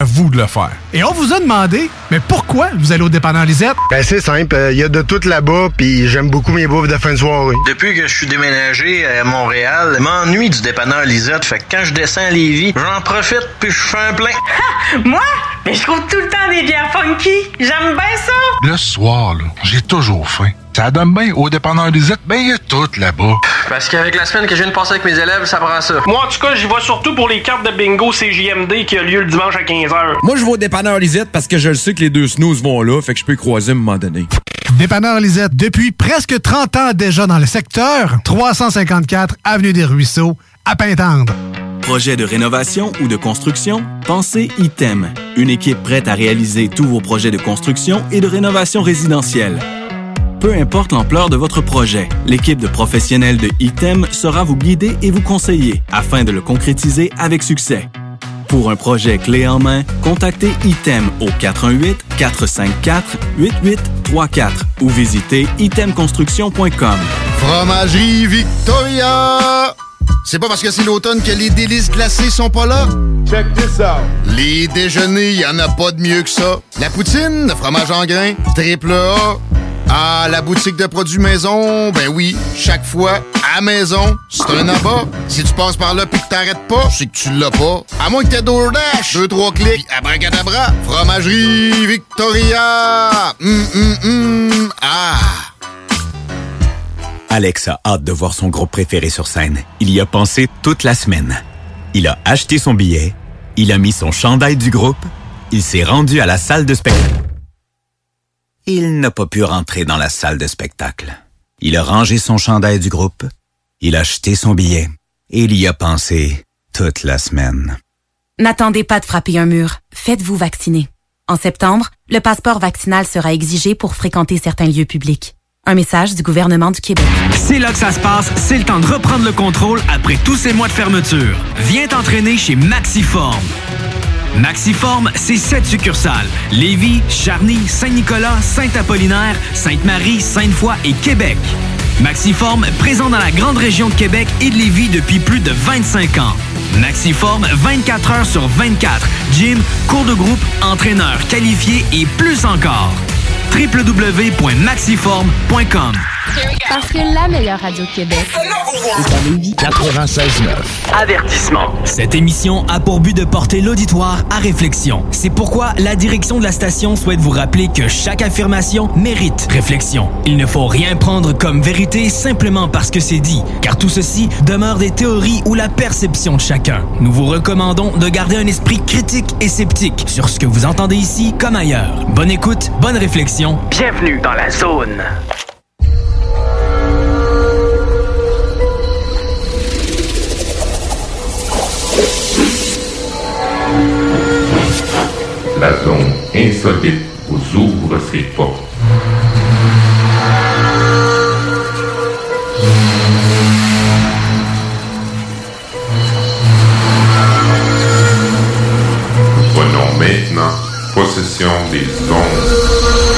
À vous de le faire. Et on vous a demandé, mais pourquoi vous allez au dépanneur Lisette? Ben c'est simple, il y a de tout là-bas, puis j'aime beaucoup mes bouffes de fin de soirée. Depuis que je suis déménagé à Montréal, je m'ennuie du dépanneur Lisette, fait que quand je descends à Lévis, j'en profite puis je fais un plein. Moi? Mais je trouve tout le temps des bières funky. J'aime bien ça. Le soir, là, j'ai toujours faim. Ça donne bien au dépanneur Lisette, ben il y a tout là-bas. Parce qu'avec la semaine que je viens de passer avec mes élèves, ça prend ça. Moi, en tout cas, j'y vais surtout pour les cartes de bingo CJMD qui a lieu le dimanche à 15h. Moi, je vais au dépanneur Lisette parce que je le sais que les deux snooze vont là, fait que je peux y croiser à un moment donné. Dépanneur Lisette, depuis presque 30 ans déjà dans le secteur, 354 Avenue des Ruisseaux, à Pintendre. Projet de rénovation ou de construction? Pensez ITEM, une équipe prête à réaliser tous vos projets de construction et de rénovation résidentielle. Peu importe l'ampleur de votre projet, l'équipe de professionnels de ITEM sera vous guider et vous conseiller afin de le concrétiser avec succès. Pour un projet clé en main, contactez ITEM au 418-454-8834 ou visitez itemconstruction.com. Fromagerie Victoria! C'est pas parce que c'est l'automne que les délices glacées sont pas là? Check this out! Les déjeuners, y en a pas de mieux que ça. La poutine, le fromage en grains, triple A. Ah, la boutique de produits maison, ben oui, chaque fois, à maison, c'est un abat. Si tu passes par là pis que t'arrêtes pas, c'est que tu l'as pas. À moins que t'aies DoorDash, deux, trois clics, abracadabra, fromagerie Victoria! Hum, hum, hum, ah! Alex a hâte de voir son groupe préféré sur scène. Il y a pensé toute la semaine. Il a acheté son billet, il a mis son chandail du groupe, il s'est rendu à la salle de spectacle. Il n'a pas pu rentrer dans la salle de spectacle. Il a rangé son chandail du groupe, il a acheté son billet et il y a pensé toute la semaine. N'attendez pas de frapper un mur. Faites-vous vacciner. En septembre, le passeport vaccinal sera exigé pour fréquenter certains lieux publics. Un message du gouvernement du Québec. C'est là que ça se passe, c'est le temps de reprendre le contrôle après tous ces mois de fermeture. Viens t'entraîner chez Maxiform. Maxiform, c'est sept succursales. Lévis, Charny, Saint-Nicolas, Saint-Apollinaire, Sainte-Marie, Sainte-Foy et Québec. Maxiform, présent dans la grande région de Québec et de Lévis depuis plus de 25 ans. Maxiform, 24 heures sur 24. Gym, cours de groupe, entraîneur qualifié et plus encore. www.maxiform.com Parce que la meilleure radio de Québec est à Lévis. 96.9. Avertissement. Cette émission a pour but de porter l'auditoire à réflexion. C'est pourquoi la direction de la station souhaite vous rappeler que chaque affirmation mérite réflexion. Il ne faut rien prendre comme vérité simplement parce que c'est dit, car tout ceci demeure des théories ou la perception de chacun. Nous vous recommandons de garder un esprit critique et sceptique sur ce que vous entendez ici comme ailleurs. Bonne écoute, bonne réflexion. Bienvenue dans la zone. La zone insolite vous ouvre ses portes. Prenons maintenant possession des ondes.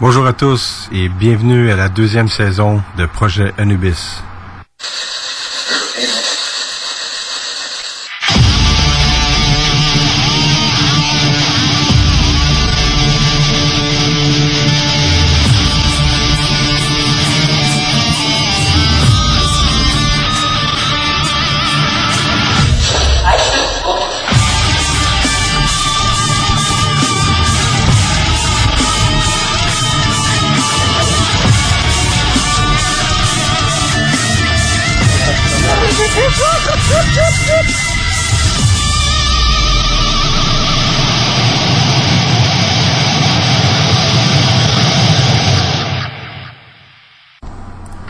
Bonjour à tous et bienvenue à la deuxième saison de Projet Anubis.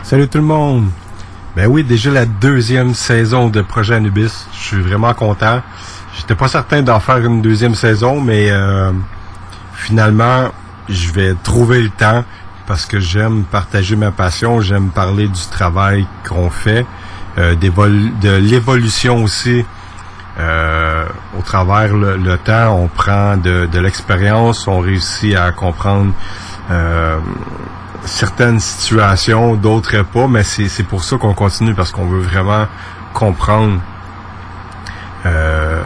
Salut tout le monde! Ben oui, déjà la deuxième saison de Projet Anubis. Je suis vraiment content. J'étais pas certain d'en faire une deuxième saison, mais euh, finalement, je vais trouver le temps parce que j'aime partager ma passion, j'aime parler du travail qu'on fait, euh, de l'évolution aussi. Euh, au travers le, temps, on prend de, de l'expérience, on réussit à comprendre euh, certaines situations, d'autres pas, mais c'est pour ça qu'on continue, parce qu'on veut vraiment comprendre euh,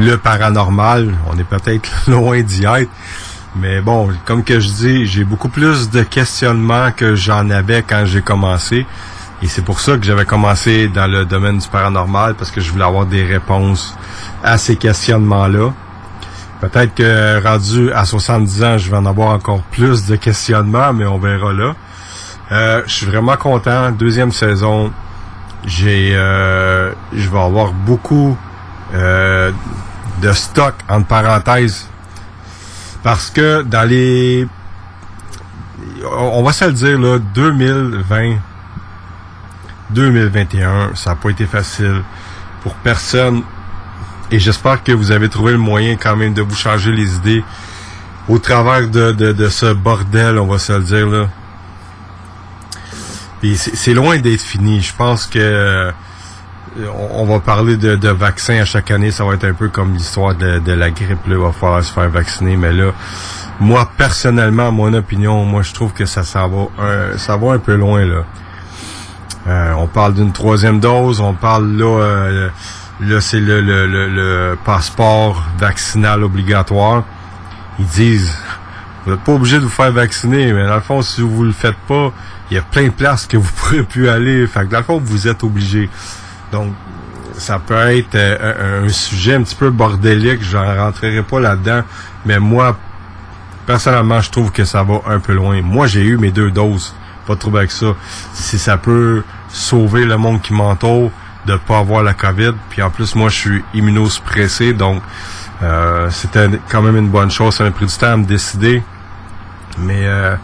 le paranormal. On est peut-être loin d'y être, mais bon, comme que je dis, j'ai beaucoup plus de questionnements que j'en avais quand j'ai commencé. Et c'est pour ça que j'avais commencé dans le domaine du paranormal, parce que je voulais avoir des réponses à ces questionnements-là. Peut-être que rendu à 70 ans, je vais en avoir encore plus de questionnements, mais on verra là. Euh, je suis vraiment content. Deuxième saison, j'ai, euh, je vais avoir beaucoup euh, de stock entre parenthèses parce que dans les, on va se le dire là, 2020, 2021, ça n'a pas été facile pour personne et j'espère que vous avez trouvé le moyen quand même de vous changer les idées au travers de, de, ce bordel, on va se le dire là. Puis c'est loin d'être fini. Je pense que euh, on, va parler de, de, vaccins à chaque année. Ça va être un peu comme l'histoire de, de, la grippe. Là, il va falloir se faire vacciner. Mais là, moi personnellement, mon opinion, moi je trouve que ça, ça va un, ça va un peu loin là. Euh, on parle d'une troisième dose. On parle là. Euh, Là, c'est le, le, le, passeport vaccinal obligatoire. Ils disent, vous n'êtes pas obligé de vous faire vacciner, mais dans le fond, si vous le faites pas, il y a plein de places que vous pourrez plus aller. Fait que dans le fond, vous êtes obligé. Donc, ça peut être euh, un, sujet un petit peu bordélique. J'en rentrerai pas là-dedans. Mais moi, personnellement, je trouve que ça va un peu loin. Moi, j'ai eu mes deux doses. Pas de trouble avec ça. Si ça peut sauver le monde qui m'entoure, de pas avoir la COVID. Puis en plus, moi, je suis immunosuppressé, donc euh, c'était quand même une bonne chose. Ça m'a pris du temps à me décider. Mais euh,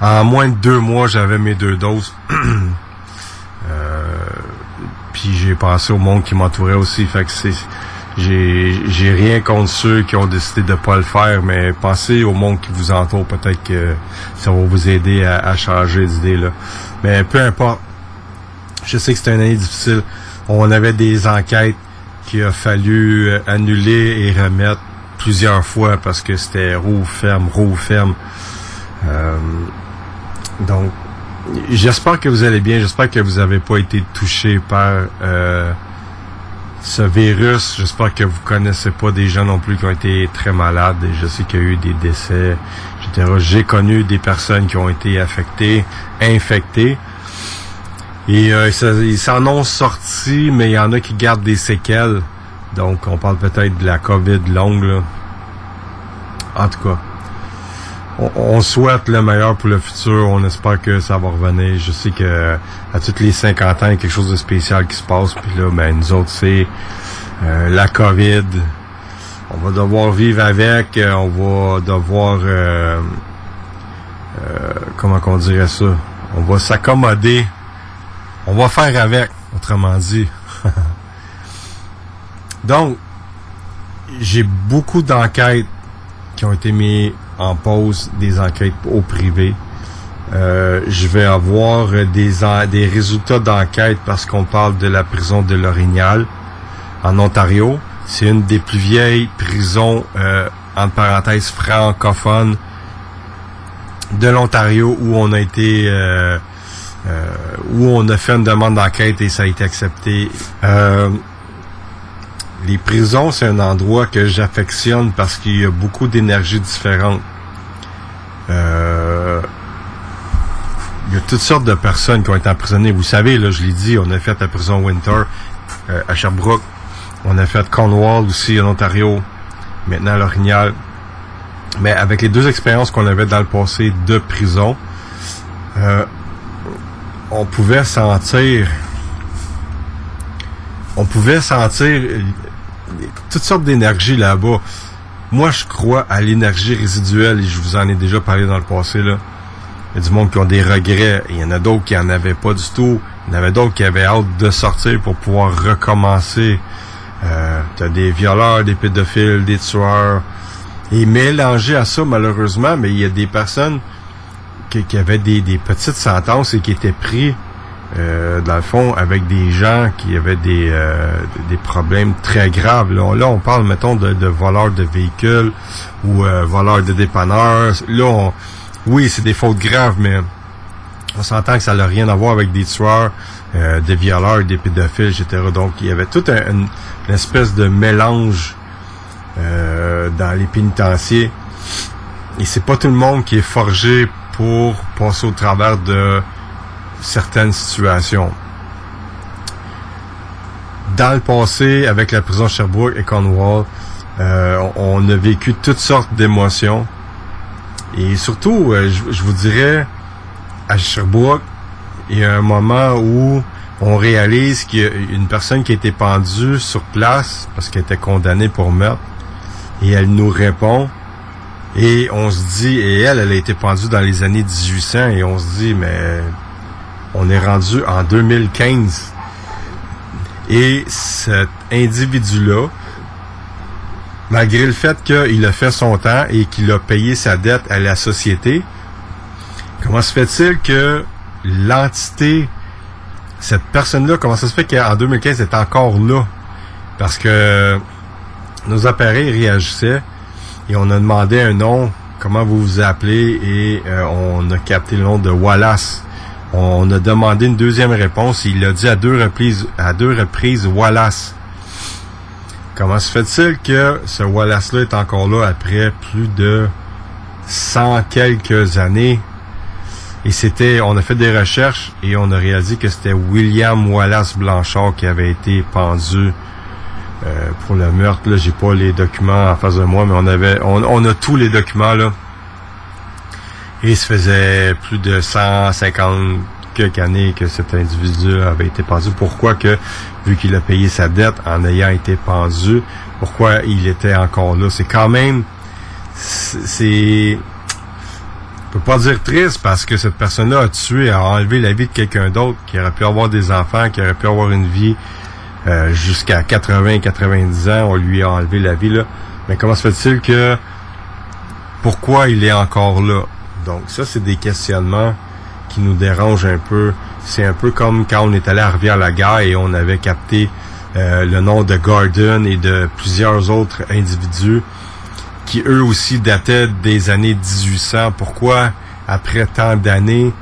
en moins de deux mois, j'avais mes deux doses. euh, puis j'ai pensé au monde qui m'entourait aussi. Fait que c'est j'ai rien contre ceux qui ont décidé de pas le faire, mais pensez au monde qui vous entoure. Peut-être que ça va vous aider à, à changer d'idée là. Mais peu importe. Je sais que c'est une année difficile on avait des enquêtes qu'il a fallu euh, annuler et remettre plusieurs fois parce que c'était roue ferme, roue ferme. Euh, donc, j'espère que vous allez bien. J'espère que vous n'avez pas été touché par euh, ce virus. J'espère que vous connaissez pas des gens non plus qui ont été très malades. Je sais qu'il y a eu des décès. J'ai connu des personnes qui ont été affectées, infectées. Et euh, ils s'en ont sorti, mais il y en a qui gardent des séquelles. Donc, on parle peut-être de la COVID longue. Là. En tout cas, on, souhaite le meilleur pour le futur. On espère que ça va revenir. Je sais que à toutes les 50 ans, il y a quelque chose de spécial qui se passe. Puis là, ben, nous autres, c'est euh, la COVID. On va devoir vivre avec. Euh, on va devoir... Euh, comment qu'on dirait ça? On va s'accommoder on va faire avec, autrement dit. Donc, j'ai beaucoup d'enquêtes qui ont été mises en pause, des enquêtes au privé. Euh, je vais avoir des, résultats d'enquête parce qu'on parle de la prison de l'Orignal en Ontario. C'est une des plus vieilles prisons euh, entre parenthèses, francophone de l'Ontario où on a été euh, euh, où on a fait une demande d'enquête et ça a été accepté. Euh, les prisons, c'est un endroit que j'affectionne parce qu'il y a beaucoup d'énergie différente. Euh, il y a toutes sortes de personnes qui ont été emprisonnées. Vous savez, là, je l'ai dit, on a fait la prison Winter euh, à Sherbrooke. On a fait Cornwall aussi en Ontario. Maintenant l'Orignal. Mais avec les deux expériences qu'on avait dans le passé de prison, euh, on pouvait sentir on pouvait sentir euh, toutes sortes d'énergie là-bas. Moi, je crois à l'énergie résiduelle et je vous en ai déjà parlé dans le passé. Là. Il y a du monde qui ont des regrets. Il y en a d'autres qui en avaient pas du tout. Il y en avait d'autres qui avaient hâte de sortir pour pouvoir recommencer. Euh, T'as des violeurs, des pédophiles, des tueurs. Et mélangé à ça, malheureusement, mais il y a des personnes qui, qui avaient des, des petites sentences et qui étaient pris euh, dans le fond, avec des gens qui avaient des, euh, des problèmes très graves. Là, on parle, mettons, de, de voleurs de véhicules ou euh, voleurs de dépanneurs. Là, on, oui, c'est des fautes graves, mais on s'entend que ça n'a rien à voir avec des tueurs, euh, des violeurs, des pédophiles, etc. Donc, il y avait toute un, une, une, espèce de mélange euh, dans les pénitenciers. Et c'est pas tout le monde qui est forgé pour passer au travers de certaines situations. Dans le passé, avec la prison Sherbrooke et Cornwall, euh, on a vécu toutes sortes d'émotions. Et surtout, euh, je, je, vous dirais, à Sherbrooke, il y a un moment où on réalise qu'il y a une personne qui a été pendue sur place parce qu'elle était condamnée pour meurtre. Et elle nous répond. Et on se dit, et elle, elle a été pendue dans les années 1800, et on se dit, mais on est rendu en 2015. Et cet individu-là, malgré le fait qu'il a fait son temps et qu'il a payé sa dette à la société, comment se fait-il que l'entité, cette personne-là, comment ça se fait qu'en 2015, est encore là? Parce que nos appareils réagissaient et on a demandé un nom, comment vous vous appelez, et euh, on a capté le nom de Wallace. On a demandé une deuxième réponse. Il a dit à deux reprises, à deux reprises Wallace. Comment se fait-il que ce Wallace-là est encore là après plus de cent quelques années? Et c'était, on a fait des recherches et on a réalisé que c'était William Wallace Blanchard qui avait été pendu euh, pour le meurtre. Là, j'ai pas les documents en face de moi, mais on avait, on, on a tous les documents là. Et ça faisait plus de 150 quelques années que cet individu avait été pendu. Pourquoi que, vu qu'il a payé sa dette en ayant été pendu, pourquoi il était encore là? C'est quand même, c'est, je peux pas dire triste parce que cette personne-là a tué, a enlevé la vie de quelqu'un d'autre qui aurait pu avoir des enfants, qui aurait pu avoir une vie euh, jusqu'à 80, 90 ans. On lui a enlevé la vie là. Mais comment se fait-il que pourquoi il est encore là? Donc ça, c'est des questionnements qui nous dérangent un peu. C'est un peu comme quand on est allé à Rivière-la-Guerre et on avait capté euh, le nom de Gordon et de plusieurs autres individus qui eux aussi dataient des années 1800. Pourquoi, après tant d'années,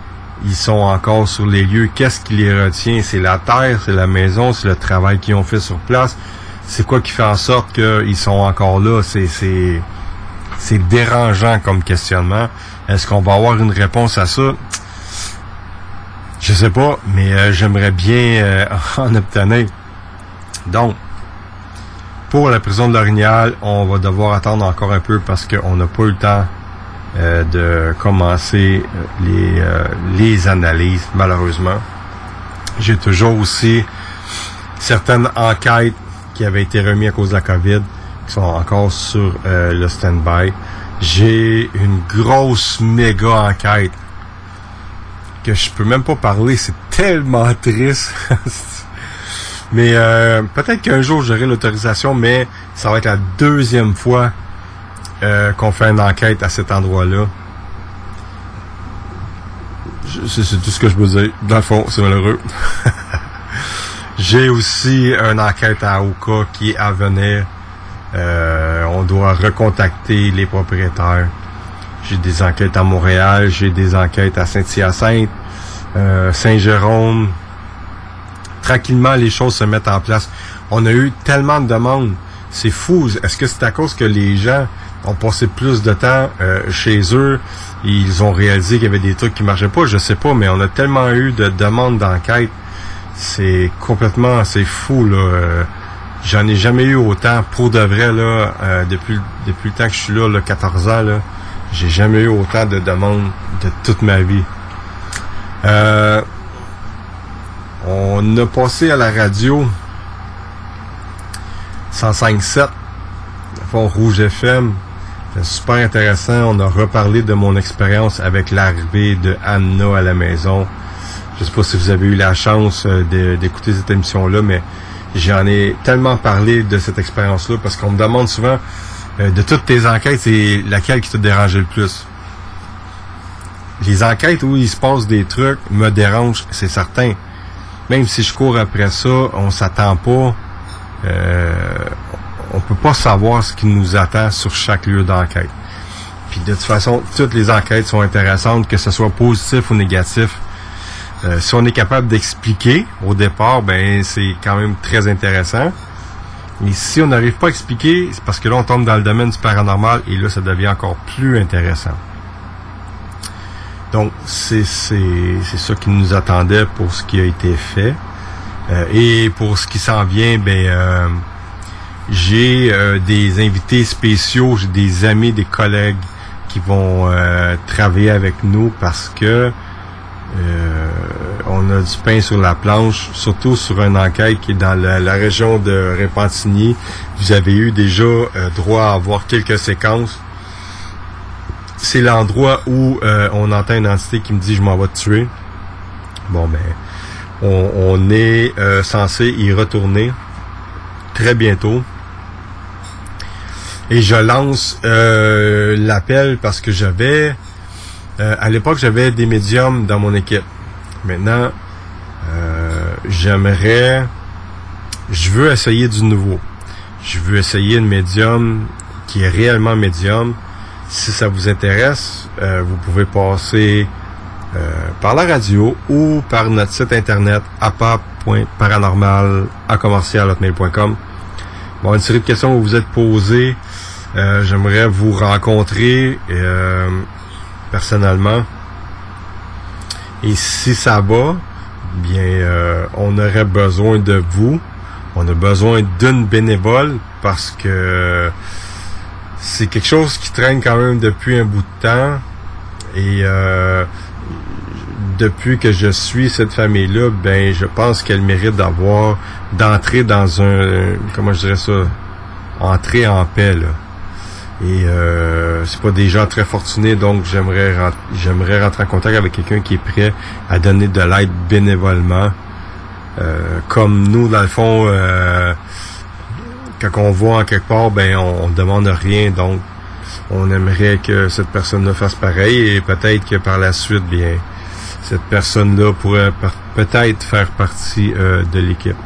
ils sont encore sur les lieux? Qu'est-ce qui les retient? C'est la terre, c'est la maison, c'est le travail qu'ils ont fait sur place. C'est quoi qui fait en sorte qu'ils sont encore là? C'est, dérangeant comme questionnement. Est-ce qu'on va avoir une réponse à ça? Je sais pas, mais euh, j'aimerais bien euh, en obtenir. Donc, pour la prison de l'Orignal, on va devoir attendre encore un peu parce qu'on n'a pas eu le temps euh, de commencer les, les analyses, malheureusement. J'ai toujours aussi certaines enquêtes qui avaient été remises à cause de la COVID qui sont encore sur le stand-by j'ai une grosse méga enquête que je peux même pas parler, c'est tellement triste. mais euh, peut-être qu'un jour j'aurai l'autorisation, mais ça va être la deuxième fois euh, qu'on fait une enquête à cet endroit-là. C'est tout ce que je peux dire. Dans le fond, c'est malheureux. J'ai aussi une enquête à Oka qui est à venir. Euh, on doit recontacter les propriétaires. J'ai des enquêtes à Montréal, j'ai des enquêtes à Saint-Hyacinthe, euh, Saint-Jérôme. Tranquillement, les choses se mettent en place. On a eu tellement de demandes. C'est fou. Est-ce que c'est à cause que les gens ont passé plus de temps euh, chez eux? Ils ont réalisé qu'il y avait des trucs qui marchaient pas, je sais pas, mais on a tellement eu de demandes d'enquête. C'est complètement, c'est fou, là. Euh, J'en ai jamais eu autant pour de vrai, là, euh, depuis, depuis le temps que je suis là, là 14 ans, là. J'ai jamais eu autant de demandes de toute ma vie. On a passé à la radio 105.7, fond Rouge FM. C'est super intéressant. On a reparlé de mon expérience avec l'arrivée de Anna à la maison. Je sais pas si vous avez eu la chance euh, d'écouter cette émission-là, mais j'en ai tellement parlé de cette expérience-là parce qu'on me demande souvent euh, de toutes tes enquêtes, c'est laquelle qui te dérangeait le plus? Les enquêtes où il se passe des trucs me dérangent, c'est certain. Même si je cours après ça, on s'attend pas. euh, on peut pas savoir ce qui nous attend sur chaque lieu d'enquête. Puis de toute façon, toutes les enquêtes sont intéressantes, que ce soit positif ou négatif. Euh, si on est capable d'expliquer au départ, ben c'est quand même très intéressant. Mais si on n'arrive pas à expliquer, c'est parce que là on tombe dans le domaine du paranormal et là ça devient encore plus intéressant. Donc c'est ça qui nous attendait pour ce qui a été fait Euh, et pour ce qui s'en vient, ben euh, j'ai euh, des invités spéciaux, j'ai des amis, des collègues qui vont euh, travailler avec nous parce que euh, on a du pain sur la planche, surtout sur une enquête qui est dans la, région de Repentigny. Vous avez eu déjà droit à avoir quelques séquences. C'est l'endroit où on entend une entité qui me dit je m'en vais tuer. Bon ben, on, est censé y retourner très bientôt. Et je lance euh, l'appel parce que j'avais euh, à l'époque, j'avais des médiums dans mon équipe. Maintenant, euh, j'aimerais, je veux essayer du nouveau. Je veux essayer une médium qui est réellement médium. Si ça vous intéresse, euh, vous pouvez passer euh, par la radio ou par notre site internet apa.paranormal à commercial.com. Bon, une série de questions que vous êtes posées. Euh, J'aimerais vous rencontrer. Euh, personnellement. Et si ça va, bien, euh, on aurait besoin de vous. On a besoin d'une bénévole parce que c'est quelque chose qui traîne quand même depuis un bout de temps. Et euh, depuis que je suis cette famille-là, ben, je pense qu'elle mérite d'avoir, d'entrer dans un, comment je dirais ça, entrer en paix, là. Et euh, c'est pas des gens très fortunés, donc j'aimerais rent- j'aimerais rentrer en contact avec quelqu'un qui est prêt à donner de l'aide bénévolement. Euh, comme nous, dans le fond, euh, quand on va en quelque part, ben on, on demande rien, donc on aimerait que cette personne-là fasse pareil et peut-être que par la suite, bien, cette personne-là pourrait peut-être faire partie euh, de l'équipe.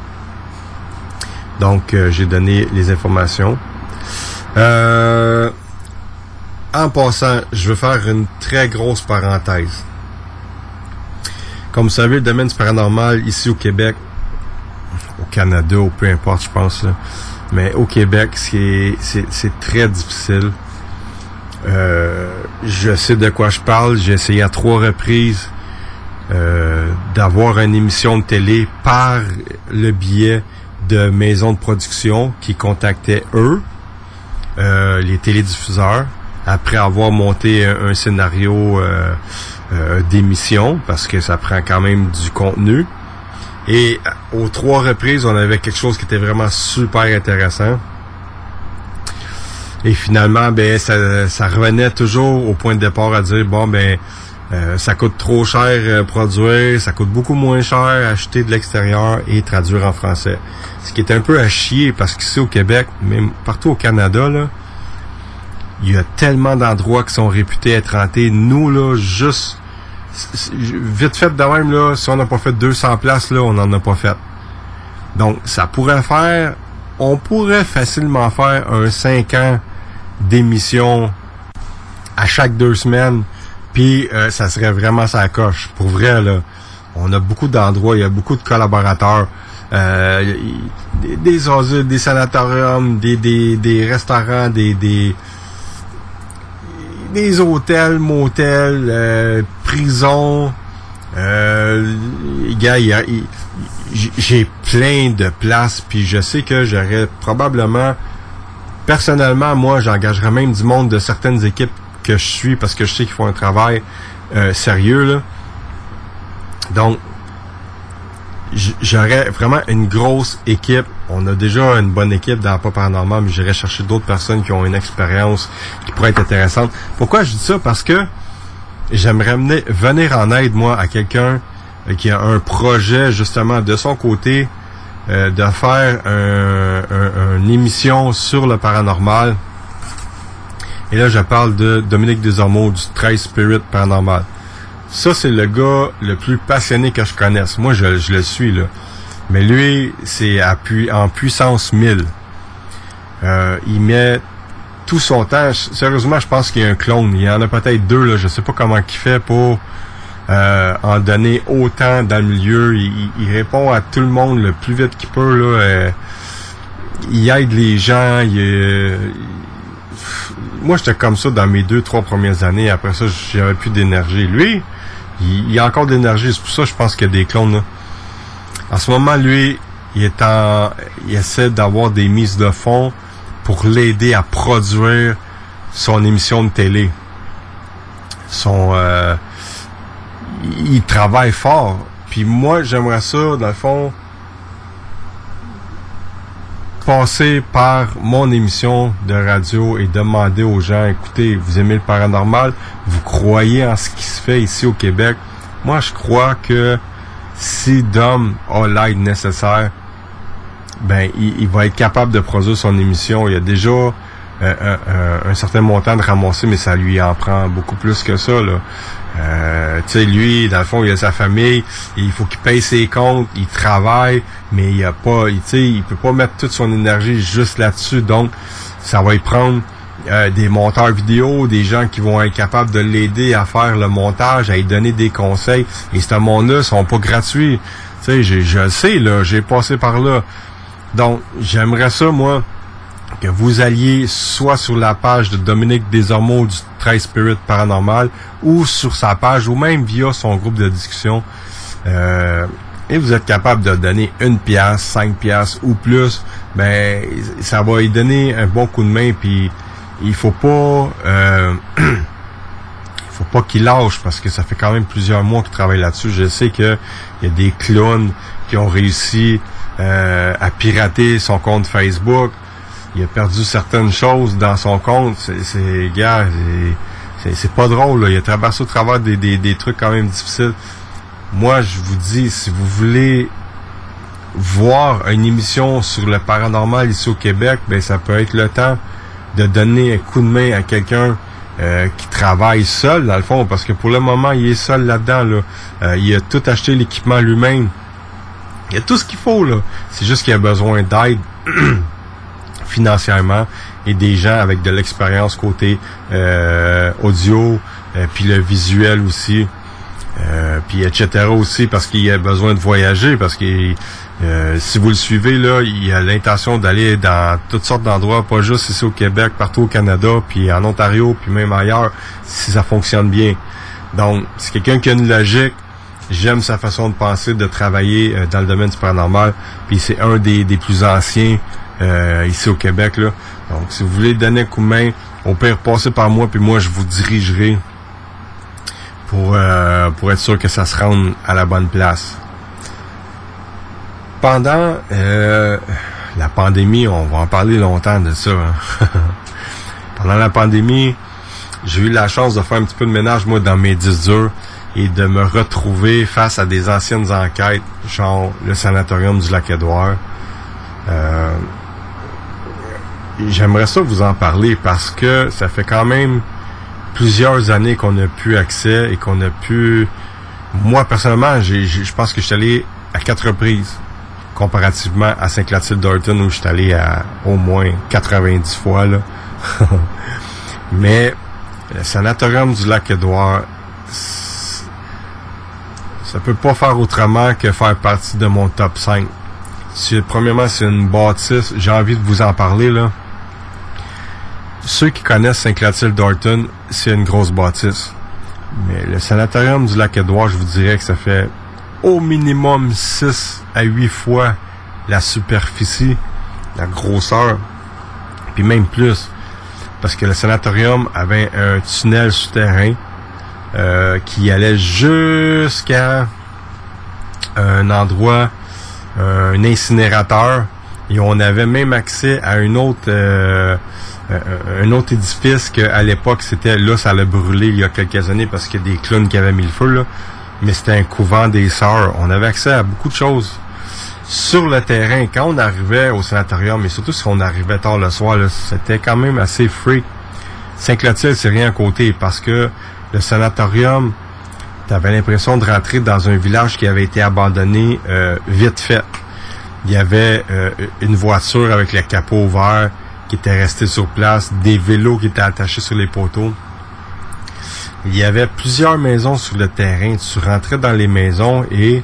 Donc, euh, j'ai donné les informations. Euh, en passant, je veux faire une très grosse parenthèse. Comme vous savez, le domaine du paranormal ici au Québec, au Canada, ou peu importe, je pense, mais au Québec, c'est très difficile. Euh, je sais de quoi je parle. J'ai essayé à trois reprises euh, d'avoir une émission de télé par le biais de maisons de production qui contactaient eux, euh, les télédiffuseurs, après avoir monté un, scénario euh, euh, d'émission, parce que ça prend quand même du contenu. Et euh, aux trois reprises, on avait quelque chose qui était vraiment super intéressant. Et finalement, ben ça, ça revenait toujours au point de départ à dire bon ben euh, ça coûte trop cher euh, produire, ça coûte beaucoup moins cher acheter de l'extérieur et traduire en français. Ce qui est un peu à chier parce qu'ici au Québec, même partout au Canada, là, il y a tellement d'endroits qui sont réputés être hantés. Nous, là, juste vite fait de même, là, si on n'a pas fait 200 places, là, on n'en a pas fait. Donc, ça pourrait faire on pourrait facilement faire un 5 ans d'émission à chaque deux semaines, puis euh, ça serait vraiment sa coche. Pour vrai, là, on a beaucoup d'endroits, il y a beaucoup de collaborateurs. Euh, des, des asiles, des sanatoriums, des, des, des restaurants, des, des, des hôtels, motels, euh, prisons. Euh, gars, j'ai plein de places, puis je sais que j'aurais probablement, personnellement, moi, j'engagerais même du monde de certaines équipes que je suis parce que je sais qu'ils font un travail euh, sérieux là. Donc, j'aurais vraiment une grosse équipe. On a déjà une bonne équipe dans Pas Paranormal, mais j'irais chercher d'autres personnes qui ont une expérience qui pourrait être intéressante. Pourquoi je dis ça? Parce que j'aimerais venir en aide, moi, à quelqu'un euh, qui a un projet, justement, de son côté, euh, de faire un- un- une émission sur le paranormal. Et là, je parle de Dominique Desormeaux du 13 Spirit Paranormal. Ça, c'est le gars le plus passionné que je connaisse. Moi, je, le suis, là. Mais lui, c'est pu- en puissance 1000. Euh, il met tout son temps. Sérieusement, je pense qu'il y a un clone. Il y en a peut-être deux, là. Je sais pas comment il fait pour euh, en donner autant dans le milieu. Il, répond à tout le monde le plus vite qu'il peut, là. Il aide les gens. Euh, moi, j'étais comme ça dans mes deux, trois premières années. Après ça, j'avais plus d'énergie. Lui, il, il a encore de l'énergie. C'est pour ça que je pense qu'il y a des clones. Là. En ce moment, lui, il est en, il essaie d'avoir des mises de fonds pour l'aider à produire son émission de télé. Son, euh, il il travaille fort. Puis moi, j'aimerais ça, dans le fond, passer par mon émission de radio et demander aux gens, écoutez, vous aimez le paranormal, vous croyez en ce qui se fait ici au Québec? Moi, je crois que si Dom a l'aide nécessaire, ben, il, va être capable de produire son émission. Il y a déjà euh, un, un- un certain montant de ramasser, mais ça lui en prend beaucoup plus que ça. Là. Euh, tu sais, lui, dans le fond, il a sa famille, il faut qu'il paye ses comptes, il travaille, mais il a pas, tu sais, il peut pas mettre toute son énergie juste là-dessus. Donc, ça va y prendre euh, des monteurs vidéo, des gens qui vont être capables de l'aider à faire le montage, à lui donner des conseils. Et ce monde-là sont pas gratuits. Tu sais, je le sais, là, j'ai passé par là. Donc, j'aimerais ça, moi, que vous alliez soit sur la page de Dominique Desormeaux du 13 Spirit Paranormal ou sur sa page ou même via son groupe de discussion. Euh, et vous êtes capable de donner une pièce, cinq pièces ou plus, ben ça va lui donner un bon coup de main puis il faut pas euh, faut pas qu'il lâche parce que ça fait quand même plusieurs mois qu'il travaille là-dessus. Je sais que il y a des clowns qui ont réussi euh, à pirater son compte Facebook. Il a perdu certaines choses dans son compte. C'est, gars, c'est, pas drôle. Là. Il a traversé au travers des, des, des trucs quand même difficiles. Moi, je vous dis, si vous voulez voir une émission sur le paranormal ici au Québec, ben ça peut être le temps de donner un coup de main à quelqu'un euh, qui travaille seul, dans le fond, parce que pour le moment, il est seul là-dedans. Là. Euh, il a tout acheté l'équipement lui-même. Il a tout ce qu'il faut, là. C'est juste qu'il a besoin d'aide financièrement et des gens avec de l'expérience côté euh, audio, euh, puis le visuel aussi, euh, puis etc. aussi, parce qu'il a besoin de voyager, parce que euh, si vous le suivez, là, il a l'intention d'aller dans toutes sortes d'endroits, pas juste ici au Québec, partout au Canada, puis en Ontario, puis même ailleurs, si ça fonctionne bien. Donc, c'est quelqu'un qui a une logique, J'aime sa façon de penser, de travailler euh, dans le domaine du paranormal. Puis c'est un des, des plus anciens euh, ici au Québec. Là. Donc, si vous voulez donner un coup de main, au pire, passez par moi, puis moi, je vous dirigerai pour, euh, pour être sûr que ça se rende à la bonne place. Pendant euh, la pandémie, on va en parler longtemps de ça. hein. Pendant la pandémie, j'ai eu la chance de faire un petit peu de ménage, moi, dans mes disques durs et de me retrouver face à des anciennes enquêtes, genre le sanatorium du Lac-Édouard. Euh, J'aimerais ça vous en parler parce que ça fait quand même plusieurs années qu'on n'a plus accès et qu'on a pu... Moi, personnellement, je pense que je suis allé à quatre reprises. comparativement à Saint-Clotilde-Dorton où je suis allé à au moins 90 fois. Là. Mais le sanatorium du Lac-Édouard, ça peut pas faire autrement que faire partie de mon top 5. C'est- premièrement, c'est une bâtisse. J'ai envie de vous en parler. là. Ceux qui connaissent Saint-Clotilde-Dorton, c'est une grosse bâtisse. Mais le sanatorium du Lac-Édouard, je vous dirais que ça fait au minimum 6 à 8 fois la superficie, la grosseur, puis même plus. Parce que le sanatorium avait un tunnel souterrain euh, qui allait jusqu'à un endroit, un incinérateur, et on avait même accès à une autre, euh, un autre édifice qu'à l'époque c'était là, ça allait brûler il y a quelques années parce qu'il y a des clowns qui avaient mis le feu là, mais c'était un couvent des sœurs. On avait accès à beaucoup de choses sur le terrain. Quand on arrivait au sanatorium, et surtout si on arrivait tard le soir, c'était quand même assez freak. Saint-Clotilde, c'est rien à côté parce que le sanatorium, t'avais l'impression de rentrer dans un village qui avait été abandonné euh, vite fait. Il y avait euh, une voiture avec le capot ouvert qui était restée sur place, des vélos qui étaient attachés sur les poteaux. Il y avait plusieurs maisons sur le terrain. Tu rentrais dans les maisons et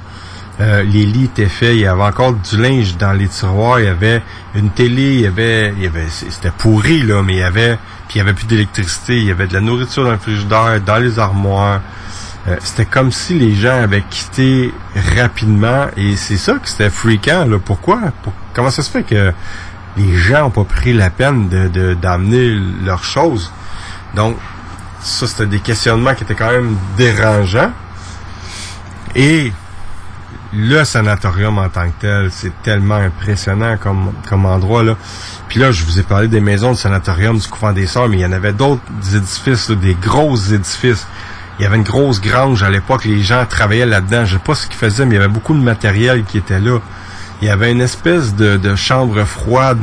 euh, les lits étaient faits. Il y avait encore du linge dans les tiroirs. Il y avait une télé. Il y avait, il y avait, c'était pourri là, mais il y avait, puis il y avait plus d'électricité. Il y avait de la nourriture dans le frigidaire, dans les armoires. Euh, c'était comme si les gens avaient quitté rapidement et c'est ça que c'était fréquent. Là. Pourquoi? Pour- comment ça se fait que les gens n'ont pas pris la peine de, d'amener leurs choses? Donc, ça, c'était des questionnements qui étaient quand même dérangeants. Et le sanatorium en tant que tel, c'est tellement impressionnant comme, comme endroit. Là. Puis là, je vous ai parlé des maisons du sanatorium du couvent des Sœurs, mais il y en avait d'autres édifices, des gros édifices. Il y avait une grosse grange à l'époque, les gens travaillaient là-dedans. Je sais pas ce qu'ils faisaient, mais il y avait beaucoup de matériel qui était là. Il y avait une espèce de, chambre froide.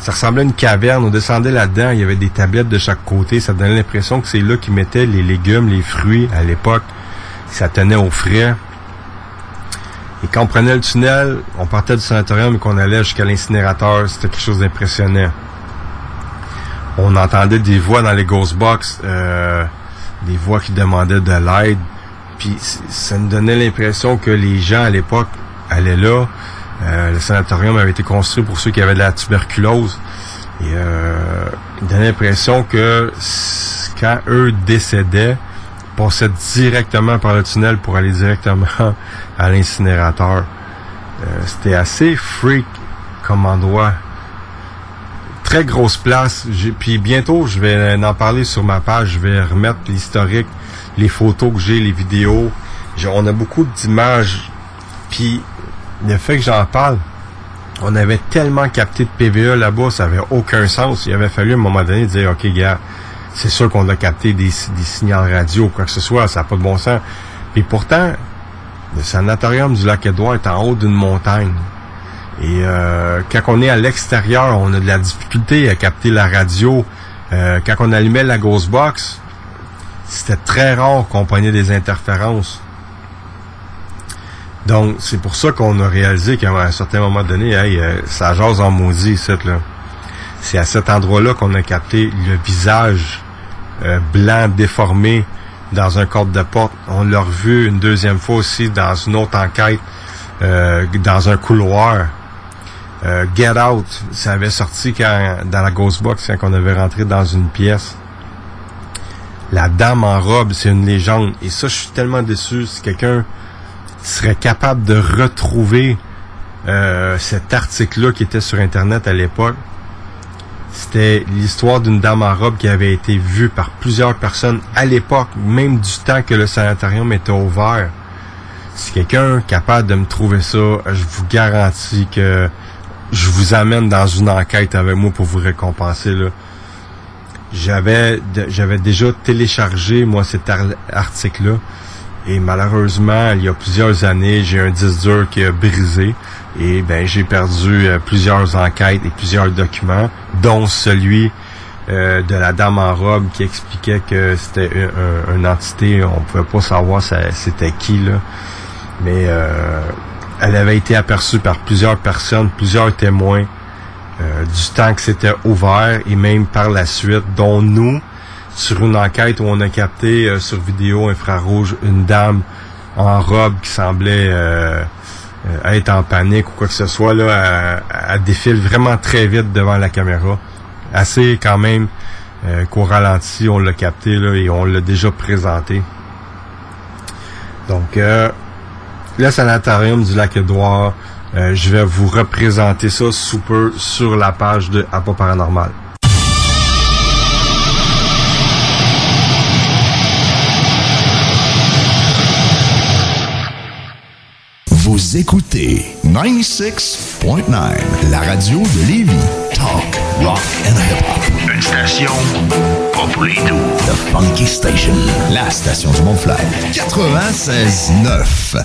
Ça ressemblait à une caverne. On descendait là-dedans. Il y avait des tablettes de chaque côté. Ça donnait l'impression que c'est là qu'ils mettaient les légumes, les fruits à l'époque. Ça tenait au frais. Et quand on prenait le tunnel, on partait du sanatorium et qu'on allait jusqu'à l'incinérateur, c'était quelque chose d'impressionnant. On entendait des voix dans les ghost box, euh, des voix qui demandaient de l'aide. Puis ça nous donnait l'impression que les gens à l'époque allaient là. Euh, le sanatorium avait été construit pour ceux qui avaient de la tuberculose. Et euh, il donnait l'impression que quand eux décédaient, ils passaient directement par le tunnel pour aller directement à l'incinérateur. Euh, C'était assez freak comme endroit. Très grosse place. Puis bientôt, je vais en parler sur ma page. Je vais remettre l'historique, les photos que j'ai, les vidéos. On a beaucoup d'images. Puis le fait que j'en parle, on avait tellement capté de PVE là-bas, ça avait aucun sens. Il avait fallu à un moment donné dire, OK, gars, c'est sûr qu'on a capté des, signaux radio quoi que ce soit, ça n'a pas de bon sens. Puis pourtant, le sanatorium du lac Édouard est en haut d'une montagne. Et euh, quand on est à l'extérieur, on a de la difficulté à capter la radio. Euh, quand on allumait la Ghost Box, c'était très rare qu'on pognait des interférences. Donc, c'est pour ça qu'on a réalisé qu'à un certain moment donné, hey, euh, ça jase en maudit, ici, là. C'est à cet endroit-là qu'on a capté le visage euh, blanc déformé dans un cadre de porte. On l'a revu une deuxième fois aussi dans une autre enquête, euh, dans un couloir. Euh, Get Out, ça avait sorti quand, dans la Ghost Box quand on avait rentré dans une pièce. La dame en robe, c'est une légende. Et ça, je suis tellement déçu. Si quelqu'un serait capable de retrouver euh, cet article-là qui était sur Internet à l'époque, c'était l'histoire d'une dame en robe qui avait été vue par plusieurs personnes à l'époque, même du temps que le sanatorium était ouvert. Si quelqu'un est capable de me trouver ça, je vous garantis que je vous amène dans une enquête avec moi pour vous récompenser. Là. J'avais j'avais déjà téléchargé moi cet ar- article-là et malheureusement il y a plusieurs années j'ai un disque dur qui a brisé. Et ben j'ai perdu euh, plusieurs enquêtes et plusieurs documents dont celui euh, de la dame en robe qui expliquait que c'était un- un- une entité on pouvait pas savoir c'était qui là. Mais euh, elle avait été aperçue par plusieurs personnes, plusieurs témoins euh, du temps que c'était ouvert et même par la suite, dont nous, sur une enquête où on a capté euh, sur vidéo infrarouge une dame en robe qui semblait euh, euh, être en panique ou quoi que ce soit. Là, elle, elle défile vraiment très vite devant la caméra. Assez quand même qu'au ralenti, on l'a capté là, et on l'a déjà présenté. Donc, le sanatorium du lac Édouard, je vais vous représenter ça sous peu sur la page de Appa Paranormal. Vous écoutez 96.9, la radio de Lévis. Talk, rock and hip-hop. Une station pas pour les doux. The Funky Station, la station du Mont-Fly. 96.9.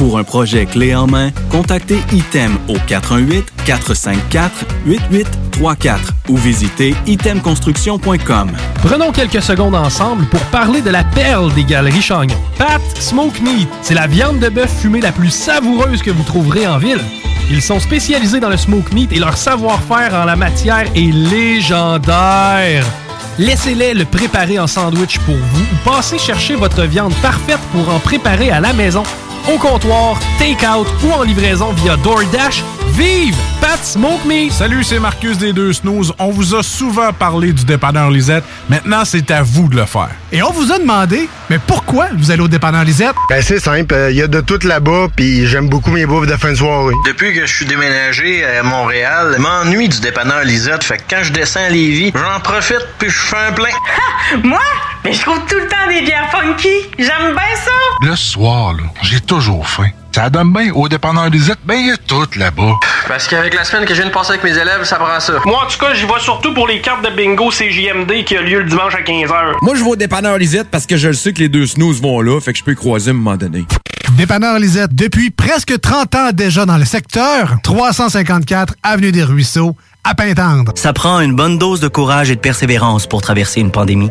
Pour un projet clé en main, contactez ITEM au 418-454-8834 ou visitez itemconstruction.com. Prenons quelques secondes ensemble pour parler de la perle des galeries Chagnon. Pat Smoke Meat, c'est la viande de bœuf fumée la plus savoureuse que vous trouverez en ville. Ils sont spécialisés dans le smoke meat et leur savoir-faire en la matière est légendaire. Laissez-les le préparer en sandwich pour vous ou passez chercher votre viande parfaite pour en préparer à la maison, au comptoir, take-out ou en livraison via DoorDash. Vive Pat Smoke Meat! Salut, c'est Marcus des Deux Snooze. On vous a souvent parlé du dépanneur Lisette. Maintenant, c'est à vous de le faire. Et on vous a demandé, mais pourquoi vous allez au dépanneur Lisette? Ben c'est simple, il y a de tout là-bas, puis j'aime beaucoup mes bouffes de fin de soirée. Depuis que je suis déménagé à Montréal, je m'ennuie du dépanneur Lisette. Fait que quand je descends à Lévis, j'en profite puis je fais un plein. Moi? Mais je trouve tout le temps des bières funky. J'aime bien ça. Le soir, là, j'ai toujours faim. Ça donne bien. Au dépanneur Lisette, ben, il y a tout là-bas. Parce qu'avec la semaine que je viens de passer avec mes élèves, ça prend ça. Moi, en tout cas, j'y vais surtout pour les cartes de bingo CJMD qui a lieu le dimanche à 15h. Moi, je vais au dépanneur Lisette parce que je le sais que les deux snooze vont là, fait que je peux y croiser à un moment donné. Dépanneur Lisette, depuis presque 30 ans déjà dans le secteur, 354 Avenue des Ruisseaux, à Pintendre. Ça prend une bonne dose de courage et de persévérance pour traverser une pandémie.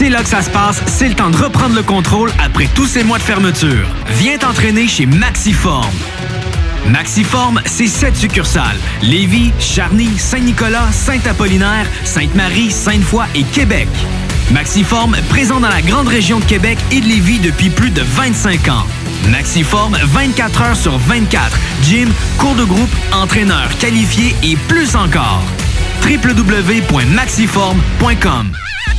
C'est là que ça se passe, c'est le temps de reprendre le contrôle après tous ces mois de fermeture. Viens t'entraîner chez Maxiform. Maxiform, c'est sept succursales. Lévis, Charny, Saint-Nicolas, Saint-Apollinaire, Sainte-Marie, Sainte-Foy et Québec. Maxiform, présent dans la grande région de Québec et de Lévis depuis plus de 25 ans. Maxiform, 24 heures sur 24. Gym, cours de groupe, entraîneur qualifié et plus encore. www.maxiform.com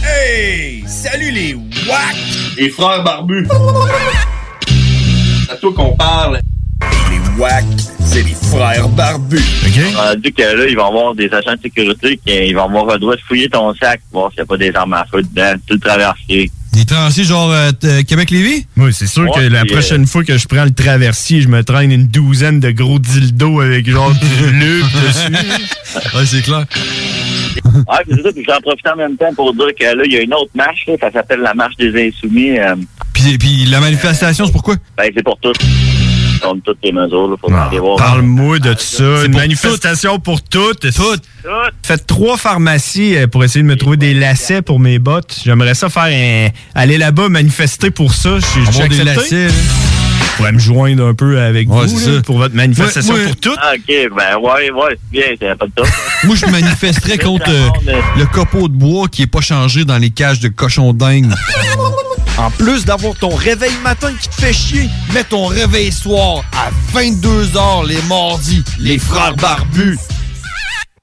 Hey! Salut les WAC! Les frères barbus! C'est à toi qu'on parle. Les WAC, c'est les frères barbus. On a dit que là, ils vont avoir des agents de sécurité qui ils vont avoir le droit de fouiller ton sac, voir s'il n'y a pas des armes à feu dedans, tout le traverser. Des tranciers genre euh, t- Québec-Lévis? Oui, c'est sûr Ouais, que la prochaine fois que je prends le traversier, je me traîne une douzaine de gros dildos avec genre du lube dessus. ouais, c'est clair. Ouais, puis c'est ça, puis j'en profite en même temps pour dire que là, il y a une autre marche, là, ça s'appelle la marche des insoumis. euh, Puis, puis la manifestation, c'est pourquoi? ben, c'est pour tous. Toutes les mesures, voir. Parle-moi de ça. Une manifestation pour toutes. Toutes. Faites trois pharmacies euh, pour essayer de me trouver des lacets pour mes bottes. J'aimerais ça faire un... aller là-bas manifester pour ça. Je suis des lacets, là. Je pourrais me joindre un peu avec Ouais, vous là, pour votre manifestation Ouais, ouais. pour toutes. Ah, OK, ben, ouais, ouais, c'est bien, c'est pas de top. Moi, je manifesterais contre euh, le copeau de bois qui est pas changé dans les cages de cochons dingues. En plus d'avoir ton réveil matin qui te fait chier, mets ton réveil soir à 22h les mardis. Les frères barbus.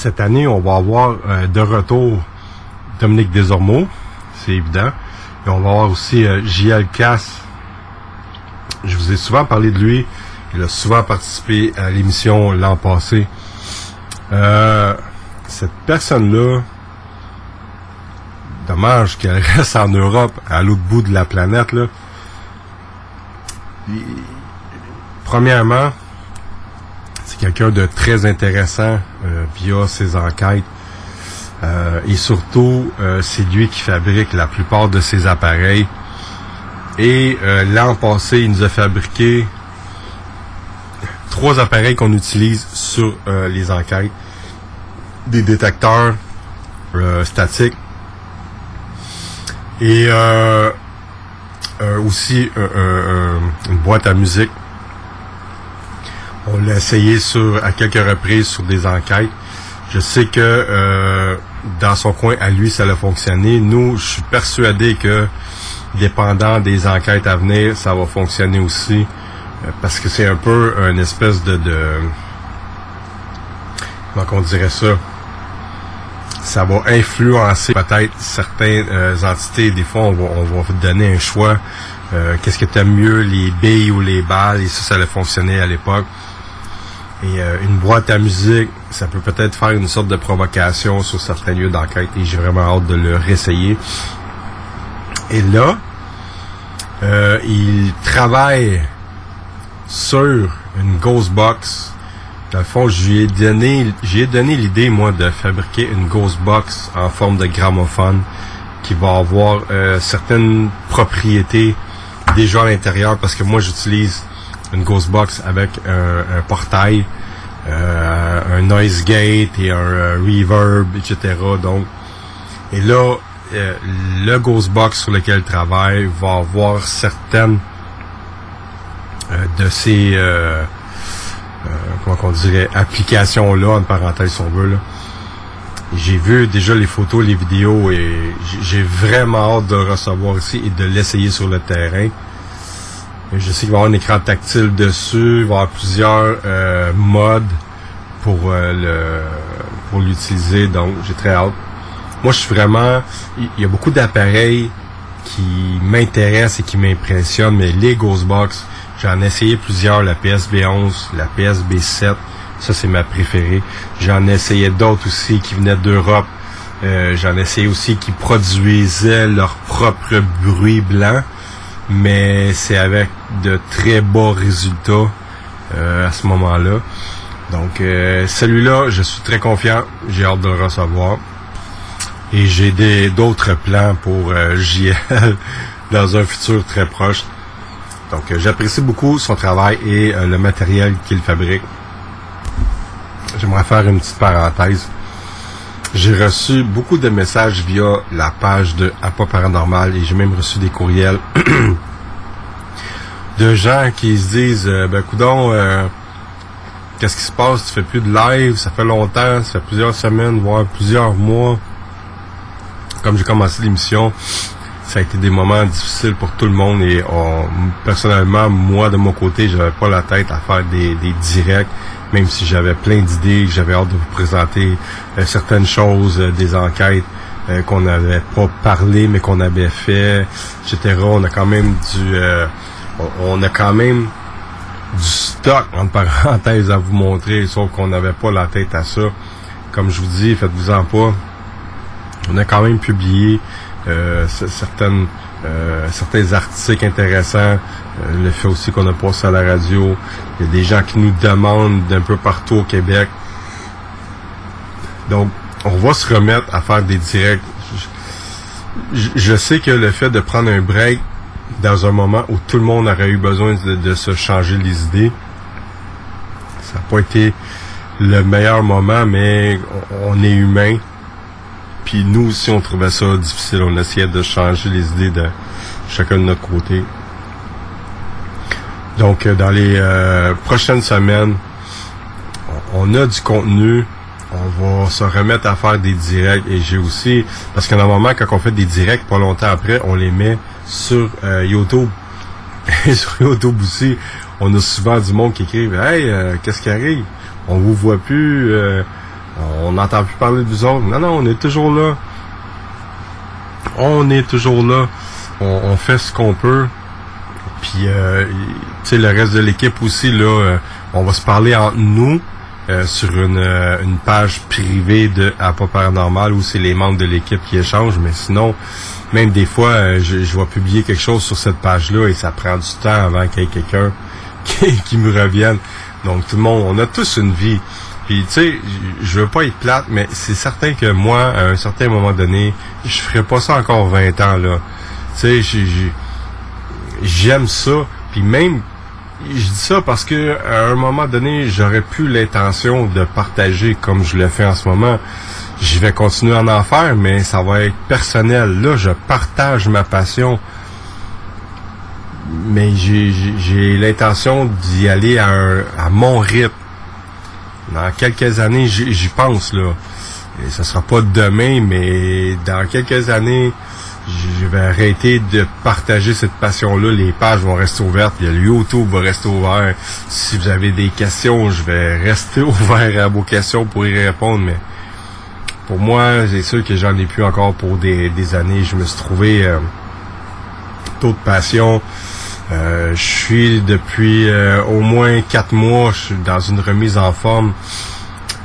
Cette année, on va avoir euh, de retour Dominique Desormeaux, c'est évident. Et on va avoir aussi euh, JL Cass. Je vous ai souvent parlé de lui. Il a souvent participé à l'émission l'an passé. Euh, cette personne-là, dommage qu'elle reste en Europe, à l'autre bout de la planète. Là. Premièrement, c'est quelqu'un de très intéressant euh, via ses enquêtes. Euh, et surtout, euh, c'est lui qui fabrique la plupart de ses appareils. Et l'an passé, il nous a fabriqué trois appareils qu'on utilise sur les enquêtes. Des détecteurs statiques et aussi une boîte à musique on l'a essayé sur à quelques reprises sur des enquêtes. Je sais que euh, dans son coin à lui, ça a fonctionné. Nous, je suis persuadé que dépendant des enquêtes à venir, ça va fonctionner aussi. euh, parce que c'est un peu une espèce de, de comment qu'on dirait ça? Ça va influencer peut-être certaines euh, entités. Des fois, on va, on va donner un choix. Euh, Qu'est-ce que tu mieux, les billes ou les balles? Et ça, ça a fonctionné à l'époque. Et euh, une boîte à musique, ça peut peut-être faire une sorte de provocation sur certains lieux d'enquête et j'ai vraiment hâte de le réessayer. Et là, euh, il travaille sur une Ghost Box. Dans le fond, je lui ai donné, j'ai donné l'idée, moi, de fabriquer une Ghost Box en forme de gramophone qui va avoir euh, certaines propriétés déjà à l'intérieur parce que moi, j'utilise une Ghost Box avec un, un portail, euh, un noise gate et un euh, reverb, etc. Donc, et là, euh, le Ghost Box sur lequel il travaille va avoir certaines euh, de ces, euh, euh, comment qu'on dirait, applications-là, en parenthèse si on veut. Là. J'ai vu déjà les photos, les vidéos et j'ai- vraiment hâte de recevoir ici et de l'essayer sur le terrain. Je sais qu'il va y avoir un écran tactile dessus, il va y avoir plusieurs euh, modes pour euh, le pour l'utiliser, donc j'ai très hâte. Moi, je suis vraiment... Il y a beaucoup d'appareils qui m'intéressent et qui m'impressionnent, mais les Ghostbox, j'en ai essayé plusieurs, la PSB 11, la PSB 7, ça c'est ma préférée. J'en ai essayé d'autres aussi qui venaient d'Europe. Euh, J'en ai essayé aussi qui produisaient leur propre bruit blanc, mais c'est avec de très bas résultats euh, à ce moment-là. Donc euh, celui-là, je suis très confiant, j'ai hâte de le recevoir. Et j'ai des d'autres plans pour euh, JL dans un futur très proche. Donc euh, j'apprécie beaucoup son travail et euh, le matériel qu'il fabrique. J'aimerais faire une petite parenthèse. J'ai reçu beaucoup de messages via la page de Appa Paranormal et j'ai même reçu des courriels de gens qui se disent, euh, ben coudon, euh, qu'est-ce qui se passe? Tu fais plus de live, ça fait longtemps, ça fait plusieurs semaines, voire plusieurs mois. Comme j'ai commencé l'émission, ça a été des moments difficiles pour tout le monde et on, personnellement, moi de mon côté, j'avais pas la tête à faire des, des directs, même si j'avais plein d'idées, j'avais hâte de vous présenter euh, certaines choses, euh, des enquêtes euh, qu'on n'avait pas parlé mais qu'on avait fait, etc. On a quand même du, on, a quand même du stock entre parenthèses à vous montrer, sauf qu'on n'avait pas la tête à ça. Comme je vous dis, faites-vous-en pas. On a quand même publié certaines, euh, certains articles intéressants. Euh, le fait aussi qu'on a passé à la radio. Il y a des gens qui nous demandent d'un peu partout au Québec. Donc, on va se remettre à faire des directs. Je, sais que le fait de prendre un break dans un moment où tout le monde aurait eu besoin de, se changer les idées, ça n'a pas été le meilleur moment, mais on est humain. Puis nous aussi, on trouvait ça difficile. On essayait de changer les idées de chacun de notre côté. Donc, euh, dans les euh, prochaines semaines, on, a du contenu. On va se remettre à faire des directs. Et j'ai aussi... Parce que normalement, quand on fait des directs, pas longtemps après, on les met sur euh, YouTube. Et sur YouTube aussi, on a souvent du monde qui écrit Hey, qu'est-ce qui arrive? On vous voit plus, on n'entend plus parler de vous autres. Non, non, on est toujours là. On est toujours là. On, fait ce qu'on peut. Puis, euh, tu sais, le reste de l'équipe aussi, là, euh, on va se parler entre nous euh, sur une, euh, une page privée de À pas paranormal où c'est les membres de l'équipe qui échangent. Mais sinon, même des fois, euh, je, je vais publier quelque chose sur cette page-là et ça prend du temps avant qu'il y ait quelqu'un qui, qui me revienne. Donc, tout le monde, on a tous une vie. Puis, tu sais, je veux pas être plate, mais c'est certain que moi, à un certain moment donné, je ferai pas ça encore 20 ans, là. Tu sais, j'ai- j'ai- j'aime ça. Puis même, je dis ça parce que à un moment donné, j'aurais plus l'intention de partager comme je le fais en ce moment. Je vais continuer à en faire, mais ça va être personnel. Là, je partage ma passion. Mais j'ai- l'intention d'y aller à, à mon rythme. Dans quelques années, j'y pense, là. Et ce sera pas demain, mais dans quelques années, je vais arrêter de partager cette passion-là. Les pages vont rester ouvertes. Le YouTube va rester ouvert. Si vous avez des questions, je vais rester ouvert à vos questions pour y répondre. Mais pour moi, c'est sûr que j'en ai plus encore pour des, années. Je me suis trouvé euh, taux de passion. Euh, je suis depuis euh, au moins quatre mois, je suis dans une remise en forme.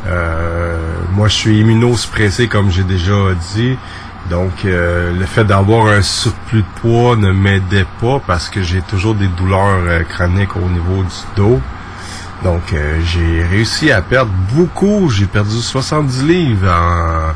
Euh, moi, je suis immunosuppressé, comme j'ai déjà dit. Donc, euh, le fait d'avoir un surplus de poids ne m'aidait pas parce que j'ai toujours des douleurs euh, chroniques au niveau du dos. Donc, euh, j'ai réussi à perdre beaucoup. J'ai perdu 70 livres en...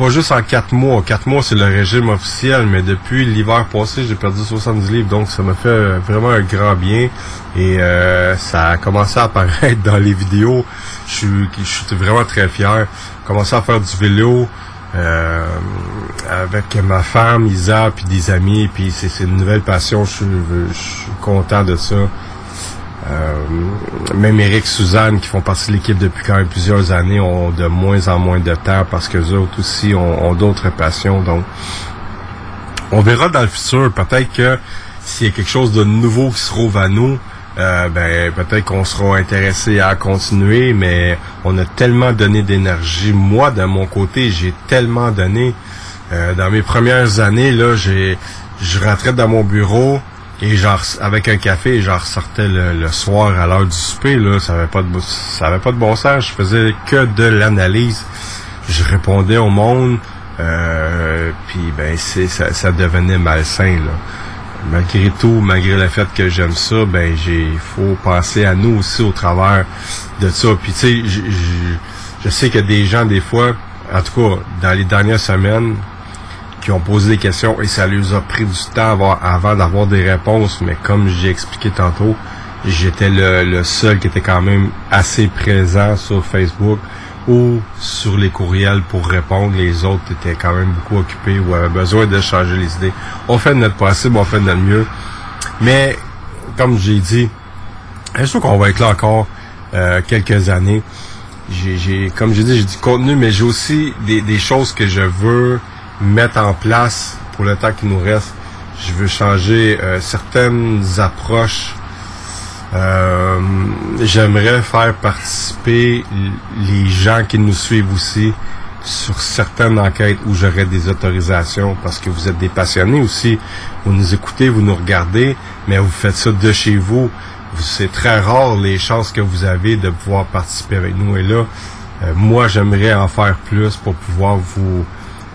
Pas juste en 4 mois. 4 mois, c'est le régime officiel, mais depuis l'hiver passé, j'ai perdu 70 livres. Donc, ça m'a fait euh, vraiment un grand bien. Et euh, ça a commencé à apparaître dans les vidéos. Je suis, je suis vraiment très fier. Commencé à faire du vélo euh, avec ma femme, Isa, puis des amis. Puis c'est c'est une nouvelle passion. Je suis, je suis content de ça. Euh, même Eric, Suzanne, qui font partie de l'équipe depuis quand même plusieurs années, ont de moins en moins de temps parce que eux autres aussi ont, d'autres passions. Donc, on verra dans le futur. Peut-être que s'il y a quelque chose de nouveau qui se trouve à nous, euh, ben peut-être qu'on sera intéressé à continuer, mais on a tellement donné d'énergie. Moi, de mon côté, j'ai tellement donné. Euh, dans mes premières années, là, j'ai je rentrais dans mon bureau et genre avec un café j'en ressortais le, le soir à l'heure du souper. Là, ça avait pas de ça avait pas de bon sens. Je faisais que de l'analyse. Je répondais au monde. Euh, puis ben c'est ça, ça devenait malsain là. Malgré tout, malgré le fait que j'aime ça, ben j'ai faut penser à nous aussi au travers de ça. Puis tu sais, je sais que des gens des fois, en tout cas dans les dernières semaines, qui ont posé des questions et ça leur a pris du temps avant, d'avoir des réponses. Mais comme j'ai expliqué tantôt, j'étais le, seul qui était quand même assez présent sur Facebook ou sur les courriels pour répondre. Les autres étaient quand même beaucoup occupés ou avaient besoin de changer les idées. On fait de notre possible, on fait de notre mieux. Mais comme j'ai dit, je sûr qu'on va être là encore euh, quelques années. J'ai- comme j'ai dit, j'ai du contenu, mais j'ai aussi des, des choses que je veux mettre en place pour le temps qui nous reste. Je veux changer euh, certaines approches. Euh, j'aimerais faire participer les gens qui nous suivent aussi sur certaines enquêtes où j'aurais des autorisations parce que vous êtes des passionnés aussi. Vous nous écoutez, vous nous regardez, mais vous faites ça de chez vous. Vous- C'est très rare les chances que vous avez de pouvoir participer avec nous. Et là, euh, moi, j'aimerais en faire plus pour pouvoir vous...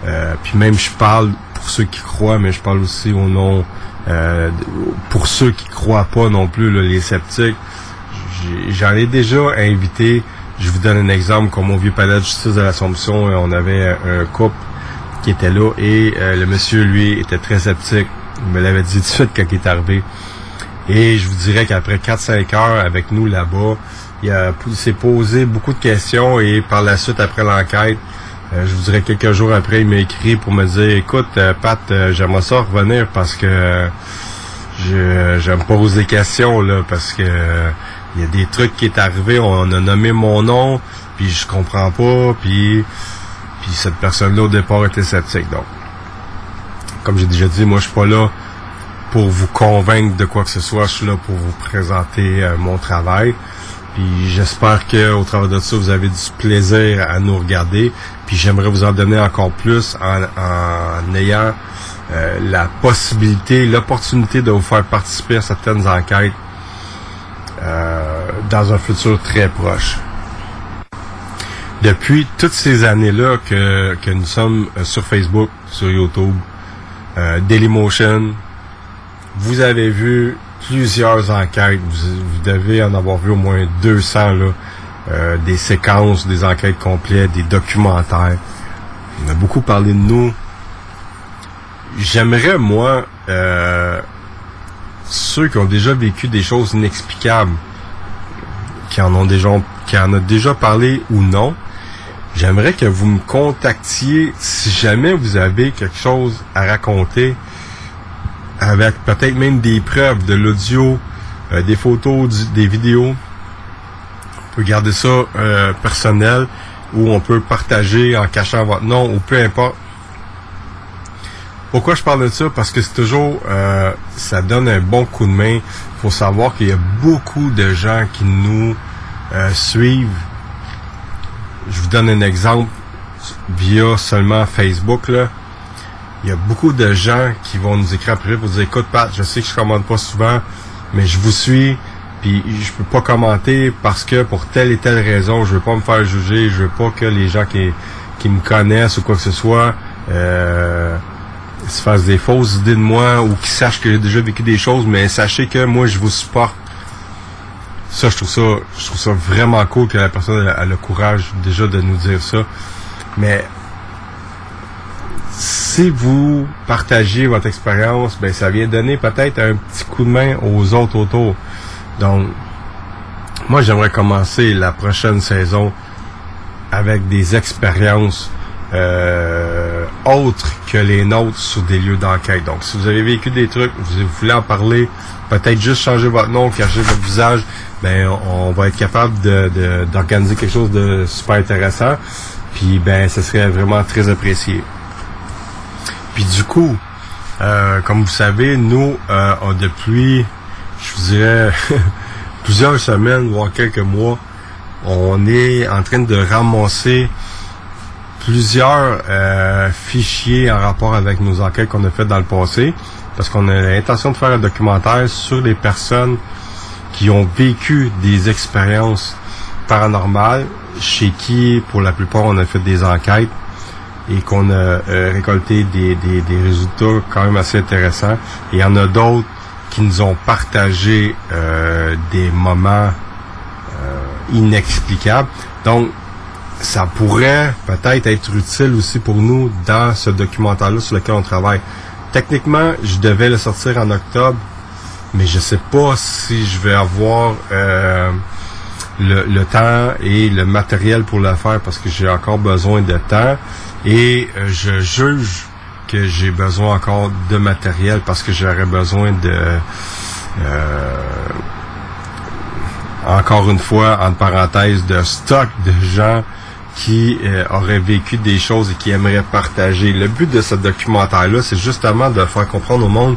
euh, puis même, je parle pour ceux qui croient, mais je parle aussi au nom... euh, pour ceux qui croient pas non plus, là, les sceptiques. J'en ai déjà invité. Je vous donne un exemple, comme au vieux palais de justice de l'Assomption, euh, on avait un couple qui était là et euh, le monsieur, lui, était très sceptique. Il me l'avait dit tout de suite quand il est arrivé. Et je vous dirais qu'après 4-5 heures avec nous là-bas, il, s'est posé beaucoup de questions et par la suite, après l'enquête, je vous dirais quelques jours après, il m'a écrit pour me dire, écoute, euh, Pat, euh, j'aimerais ça revenir parce que euh, je, je me pose des questions là parce que euh, il y a des trucs qui est arrivé, on a nommé mon nom, puis je comprends pas, puis puis cette personne-là au départ était sceptique. Donc, comme j'ai déjà dit, moi je suis pas là pour vous convaincre de quoi que ce soit, je suis là pour vous présenter euh, mon travail. Puis j'espère que au travers de ça, vous avez du plaisir à nous regarder. Puis j'aimerais vous en donner encore plus en, en ayant euh, la possibilité, l'opportunité de vous faire participer à certaines enquêtes euh, dans un futur très proche. Depuis toutes ces années-là que, que nous sommes euh, sur Facebook, sur YouTube, euh, Dailymotion, vous avez vu plusieurs enquêtes. Vous, vous devez en avoir vu au moins 200 là, euh, des séquences, des enquêtes complètes, des documentaires. On a beaucoup parlé de nous. J'aimerais moi euh, ceux qui ont déjà vécu des choses inexplicables, qui en ont déjà, qui en ont déjà parlé ou non, j'aimerais que vous me contactiez si jamais vous avez quelque chose à raconter avec peut-être même des preuves de l'audio, euh, des photos, des vidéos. Peut garder ça euh, personnel ou on peut partager en cachant votre nom ou peu importe. Pourquoi je parle de ça? Parce que c'est toujours, euh, ça donne un bon coup de main. Il faut savoir qu'il y a beaucoup de gens qui nous euh, suivent. Je vous donne un exemple via seulement Facebook. Là. Il y a beaucoup de gens qui vont nous écrire après pour dire écoute Pat, je sais que je commande pas souvent, mais je vous suis, puis je peux pas commenter parce que pour telle et telle raison, je veux pas me faire juger, je veux pas que les gens qui, qui me connaissent ou quoi que ce soit euh, se fassent des fausses idées de moi ou qui sachent que j'ai déjà vécu des choses, mais sachez que moi je vous supporte. Ça, je trouve ça, je trouve ça vraiment cool que la personne ait le courage déjà de nous dire ça. Mais si vous partagez votre expérience, ben ça vient donner peut-être un petit coup de main aux autres autour. Donc, moi j'aimerais commencer la prochaine saison avec des expériences euh, autres que les nôtres sur des lieux d'enquête. Donc, si vous avez vécu des trucs, vous, voulez en parler, peut-être juste changer votre nom, cacher votre visage, ben on, va être capable de- de- d'organiser quelque chose de super intéressant. Puis ben, ce serait vraiment très apprécié. Puis du coup, euh, comme vous savez, nous, euh, depuis, je vous dirais, plusieurs semaines, voire quelques mois, on est en train de ramasser plusieurs euh, fichiers en rapport avec nos enquêtes qu'on a faites dans le passé, parce qu'on a l'intention de faire un documentaire sur les personnes qui ont vécu des expériences paranormales, chez qui, pour la plupart, on a fait des enquêtes et qu'on a euh, récolté des, des, résultats quand même assez intéressants. Et il y en a d'autres qui nous ont partagé euh, des moments euh, inexplicables. Donc, ça pourrait peut-être être utile aussi pour nous dans ce documentaire-là sur lequel on travaille. Techniquement, je devais le sortir en octobre, mais je sais pas si je vais avoir euh, le, temps et le matériel pour le faire parce que j'ai encore besoin de temps et je juge que j'ai besoin encore de matériel parce que j'aurais besoin de euh, encore une fois, entre parenthèses, de stock de gens qui euh, auraient vécu des choses et qui aimeraient partager. Le but de ce documentaire-là, c'est justement de faire comprendre au monde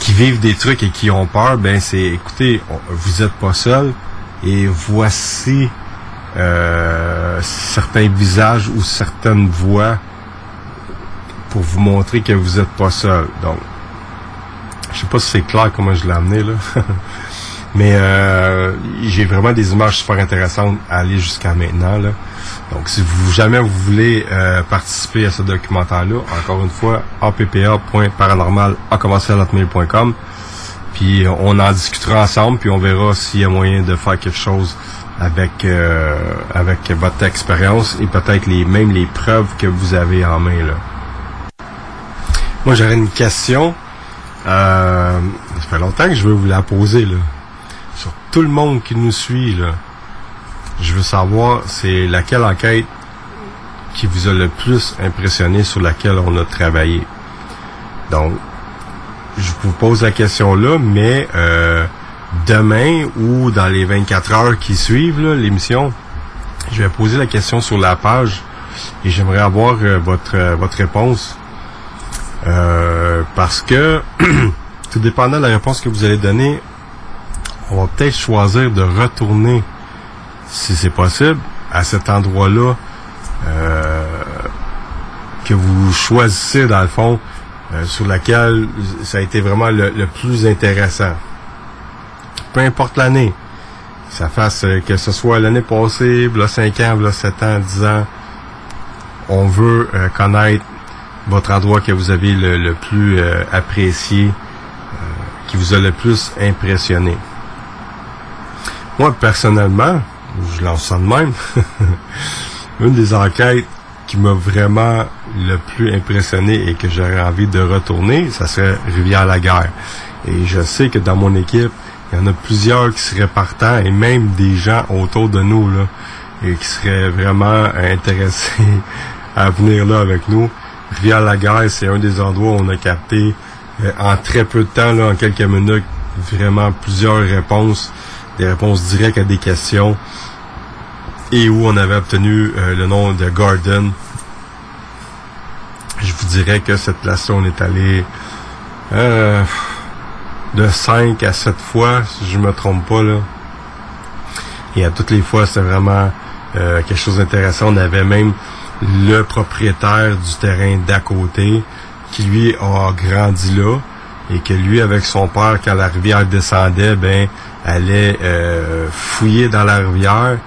qui vivent des trucs et qui ont peur, ben c'est, écoutez, vous êtes pas seul et voici euh, certains visages ou certaines voix pour vous montrer que vous êtes pas seul. Donc, je sais pas si c'est clair comment je l'ai amené là. Mais euh, j'ai vraiment des images super intéressantes à aller jusqu'à maintenant. Là. Donc, si vous jamais vous voulez euh, participer à ce documentaire-là, encore une fois, appa.paranormal.com. Puis on en discutera ensemble, puis on verra s'il y a moyen de faire quelque chose avec euh, avec votre expérience et peut-être les même les preuves que vous avez en main là. Moi j'aurais une question. Euh, ça fait longtemps que je veux vous la poser là tout le monde qui nous suit, là, je veux savoir, c'est laquelle enquête qui vous a le plus impressionné sur laquelle on a travaillé? Donc, je vous pose la question là, mais euh, demain ou dans les 24 heures qui suivent l'émission, je vais poser la question sur la page et j'aimerais avoir euh, votre euh, votre réponse. Parce que tout dépendant de la réponse que vous allez donner, on va peut-être choisir de retourner, si c'est possible, à cet endroit-là euh, que vous choisissez dans le fond, euh, sur laquelle ça a été vraiment le, plus intéressant. Peu importe l'année, ça fasse euh, que ce soit l'année passée, là 5 ans, là 7 ans, 10 ans, on veut connaître votre endroit que vous avez le, plus apprécié, qui vous a le plus impressionné? Moi, personnellement, je lance ça de même, une des enquêtes qui m'a vraiment le plus impressionné et que j'aurais envie de retourner, ça serait Rivière-la-Guerre. Et je sais que dans mon équipe, il y en a plusieurs qui seraient partants et même des gens autour de nous là, et qui seraient vraiment intéressés à venir là avec nous. Rivière-la-Guerre, c'est un des endroits où on a capté euh, en très peu de temps, là, en quelques minutes, vraiment plusieurs réponses des réponses directes à des questions et où on avait obtenu euh, le nom de Garden. Je vous dirais que cette place-là, on est allé euh, de 5 à 7 fois, si je me trompe pas. Là. Et à toutes les fois, c'était vraiment quelque chose d'intéressant. On avait même le propriétaire du terrain d'à côté qui lui a grandi là et que lui avec son père quand la rivière descendait ben allait euh, fouiller dans la rivière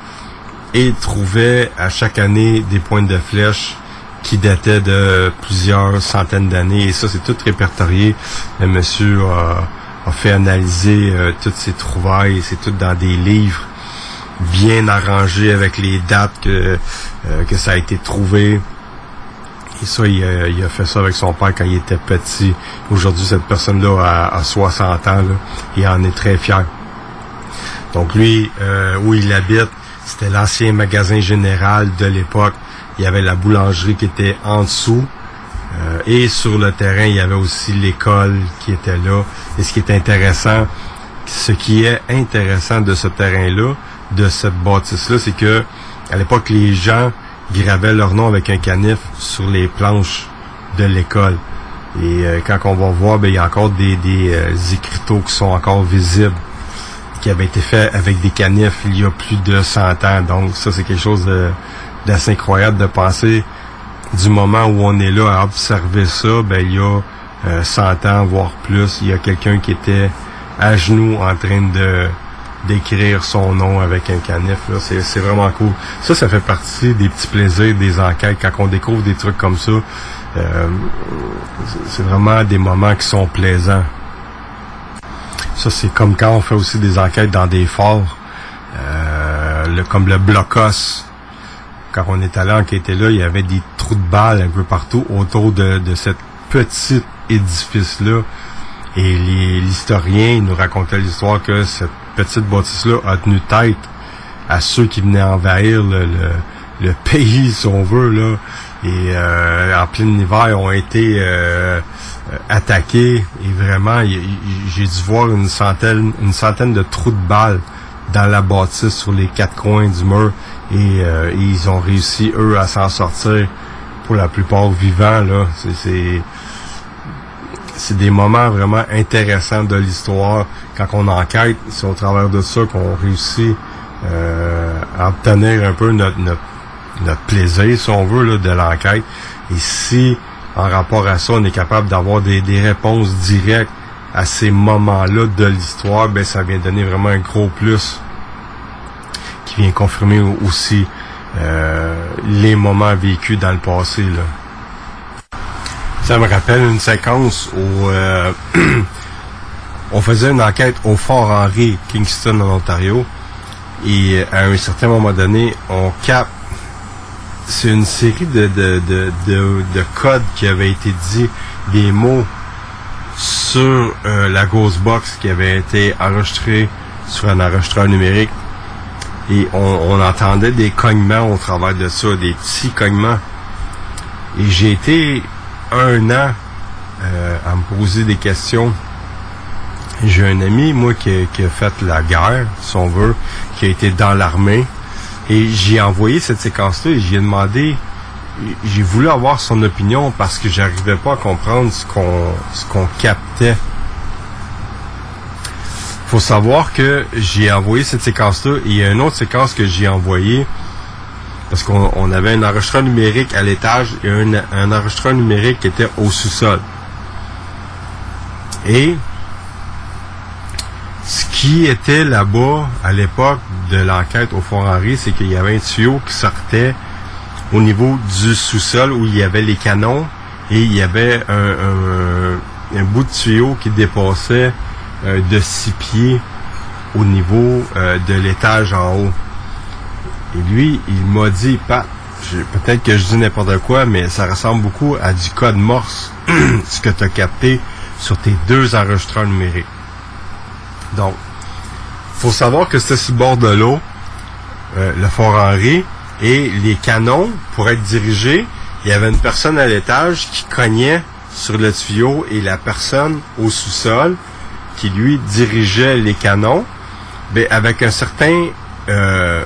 et trouvait à chaque année des pointes de flèches qui dataient de plusieurs centaines d'années. Et ça, c'est tout répertorié. Le monsieur a, fait analyser euh, toutes ces trouvailles. C'est tout dans des livres bien arrangés avec les dates que, euh, que ça a été trouvé. Et ça, il a, fait ça avec son père quand il était petit. Aujourd'hui, cette personne-là a, 60 ans. Là, il en est très fier. Donc lui, euh, où il habite, c'était l'ancien magasin général de l'époque. Il y avait la boulangerie qui était en dessous. Euh, et sur le terrain, il y avait aussi l'école qui était là. Et ce qui est intéressant, ce qui est intéressant de ce terrain-là, de cette bâtisse-là, c'est que à l'époque, les gens gravaient leur nom avec un canif sur les planches de l'école. Et euh, quand on va voir, ben, il y a encore des, des écriteaux qui sont encore visibles qui avait été fait avec des canifs il y a plus de 100 ans. Donc ça, c'est quelque chose d'assez incroyable de penser du moment où on est là à observer ça, ben il y a 100 euh, ans, voire plus, il y a quelqu'un qui était à genoux en train de d'écrire son nom avec un canif. C'est vraiment cool. Ça, ça fait partie des petits plaisirs des enquêtes. Quand on découvre des trucs comme ça, euh, c'est vraiment des moments qui sont plaisants. Ça, c'est comme quand on fait aussi des enquêtes dans des forts, euh, le, comme le blocos. Quand on est allé enquêter là, il y avait des trous de balles un peu partout autour de, de cet petit édifice-là. Et l'historien nous racontait l'histoire que cette petite bâtisse-là a tenu tête à ceux qui venaient envahir le, le, pays, si on veut, là. Et euh, en plein hiver, ont été euh, euh, attaqué et vraiment, j'ai dû voir une centaine, une centaine de trous de balles dans la bâtisse sur les quatre coins du mur et euh, ils ont réussi eux à s'en sortir pour la plupart vivants là. C'est- C'est des moments vraiment intéressants de l'histoire quand on enquête. C'est au travers de ça qu'on réussit euh, à obtenir un peu notre, notre, notre plaisir, si on veut, là, de l'enquête. Et si, en rapport à ça, on est capable d'avoir des, des réponses directes à ces moments-là de l'histoire, ben ça vient donner vraiment un gros plus qui vient confirmer au- aussi euh, les moments vécus dans le passé. Là. Ça me rappelle une séquence où euh, on faisait une enquête au Fort Henry, Kingston, en Ontario. Et à un certain moment donné, on capte. C'est une série de, de, de, de, de codes qui avaient été dit, des mots sur euh, la Ghost Box qui avait été enregistrée sur un enregistreur numérique. Et on, on entendait des cognements au travers de ça, des petits cognements. Et j'ai été un an euh, à me poser des questions. J'ai un ami, moi, qui, a- qui a fait la guerre, si on veut, qui a été dans l'armée. Et j'ai envoyé cette séquence-là et j'ai demandé, j'ai voulu avoir son opinion parce que j'arrivais pas à comprendre ce qu'on ce qu'on captait. Faut savoir que j'ai envoyé cette séquence-là et il y a une autre séquence que j'ai envoyée parce qu'on on avait un enregistreur numérique à l'étage et un, un numérique qui était au sous-sol. Et ce qui était là-bas à l'époque de l'enquête au Fort Henry, c'est qu'il y avait un tuyau qui sortait au niveau du sous-sol où il y avait les canons et il y avait un bout de tuyau qui dépassait euh, de six pieds au niveau euh, de l'étage en haut. Et lui, il m'a dit, peut-être que je dis n'importe quoi, mais ça ressemble beaucoup à du code morse, ce que tu as capté sur tes deux enregistreurs numériques. Donc, faut savoir que c'était sur le bord de l'eau, euh, le Fort Henry, et les canons, pour être dirigés, il y avait une personne à l'étage qui cognait sur le tuyau et la personne au sous-sol qui lui dirigeait les canons, ben, avec un certain euh,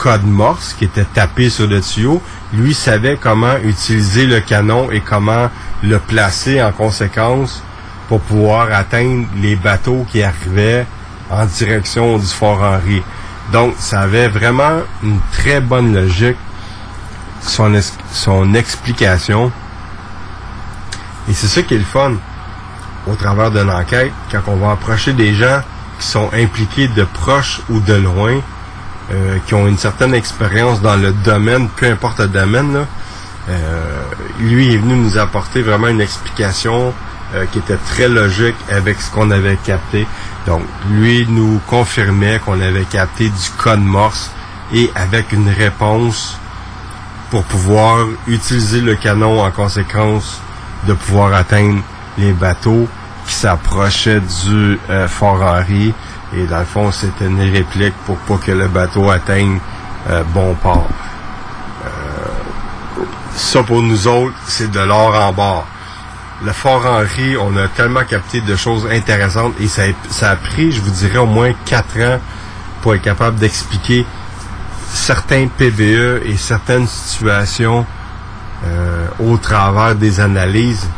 code morse qui était tapé sur le tuyau, lui savait comment utiliser le canon et comment le placer en conséquence pour pouvoir atteindre les bateaux qui arrivaient en direction du Fort Henry. Donc, ça avait vraiment une très bonne logique, son, explication. Et c'est ça qui est le fun au travers d'une enquête, quand on va approcher des gens qui sont impliqués de proche ou de loin, euh, qui ont une certaine expérience dans le domaine, peu importe le domaine, là, euh, lui est venu nous apporter vraiment une explication euh, qui était très logique avec ce qu'on avait capté. Donc, lui nous confirmait qu'on avait capté du code morse et avec une réponse pour pouvoir utiliser le canon en conséquence de pouvoir atteindre les bateaux qui s'approchaient du euh, Fort Henry. Et dans le fond, c'était une réplique pour pas que le bateau atteigne euh, bon port. Euh, ça, pour nous autres, c'est de l'or en bord. Le Fort Henry, on a tellement capté de choses intéressantes et ça a, pris, je vous dirais, au moins quatre ans pour être capable d'expliquer certains PVE et certaines situations euh, au travers des analyses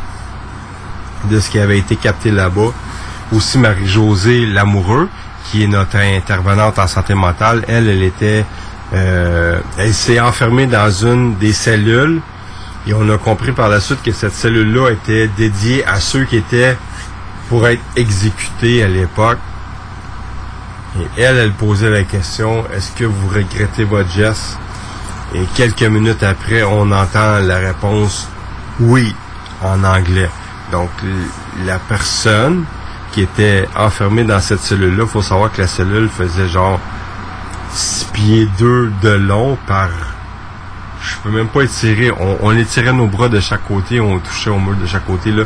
de ce qui avait été capté là-bas. Aussi Marie-Josée Lamoureux, qui est notre intervenante en santé mentale, elle, elle était euh, elle s'est enfermée dans une des cellules et on a compris par la suite que cette cellule-là était dédiée à ceux qui étaient pour être exécutés à l'époque. Et elle, elle posait la question, est-ce que vous regrettez votre geste? Et quelques minutes après, on entend la réponse oui en anglais. Donc, la personne qui était enfermée dans cette cellule-là, faut savoir que la cellule faisait genre 6 pieds 2 de long par... Je peux même pas étirer. On, étirait nos bras de chaque côté, on touchait au mur de chaque côté. Là.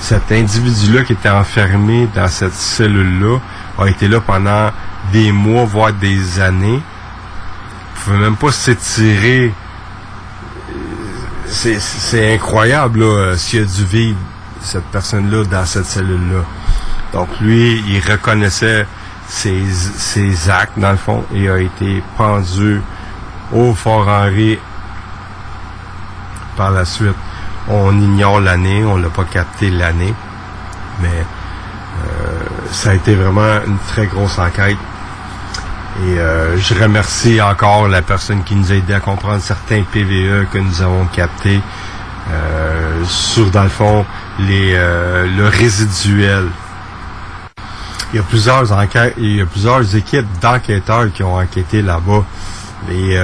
Cet individu-là qui était enfermé dans cette cellule-là a été là pendant des mois, voire des années. Il pouvait même pas s'étirer. C'est- incroyable là, euh, qu'il a dû vivre. cette personne-là dans cette cellule-là. Donc lui, il reconnaissait ses, actes, dans le fond, et a été pendu au Fort Henri par la suite. On ignore l'année, on l'a pas capté l'année, mais euh, ça a été vraiment une très grosse enquête. Et euh, je remercie encore la personne qui nous a aidé à comprendre certains PVE que nous avons captés euh, sur, dans le fond, les, le résiduel. Il y a plusieurs enquêtes, il y a plusieurs équipes d'enquêteurs qui ont enquêté là-bas. Et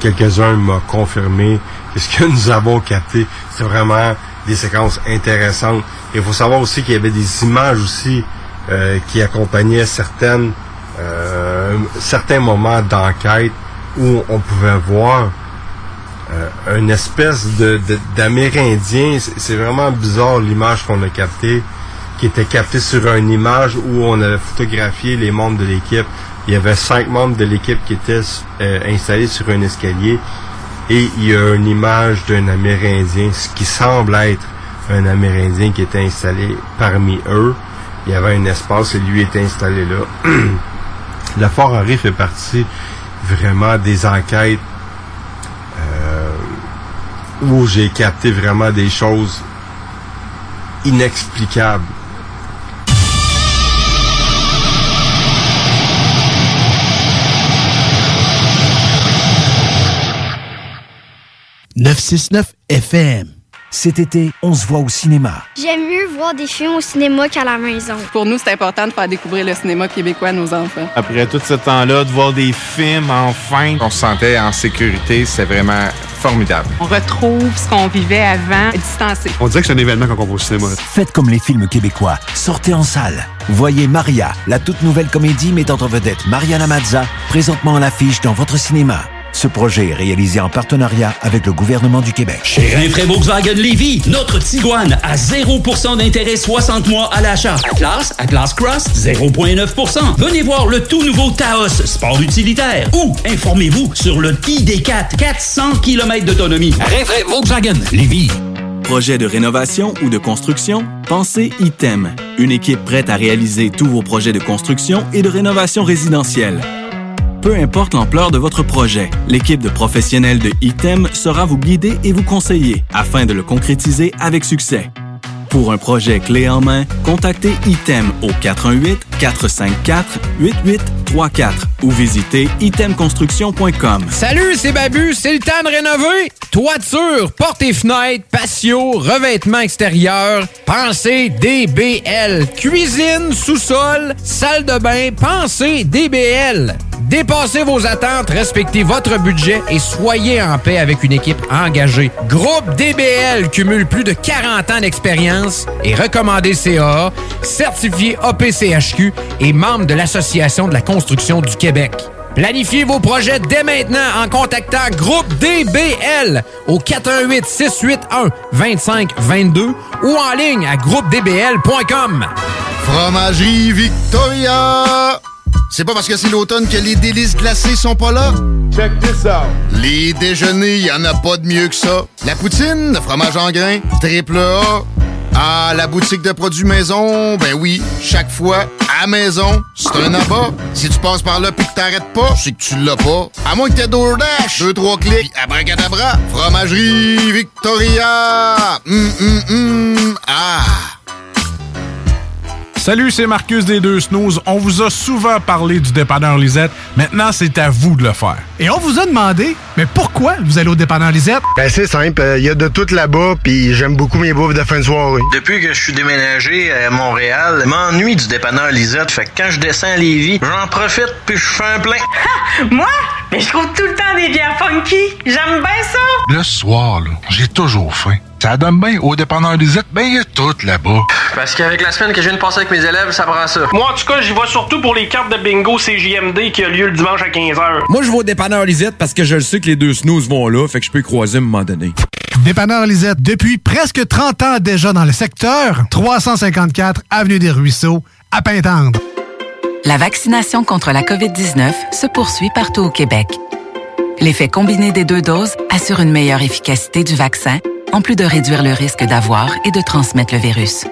quelques-uns m'ont confirmé que ce que nous avons capté, c'est vraiment des séquences intéressantes. Il faut savoir aussi qu'il y avait des images aussi euh, qui accompagnaient certaines euh, certains moments d'enquête où on pouvait voir euh, une espèce de, d'Amérindien. C'est vraiment bizarre l'image qu'on a captée, qui était captée sur une image où on avait photographié les membres de l'équipe. Il y avait cinq membres de l'équipe qui étaient installés sur un escalier et il y a une image d'un Amérindien, ce qui semble être un Amérindien qui était installé parmi eux. Il y avait un espace et lui était installé là. Le Fort fait partie vraiment des enquêtes euh, où j'ai capté vraiment des choses inexplicables 969 FM. Cet été, on se voit au cinéma. J'aime mieux voir des films au cinéma qu'à la maison. Pour nous, c'est important de faire découvrir le cinéma québécois à nos enfants. Après tout ce temps-là, de voir des films, enfin, on se sentait en sécurité, c'est vraiment formidable. On retrouve ce qu'on vivait avant, distancé. On dirait que c'est un événement quand on va au cinéma. Faites comme les films québécois. Sortez en salle. Voyez Maria, la toute nouvelle comédie mettant en vedette Mariana Mazza, présentement à l'affiche dans votre cinéma. Ce projet est réalisé en partenariat avec le gouvernement du Québec. Chez Rinfraie Volkswagen Lévy, notre Tiguan à 0% d'intérêt 60 mois à l'achat. Atlas, Atlas Cross, 0,9%. Venez voir le tout nouveau Taos, sport utilitaire. Ou informez-vous sur le ID4, 400 km d'autonomie. Rinfraie Volkswagen Lévy. Projet de rénovation ou de construction? Pensez ITEM. Une équipe prête à réaliser tous vos projets de construction et de rénovation résidentielle. Peu importe l'ampleur de votre projet, l'équipe de professionnels de ITEM sera vous guider et vous conseiller afin de le concrétiser avec succès. Pour un projet clé en main, contactez ITEM au 418-454-8834 ou visitez itemconstruction.com. Salut, c'est Babu, c'est le temps de rénover. Toiture, portes et fenêtres, patio, revêtement extérieur, pensez DBL. Cuisine, sous-sol, salle de bain, pensez DBL. Dépassez vos attentes, respectez votre budget et soyez en paix avec une équipe engagée. Groupe DBL cumule plus de 40 ans d'expérience et recommandé CAA, certifié APCHQ et membre de l'Association de la construction du Québec. Planifiez vos projets dès maintenant en contactant Groupe DBL au 418 681 2522 ou en ligne à groupedbl.com. Fromagerie Victoria c'est pas parce que c'est l'automne que les délices glacées sont pas là? Check this out. Les déjeuners, y en a pas de mieux que ça. La poutine, le fromage en grains, triple A. Ah, la boutique de produits maison, ben oui, chaque fois, à maison, c'est un abat. Si tu passes par là pis que t'arrêtes pas, c'est que tu l'as pas. À moins que t'aies DoorDash, deux, trois clics, abracadabra, fromagerie Victoria. Hum, hum, hum, ah... Salut, c'est Marcus des Deux Snooze. On vous a souvent parlé du dépanneur Lisette. Maintenant, c'est à vous de le faire. Et on vous a demandé, mais pourquoi vous allez au dépanneur Lisette? Ben, c'est simple. Il y a de tout là-bas, puis j'aime beaucoup mes bouffes de fin de soirée. Depuis que je suis déménagé à Montréal, je m'ennuie du dépanneur Lisette. Fait que quand je descends à Lévis, j'en profite, puis je fais un plein. Ha! Moi? Mais je trouve tout le temps des bières funky. J'aime bien ça. Le soir, là, j'ai toujours faim. Ça donne bien. Au dépanneur Lisette, ben il y a tout là-bas. Parce qu'avec la semaine que je viens de passer avec mes élèves, ça prend ça. Moi, en tout cas, j'y vais surtout pour les cartes de bingo CJMD qui a lieu le dimanche à 15h. Moi, je vais au dépanneur Lisette parce que je le sais que les deux snooze vont là, fait que je peux y croiser à un moment donné. Dépanneur Lisette, depuis presque 30 ans déjà dans le secteur, 354 Avenue des Ruisseaux, à Pintendre. La vaccination contre la COVID-19 se poursuit partout au Québec. L'effet combiné des deux doses assure une meilleure efficacité du vaccin en plus de réduire le risque d'avoir et de transmettre le virus.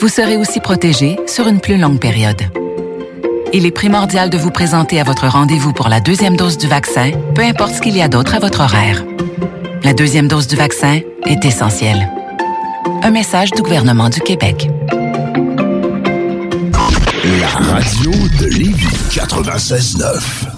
Vous serez aussi protégé sur une plus longue période. Il est primordial de vous présenter à votre rendez-vous pour la deuxième dose du vaccin, peu importe ce qu'il y a d'autre à votre horaire. La deuxième dose du vaccin est essentielle. Un message du gouvernement du Québec. La radio de Lévis 96.9.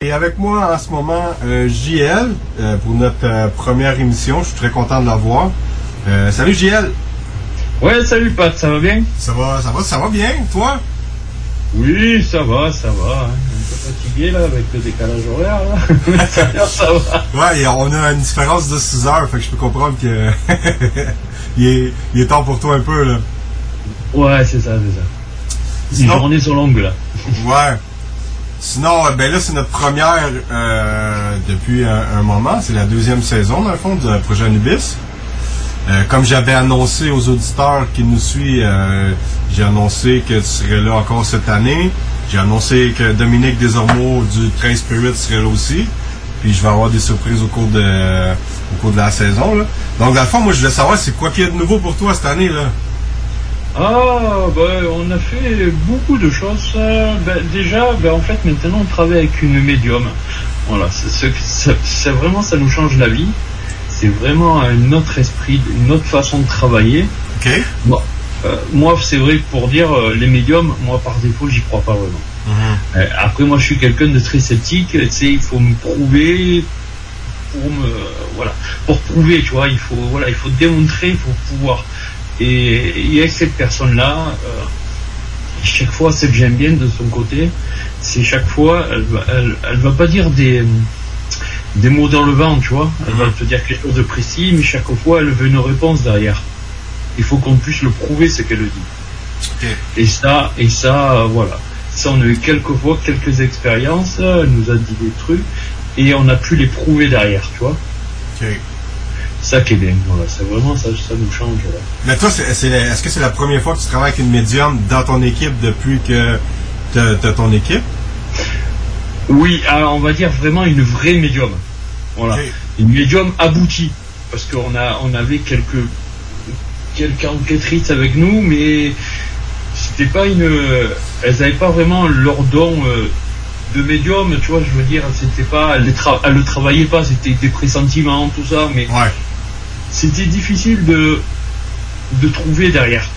Et avec moi en ce moment, euh, JL, euh, pour notre euh, première émission. Je suis très content de l'avoir. Salut JL. Ouais, salut Pat, ça va bien? Ça va, ça va, ça va bien, toi? Oui, ça va, ça va. hein. Un peu fatigué là avec le décalage horaire là. Ça, ça va. Ouais, et on a une différence de 6 heures, fait que je peux comprendre que il, est, il est tard pour toi un peu là. Ouais, c'est ça, c'est ça. Les Sinon- journées sont longues là. Ouais. Sinon, euh, ben là, c'est notre première euh, depuis un, moment. C'est la deuxième saison, dans le fond, du projet Anubis. Euh, comme j'avais annoncé aux auditeurs qui nous suivent, euh, j'ai annoncé que tu serais là encore cette année. J'ai annoncé que Dominique Desormeaux du Train Spirit serait là aussi. Puis je vais avoir des surprises au cours de au cours de la saison. Là. Donc dans le fond, moi je voulais savoir c'est quoi qu'il y a de nouveau pour toi cette année là? Ah, ben, on a fait beaucoup de choses. Ben, déjà, ben, en fait, maintenant, on travaille avec une médium. Voilà, c'est vraiment, ça nous change la vie. C'est vraiment un autre esprit, une autre façon de travailler. Ok. Bon, euh, moi, c'est vrai que pour dire euh, les médiums, moi, par défaut, j'y crois pas vraiment. Euh, après, moi, je suis quelqu'un de très sceptique. Tu sais, il faut me prouver pour me, voilà, pour prouver, tu vois, il faut, voilà, il faut démontrer, il faut pouvoir. Et il y a cette personne-là, euh, chaque fois, ce que j'aime bien de son côté, c'est chaque fois, elle va, elle, elle va pas dire des, des mots dans le vent, tu vois. Elle va te dire quelque chose de précis, mais chaque fois, elle veut une réponse derrière. Il faut qu'on puisse le prouver ce qu'elle dit. Et ça, et ça, euh, voilà. Ça, on a eu quelques fois, quelques expériences, elle nous a dit des trucs, et on a pu les prouver derrière, tu vois. Ça qui est bien, voilà. C'est vraiment ça, ça nous change. là. Mais toi, est-ce que c'est la première fois que tu travailles avec une médium dans ton équipe depuis que tu as ton équipe? Oui, alors on va dire vraiment une vraie médium. Voilà. Une médium aboutie. Parce qu'on a, on avait quelques, quelques enquêtrices avec nous, mais c'était pas une, elles n'avaient pas vraiment leur don euh, de médium, tu vois, je veux dire, c'était pas, tra- elles le travaillaient pas, c'était des pressentiments, tout ça, mais c'était difficile de, de trouver derrière.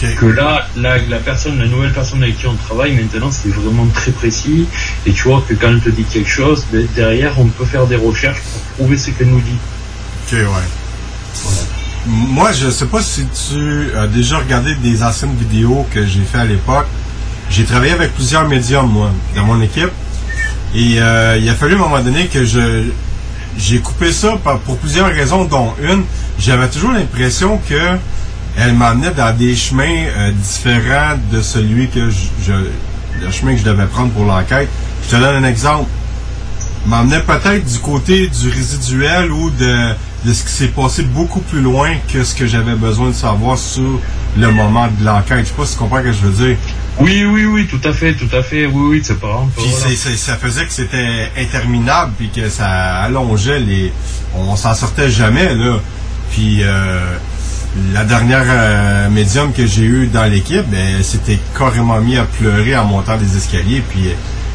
Que là, la, la personne, la nouvelle personne avec qui on travaille maintenant, c'est vraiment très précis. Et tu vois que quand elle te dit quelque chose, ben, derrière, on peut faire des recherches pour prouver ce qu'elle nous dit. Ok, ouais. Moi, je sais pas si tu as déjà regardé des anciennes vidéos que j'ai fait à l'époque. J'ai travaillé avec plusieurs médiums, moi, dans mon équipe. Et euh, il a fallu à un moment donné que je j'ai coupé ça pour plusieurs raisons, dont une, j'avais toujours l'impression que elle m'emmenait dans des chemins euh, différents de celui que je, le chemin que je devais prendre pour l'enquête. Je te donne un exemple m'emmenait peut-être du côté du résiduel ou de, de ce qui s'est passé beaucoup plus loin que ce que j'avais besoin de savoir sur le moment de l'enquête. Je sais pas si tu comprends ce que je veux dire. Oui, oui, oui, tout à fait, tout à fait, oui, oui, c'est pas grave. Puis c'est- c'est- ça faisait que c'était interminable, puis que ça allongeait les... On s'en sortait jamais, là. Puis euh, la dernière euh, médium que j'ai eue dans l'équipe, ben, elle s'était carrément mis à pleurer en montant des escaliers, puis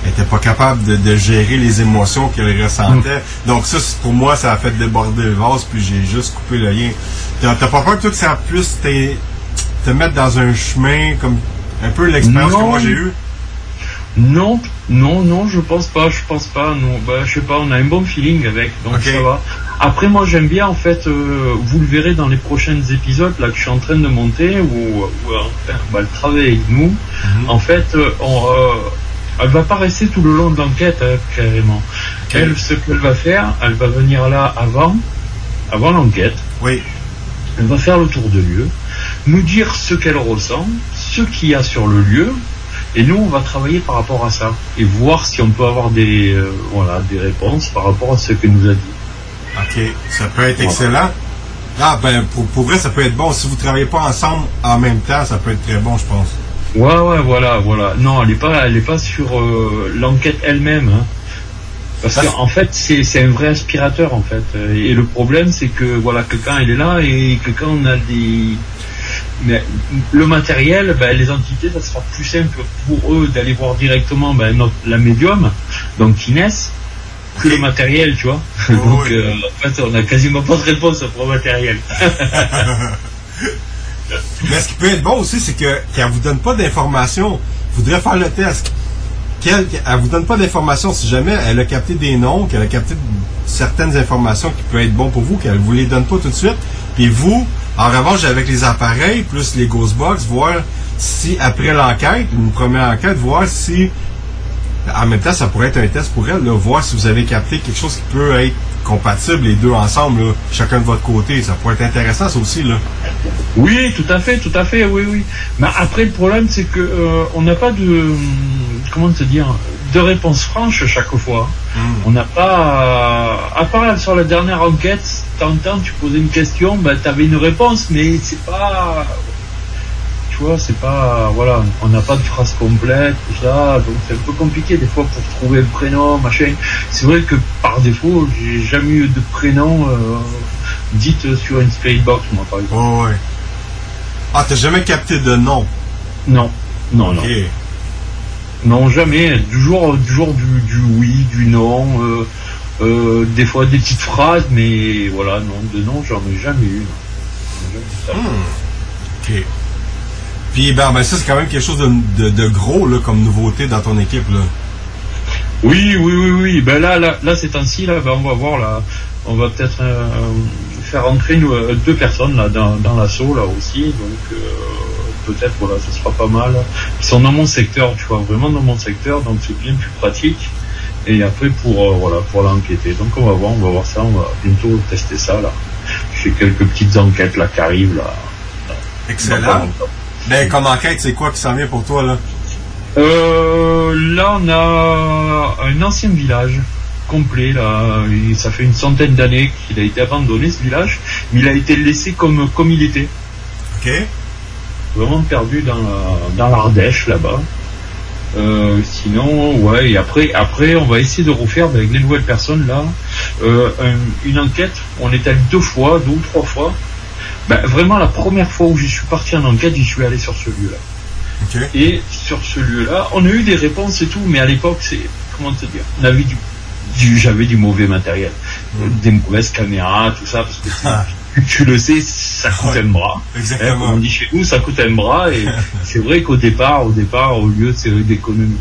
elle était pas capable de, de gérer les émotions qu'elle ressentait. Donc ça, c'est- pour moi, ça a fait déborder le vase, puis j'ai juste coupé le lien. T'as t'as pas peur, toi, que ça puisse te mettre dans un chemin comme un peu l'expérience que moi j'ai eue? Non, non, non, je pense pas, je pense pas, non. Bah, je sais pas, on a un bon feeling avec, donc ça va. Après, moi, j'aime bien, en fait, euh, vous le verrez dans les prochains épisodes, là, que je suis en train de monter, où, où enfin, bah, elle travaille avec nous. En fait, euh, on, euh, elle va pas rester tout le long de l'enquête, hein, carrément. Elle, ce qu'elle va faire, elle va venir là avant, avant l'enquête. Oui. Elle va faire le tour de lieu, nous dire ce qu'elle ressent, ce qu'il y a sur le lieu. Et nous, on va travailler par rapport à ça et voir si on peut avoir des, euh, voilà, des réponses par rapport à ce que nous a dit. OK. Ça peut être excellent. Ah, ben, pour, pour vrai, ça peut être bon. Si vous travaillez pas ensemble en même temps, ça peut être très bon, je pense. Ouais, ouais, voilà, voilà. Non, elle est pas, elle est pas sur euh, l'enquête elle-même. hein. Parce qu'en fait, c'est un vrai aspirateur, en fait. Et le problème, c'est que, voilà, que quand elle est là et que quand on a des... Mais le matériel, ben, les entités, ça sera plus simple pour eux d'aller voir directement ben, notre, la médium, donc Inès, que le matériel, tu vois. donc, euh, en fait, on a quasiment pas de réponse pour le matériel. Mais ce qui peut être bon aussi, c'est que qu'elle vous donne pas d'informations. Vous devriez faire le test. Qu'elle, elle vous donne pas d'informations. Si jamais elle a capté des noms, qu'elle a capté certaines informations qui peuvent être bonnes pour vous, qu'elle vous les donne pas tout de suite. Puis vous, en revanche, avec les appareils, plus les Ghostbox, voir si après l'enquête, une première enquête, voir si en même temps, ça pourrait être un test pour elle, voir si vous avez capté quelque chose qui peut être compatible les deux ensemble, chacun de votre côté. Ça pourrait être intéressant, ça aussi. Là. Oui, tout à fait, tout à fait, oui, oui. Mais après, le problème, c'est que euh, n'a pas de, comment te dire, de réponse franche chaque fois. On n'a pas, à part sur la dernière enquête, t'entends, tu posais une question, ben, t'avais une réponse, mais c'est pas, tu vois, c'est pas, voilà, on n'a pas de phrase complète, tout ça, donc c'est un peu compliqué des fois pour trouver le prénom, machin. C'est vrai que par défaut, j'ai jamais eu de prénom euh, dit sur une spirit box, moi, par exemple. Oh, ouais. Ah, t'as jamais capté de nom? Non, non, non. Non, jamais. Toujours, toujours du, du oui, du non. euh, euh, des fois des petites phrases, mais voilà, non, de non, j'en ai jamais eu. non. OK. Puis, ben, ben, ça, c'est quand même quelque chose de, de- de gros, là, comme nouveauté dans ton équipe, là. Oui, oui, oui, oui. Ben là, là, là ces temps-ci, là, ben, on va voir là. On va peut-être euh, faire entrer nous, deux personnes là dans, dans l'assaut là aussi. Donc euh, peut-être voilà, ce sera pas mal. Ils sont dans mon secteur, tu vois, vraiment dans mon secteur, donc c'est bien plus pratique. Et après pour euh, voilà pour l'enquêter. Donc on va voir, on va voir ça, on va bientôt tester ça là. J'ai quelques petites enquêtes là qui arrivent là. Excellent. Ben, comme enquête, c'est quoi qui s'en vient pour toi, là? Euh, là, on a un ancien village complet. Là, Et ça fait une centaine d'années qu'il a été abandonné ce village, mais il a été laissé comme comme il était. Ok. Vraiment perdu dans la- dans l'Ardèche là-bas. Euh, sinon, ouais. Et après, après, on va essayer de refaire avec les nouvelles personnes là euh, un- une enquête. On est allé deux fois, deux ou trois fois. Ben, vraiment, la première fois où je suis parti en enquête, j'y suis allé sur ce lieu-là. Et sur ce lieu-là, on a eu des réponses et tout, mais à l'époque, c'est comment te dire, on avait du, du- j'avais du mauvais matériel, des mauvaises caméras, tout ça, parce que tu le sais, ça coûte un bras. Exactement. Hein, comme on dit chez nous, ça coûte un bras, et c'est vrai qu'au départ, au départ, au lieu d'économiser,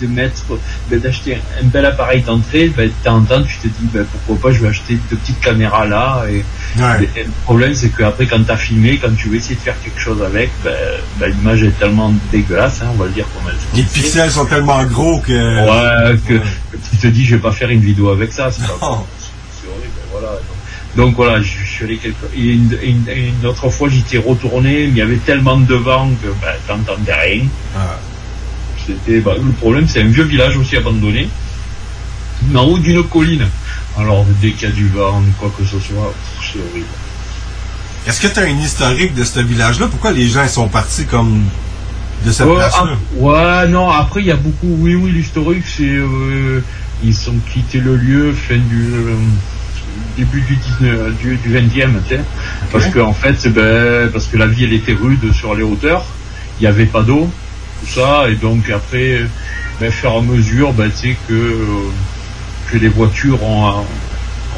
de mettre, ben, d'acheter un bel appareil d'entrée, ben, temps, tu te dis, ben, pourquoi pas, je vais acheter deux petites caméras là, et, et le problème, c'est qu'après, quand tu as filmé, quand tu veux essayer de faire quelque chose avec, ben, ben, l'image est tellement dégueulasse, hein, on va le dire comme elle Les pixels sont tellement gros que. Ouais, que, que tu te dis, je vais pas faire une vidéo avec ça. C'est pas bon. C'est horrible, voilà. Donc, voilà, je, je suis allé quelque... et une, une- une autre fois, j'étais retourné, mais il y avait tellement de vent que ben, t'entendais rien. C'était, bah, le problème, c'est un vieux village aussi abandonné, mais en haut d'une colline. Alors, dès qu'il y a du vent, quoi que ce soit, c'est horrible. Est-ce que tu as une historique de ce village-là? Pourquoi les gens ils sont partis comme de cette Ouais, place-là? ap- ouais, non, après, il y a beaucoup, oui, oui, l'historique, c'est, euh, ils ont quitté le lieu fin du, euh, début du 19, du, du 20e, tu sais. Parce que, en fait, ben, parce que la vie, elle était rude sur les hauteurs. Il n'y avait pas d'eau, tout ça, et donc, après, ben, faire à mesure, ben, tu sais, que, euh, que les voitures ont,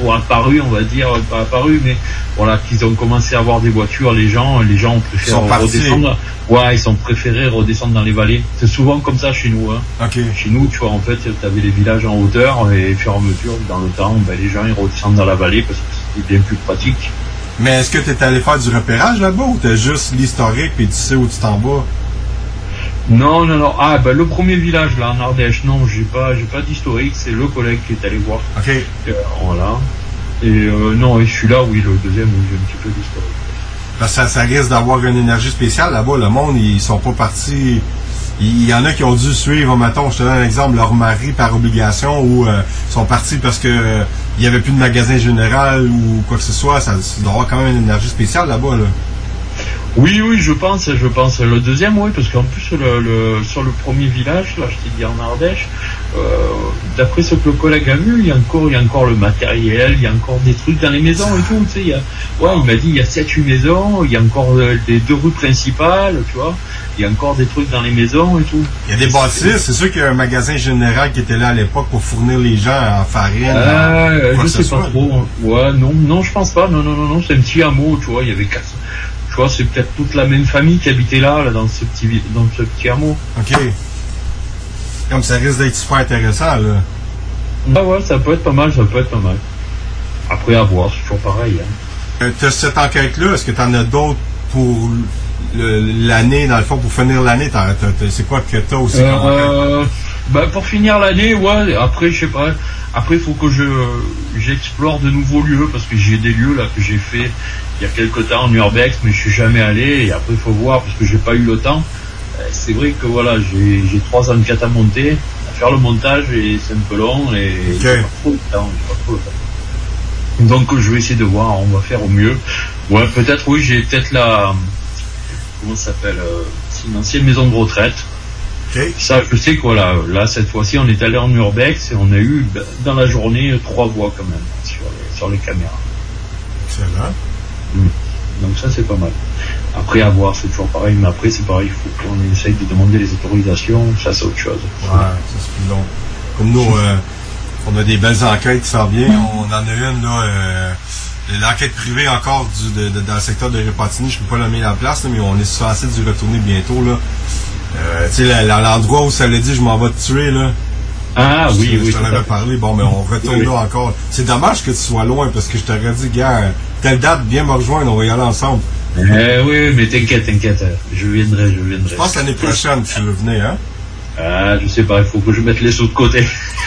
ont apparu, on va dire, pas apparu, mais voilà, qu'ils ont commencé à avoir des voitures, les gens, les gens ont préféré redescendre. Ouais, ils ont préféré redescendre dans les vallées. C'est souvent comme ça chez nous. Hein. Chez nous, tu vois, en fait, tu avais les villages en hauteur et au fur et à mesure, dans le temps, ben, les gens ils redescendent dans la vallée parce que c'était bien plus pratique. Mais est-ce que tu es allé faire du repérage là-bas ou t'as juste l'historique puis tu sais où tu t'en vas? Non, non, non. Ah, ben, le premier village, là, en Ardèche, non, j'ai pas, j'ai pas d'historique. C'est le collègue qui est allé voir. Ok. Euh, voilà. Et euh, non, et celui-là, oui, le deuxième, oui, j'ai un petit peu d'historique. Parce que ça, ça risque d'avoir une énergie spéciale. Là-bas, le monde, ils sont pas partis. Il y en a qui ont dû suivre, mettons, je te donne un exemple, leur mari par obligation ou euh, sont partis parce que euh, il y avait plus de magasin général ou quoi que ce soit. Ça, ça doit avoir quand même une énergie spéciale là-bas. Là. Oui, oui, je pense, je pense. Le deuxième, oui, parce qu'en plus, le, le- sur le premier village, là, je t'ai dit en Ardèche, euh, d'après ce que le collègue a vu, il y a encore, il y a encore le matériel, il y a encore des trucs dans les maisons et tout, tu sais, il y a, ouais, il m'a dit, il y a 7-8 maisons, il y a encore euh, les deux rues principales, tu vois, il y a encore des trucs dans les maisons et tout. Il y a des bâtisses. C'est sûr qu'il y a un magasin général qui était là à l'époque pour fournir les gens en farine. Euh, je sais pas soit. trop. Ouais, non, non, je pense pas. Non, non, non, non, c'est un petit hameau, tu vois. Il y avait quatre. Tu vois, c'est peut-être toute la même famille qui habitait là, là, dans ce petit, dans ce petit hameau. OK. Comme ça risque d'être super intéressant, là. Ah ouais, ça peut être pas mal, ça peut être pas mal. Après, à voir, c'est toujours pareil. Hein. Euh, T'as cette enquête-là, est-ce que t'en as d'autres pour l'année, dans le fond, pour finir l'année? C'est quoi que t'as aussi? Euh, bah, pour finir l'année, ouais, après, je sais pas. Après, il faut que je j'explore de nouveaux lieux parce que j'ai des lieux là que j'ai fait il y a quelque temps en urbex, mais je suis jamais allé. Et après, il faut voir parce que j'ai pas eu le temps. Euh, C'est vrai que voilà, j'ai trois de à monter, à faire le montage et c'est un peu long et j'ai pas trop le temps. j'ai pas trop le temps. Donc, je vais essayer de voir. On va faire au mieux. Ouais, peut-être oui, j'ai peut-être la comment ça s'appelle euh, C'est une ancienne maison de retraite. Ça, je sais que voilà, là, cette fois-ci, on est allé en urbex et on a eu, dans la journée, trois voix quand même sur les, sur les caméras. Excellent. Mm. Donc ça, c'est pas mal. Après, à voir, c'est toujours pareil, mais après, c'est pareil, il faut qu'on essaye de demander les autorisations, ça, c'est autre chose. Ouais, ça c'est plus long. Comme nous, euh, on a des belles enquêtes qui s'en viennent. On en a une, là, euh, l'enquête privée encore du, de- de- dans le secteur de Repentigny. Je ne peux pas la mettre en place, là, mais on est censé d'y retourner bientôt. Là. Euh, tu sais, la- la- l'endroit où ça l'a dit, je m'en vais te tuer, là. Ah Je- oui, je oui. t'en avais parlé. Bon, mais on retourne Oui. là encore. C'est dommage que tu sois loin parce que je t'aurais dit, gars, telle date, viens me rejoindre, on va y aller ensemble. Eh oui, mais t'inquiète, t'inquiète, je viendrai, je viendrai. Je pense l'année prochaine, tu le venais, hein? Ah, je sais pas, il faut que je mette les sous de côté.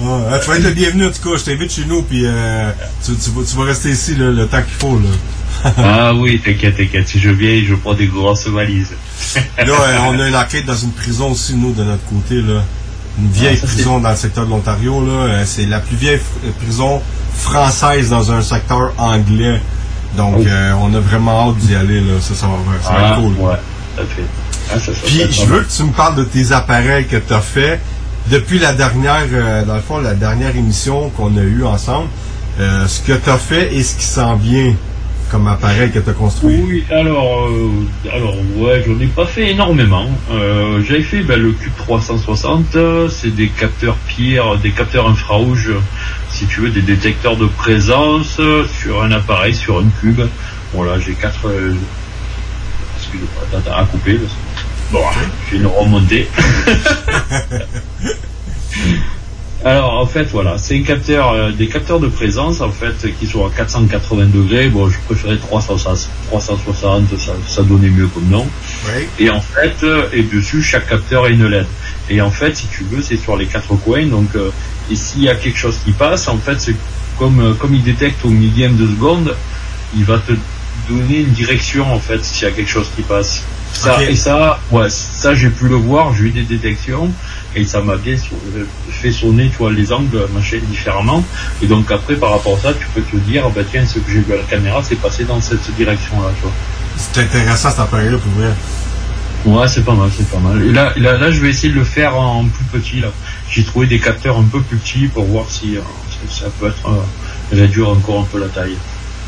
Ouais, euh, tu vas être le bienvenu en tout cas, je t'invite chez nous puis euh, tu, tu vas, tu vas rester ici là, le temps qu'il faut là. ah oui, t'inquiète, t'inquiète, si je viens, je prends des grosses valises. là, euh, on a une enquête dans une prison aussi, nous, de notre côté, là. Une vieille Ah, ça, prison dans le secteur de l'Ontario, là. Euh, C'est la plus vieille fr- prison française dans un secteur anglais. Donc, Oh. euh, on a vraiment hâte d'y aller, là. Ça, ça va, ça va Ah, être cool. ouais. Ah, ça, ça, Puis, je veux que tu me parles de tes appareils que tu as fait depuis la dernière, euh, dans le fond, la dernière émission qu'on a eue ensemble. Euh, ce que tu as fait et ce qui s'en vient comme appareil que tu as construit. Oui, alors, euh, alors ouais, j'en ai pas fait énormément. Euh, J'avais fait ben, le Cube 360, euh, c'est des capteurs pierre, des capteurs infrarouges, si tu veux, des détecteurs de présence sur un appareil, sur un cube. Voilà, j'ai quatre. Euh, excusez-moi, attends, attends, à couper. Bon, j'ai une remontée. Alors en fait voilà, c'est un capteur, euh, des capteurs de présence en fait qui sont à 480 degrés. Bon, je préférais 360, 360 ça, ça donnait mieux comme nom. Et en fait, euh, et dessus chaque capteur a une LED. Et en fait, si tu veux, c'est sur les quatre coins. Donc, euh, et s'il y a quelque chose qui passe, en fait, c'est comme euh, comme il détecte au millième de seconde, il va te donner une direction en fait s'il y a quelque chose qui passe. Ça. Et ça, ouais, ça j'ai pu le voir, j'ai eu des détections et ça m'a bien euh, fait sonner, tu vois, les angles, machin, différemment. Et donc après, par rapport à ça, tu peux te dire, bah tiens, ce que j'ai vu à la caméra, c'est passé dans cette direction-là, tu vois. C'est intéressant cet appareil-là pour vrai. Ouais, c'est pas mal, c'est pas mal. Et là, là, là, je vais essayer de le faire en plus petit. Là, j'ai trouvé des capteurs un peu plus petits pour voir si euh, ça, ça peut être euh, réduire encore un peu la taille.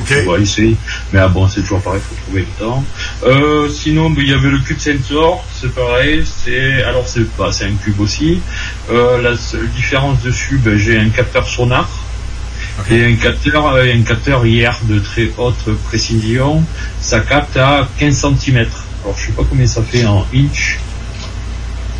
On va essayer. Mais ah bon, c'est toujours pareil, faut trouver le temps. Euh, sinon, il y avait le cube sensor, c'est pareil. C'est alors c'est bah, c'est un cube aussi. Euh, la seule différence dessus, ben, j'ai un capteur sonar. Et un capteur, euh, un capteur IR de très haute précision, ça capte à 15 cm. Alors je sais pas combien ça fait en inch.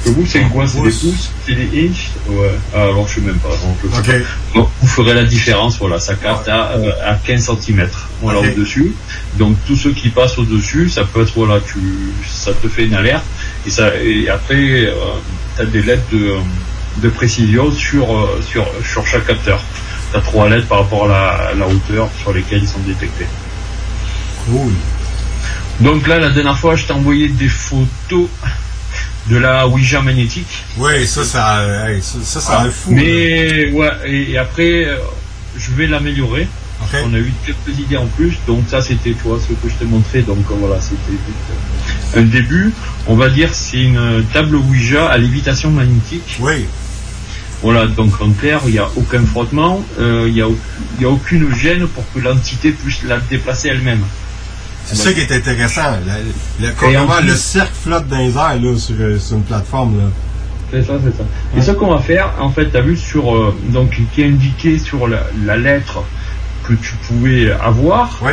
Que vous, c'est quoi C'est des pouces C'est des inches Ouais. Ah, alors je sais même pas. donc je sais Ok. pas. Bon, vous ferez la différence, voilà, ça capte à, euh, à 15 cm voilà, Ok. au-dessus. Donc tous ceux qui passent au-dessus, ça peut être, voilà, tu, ça te fait une alerte. Et, ça, et après, tu as des LED de, de précision sur, euh, sur, sur chaque capteur. Tu as trois LED par rapport à la, à la hauteur sur lesquelles ils sont détectés. Cool. Donc là, la dernière fois, je t'ai envoyé des photos de la Ouija magnétique. Oui, ça, ça, ça, ça, Ah, fou. Mais ouais, et, et après, euh, je vais l'améliorer. On a eu quelques idées en plus, donc ça c'était tu vois ce que je t'ai montré, donc euh, voilà c'était euh, un début. On va dire c'est une table Ouija à lévitation magnétique. Oui. Voilà, donc en clair, il n'y a aucun frottement, euh, il n'y a, a aucune gêne pour que l'entité puisse la déplacer elle-même. C'est ça qui est intéressant. En plus- le cercle flotte dans les airs là, sur, euh, sur une plateforme. Là. C'est ça, c'est ça. Et ce qu'on va faire, en fait, tu as vu sur, euh, donc, qui est indiqué sur la, la lettre que tu pouvais avoir. Oui.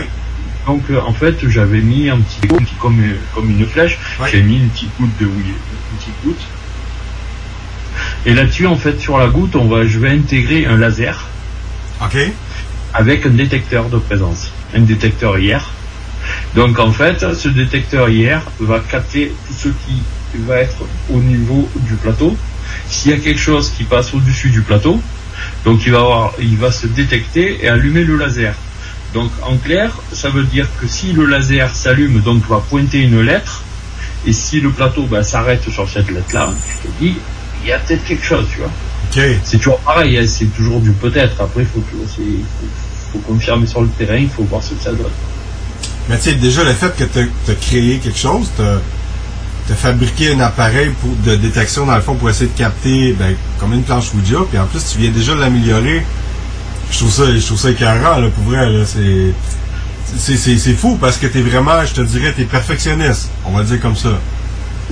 Donc, euh, en fait, j'avais mis un petit, comme une flèche, j'ai mis une petite goutte de oui, une petite goutte. Et là-dessus, en fait, sur la goutte, on va, je vais intégrer un laser. Ok. Avec un détecteur de présence. Un détecteur IR. Donc, en fait, ce détecteur IR va capter tout ce qui va être au niveau du plateau. S'il y a quelque chose qui passe au-dessus du plateau, donc il va, avoir, il va se détecter et allumer le laser. Donc en clair, ça veut dire que si le laser s'allume, donc va pointer une lettre, et si le plateau bah, s'arrête sur cette lettre-là, tu te dis, il y a peut-être quelque chose, tu vois. C'est toujours pareil, hein, c'est toujours du peut-être. Après, il faut confirmer sur le terrain, il faut voir ce que ça donne. Mais tu sais, déjà, le fait que tu as créé quelque chose, tu as, fabriqué un appareil de détection, dans le fond, pour essayer de capter ben, comme une planche Ouija, puis en plus, tu viens déjà l'améliorer. Je trouve ça, je trouve ça là, pour vrai. là. C'est, fou parce que tu es vraiment, je te dirais, tu es perfectionniste. On va dire comme ça.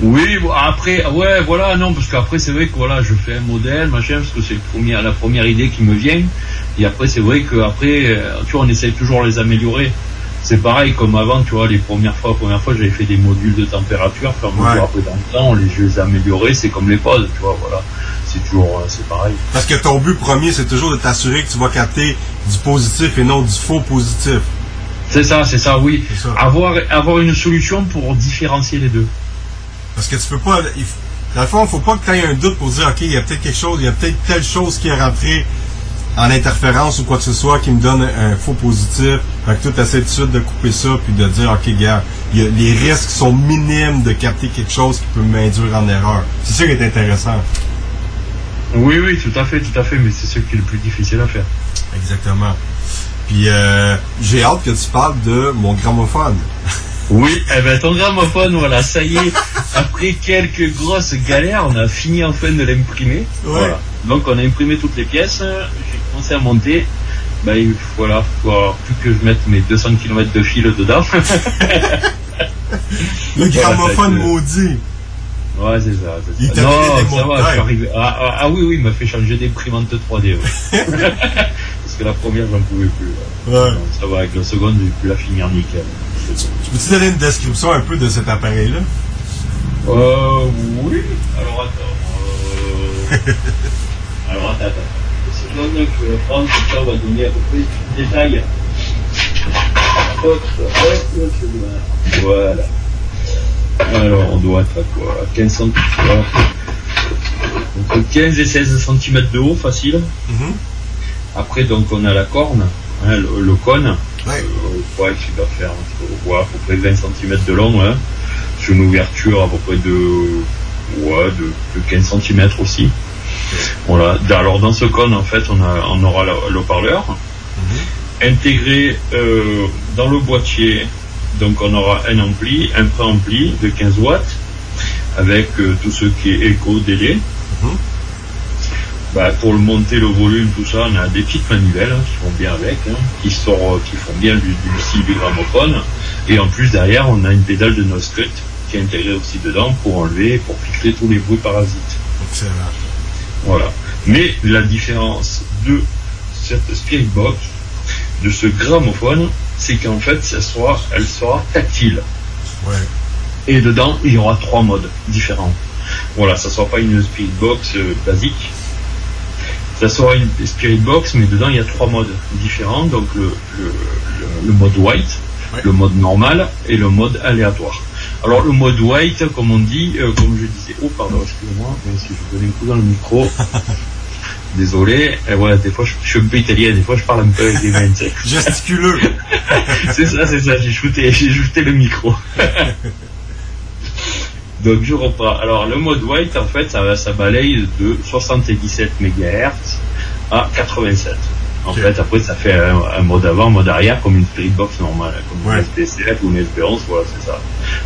Oui, après, ouais, voilà, non, parce qu'après, c'est vrai que voilà, je fais un modèle, machin, parce que c'est la première idée qui me vient. Et après, c'est vrai qu'après, euh, tu vois, on essaye toujours de les améliorer. C'est pareil, comme avant, tu vois, les premières fois, première fois, j'avais fait des modules de température, puis Ouais. après, dans le temps, on les, je les ai améliorés, c'est comme les pods, tu vois, voilà. C'est toujours, euh, c'est pareil. Parce que ton but premier, c'est toujours de t'assurer que tu vas capter du positif et non du faux positif. C'est ça, c'est ça, oui. Avoir, avoir une solution pour différencier les deux. Parce que tu peux pas. il dans le fond, il faut pas que tu aies un doute pour dire, OK, il y a peut-être quelque chose, il y a peut-être telle chose qui est rentrée en interférence ou quoi que ce soit qui me donne un faux positif. Fait que tout de suite de couper ça puis de dire, OK, gars, il y a- les risques sont minimes de capter quelque chose qui peut m'induire en erreur. C'est ça qui est intéressant. Oui, oui, tout à fait, tout à fait, mais c'est ce qui est le plus difficile à faire. Exactement. Puis euh, j'ai hâte que tu parles de mon gramophone. Oui, eh ben ton gramophone, voilà, ça y est, après quelques grosses galères, on a fini enfin de l'imprimer. Voilà. Donc on a imprimé toutes les pièces, commencé à monter. Ben il- voilà, faut plus que je mette mes 200 km de fil dedans. Le gramophone été- maudit. Ouais, c'est ça. Il ça. Non, ça va, je montagnes. suis arrivé. Ah, ah, ah oui, oui, il m'a fait changer d'imprimante 3D. ouais. Parce que la première, j'en pouvais plus. ouais. Ouais. Non, ça va, avec la seconde, j'ai pu la finir nickel. Tu peux-tu donner une description un peu de cet appareil-là? Euh, oui. Alors attends. Euh... Alors attends, attends. Que prendre, ça on va donner à peu près tout le détail. Hop, hop, voilà. Alors on doit être à quoi? 15 cm. Entre 15 et 16 cm de haut, facile. Après donc on a la corne, hein, le, le cône. Ouais. Euh, ouais, qui doit faire entre, ouais, à peu près 20 cm de long, hein, sur une ouverture à peu près de, ouais, de, de 15 cm aussi. Voilà. Alors dans ce cône, en fait, on, a, on aura le, le haut-parleur intégré euh, dans le boîtier. Donc on aura un ampli, un préampli de 15 watts avec euh, tout ce qui est écho, délai. Bah, pour le monter le volume, tout ça, on a des petites manivelles hein, qui vont bien avec, hein, qui, sortent, qui font bien du, du style du gramophone. Et en plus, derrière, on a une pédale de Noscut qui est intégrée aussi dedans pour enlever, pour filtrer tous les bruits parasites. Excellent. Voilà. Mais la différence de cette Spirit Box, de ce gramophone, c'est qu'en fait, ça sera, elle sera tactile. Ouais. Et dedans, il y aura trois modes différents. Voilà, ça sera pas une Spirit Box euh, basique. Ça sera une Spirit Box, mais dedans, il y a trois modes différents. Donc, le, le, le- le mode white, le mode normal et le mode aléatoire. Alors, le mode white, comme on dit, euh, comme je disais, oh, pardon, excusez-moi, mais si je donnais un coup dans le micro. Désolé, et voilà, des fois je, je suis un peu italien, des fois je parle un peu avec les mains. Gesticuleux. c'est ça, c'est ça, j'ai shooté, j'ai shooté le micro. Donc je reprends. Alors le mode white, en fait, ça, ça balaye de 77 MHz à 87. En fait, après, ça fait un, un mode avant, un mode arrière, comme une Spiritbox normale, comme une SP7 ou une SP11, voilà, c'est ça.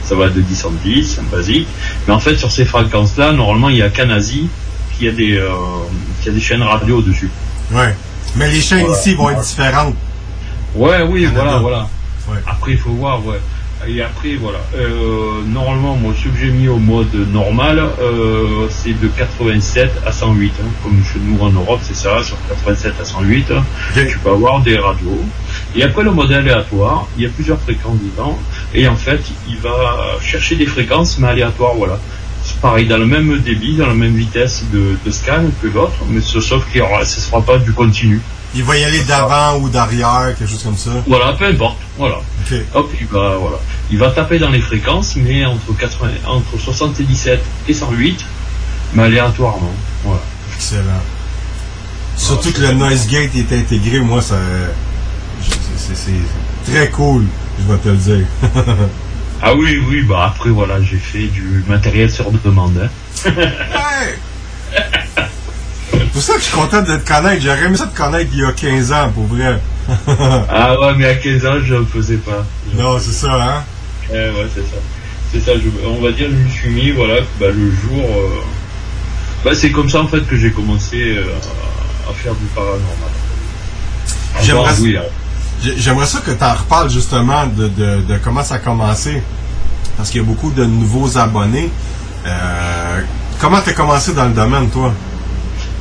Ça va de 10 en 10, un basique. Mais en fait, sur ces fréquences-là, normalement, il y a Canasi qui a des, euh, qui a des chaînes radio dessus. Ouais. Mais les chaînes Voilà. ici vont être différentes. Ouais, oui, Canada. voilà, voilà. Ouais. Après, il faut voir, ouais. Et après, voilà. Euh, normalement, moi, ce que j'ai mis au mode normal, euh, c'est de 87 à 108. hein. Comme chez nous en Europe, c'est ça, sur 87 à 108. hein. Tu peux avoir des radios. Et après, le mode aléatoire, il y a plusieurs fréquences dedans. Et en fait, il va chercher des fréquences, mais aléatoires, voilà. C'est pareil, dans le même débit, dans la même vitesse de, de scan que l'autre, mais ce- sauf que ce ne sera pas du continu. Il va y aller d'avant ou d'arrière, quelque chose comme ça. Voilà, peu importe. Voilà. Hop, il va, voilà. Il va taper dans les fréquences, mais entre, 80, entre 77 et 108, mais aléatoirement. Voilà. Excellent. Surtout que le noise gate est intégré, moi, ça. c'est très cool, je vais te le dire. Ah oui, oui, bah après, voilà, j'ai fait du matériel sur demande. Hein. C'est pour ça que je suis content de te connaître. J'aurais aimé ça te connaître il y a 15 ans, pour vrai. ah ouais, mais à 15 ans, je ne le faisais pas. Non, c'est ça, hein? Ouais, ouais, c'est ça. C'est ça, je- on va dire, je me suis mis, voilà, bah, le jour. euh, bah, c'est comme ça, en fait, que j'ai commencé euh, à faire du paranormal. J'aimerais oui, hein. J'ai- J'aimerais ça que tu en reparles justement de, de- de comment ça a commencé. Parce qu'il y a beaucoup de nouveaux abonnés. Euh, comment tu as commencé dans le domaine, toi?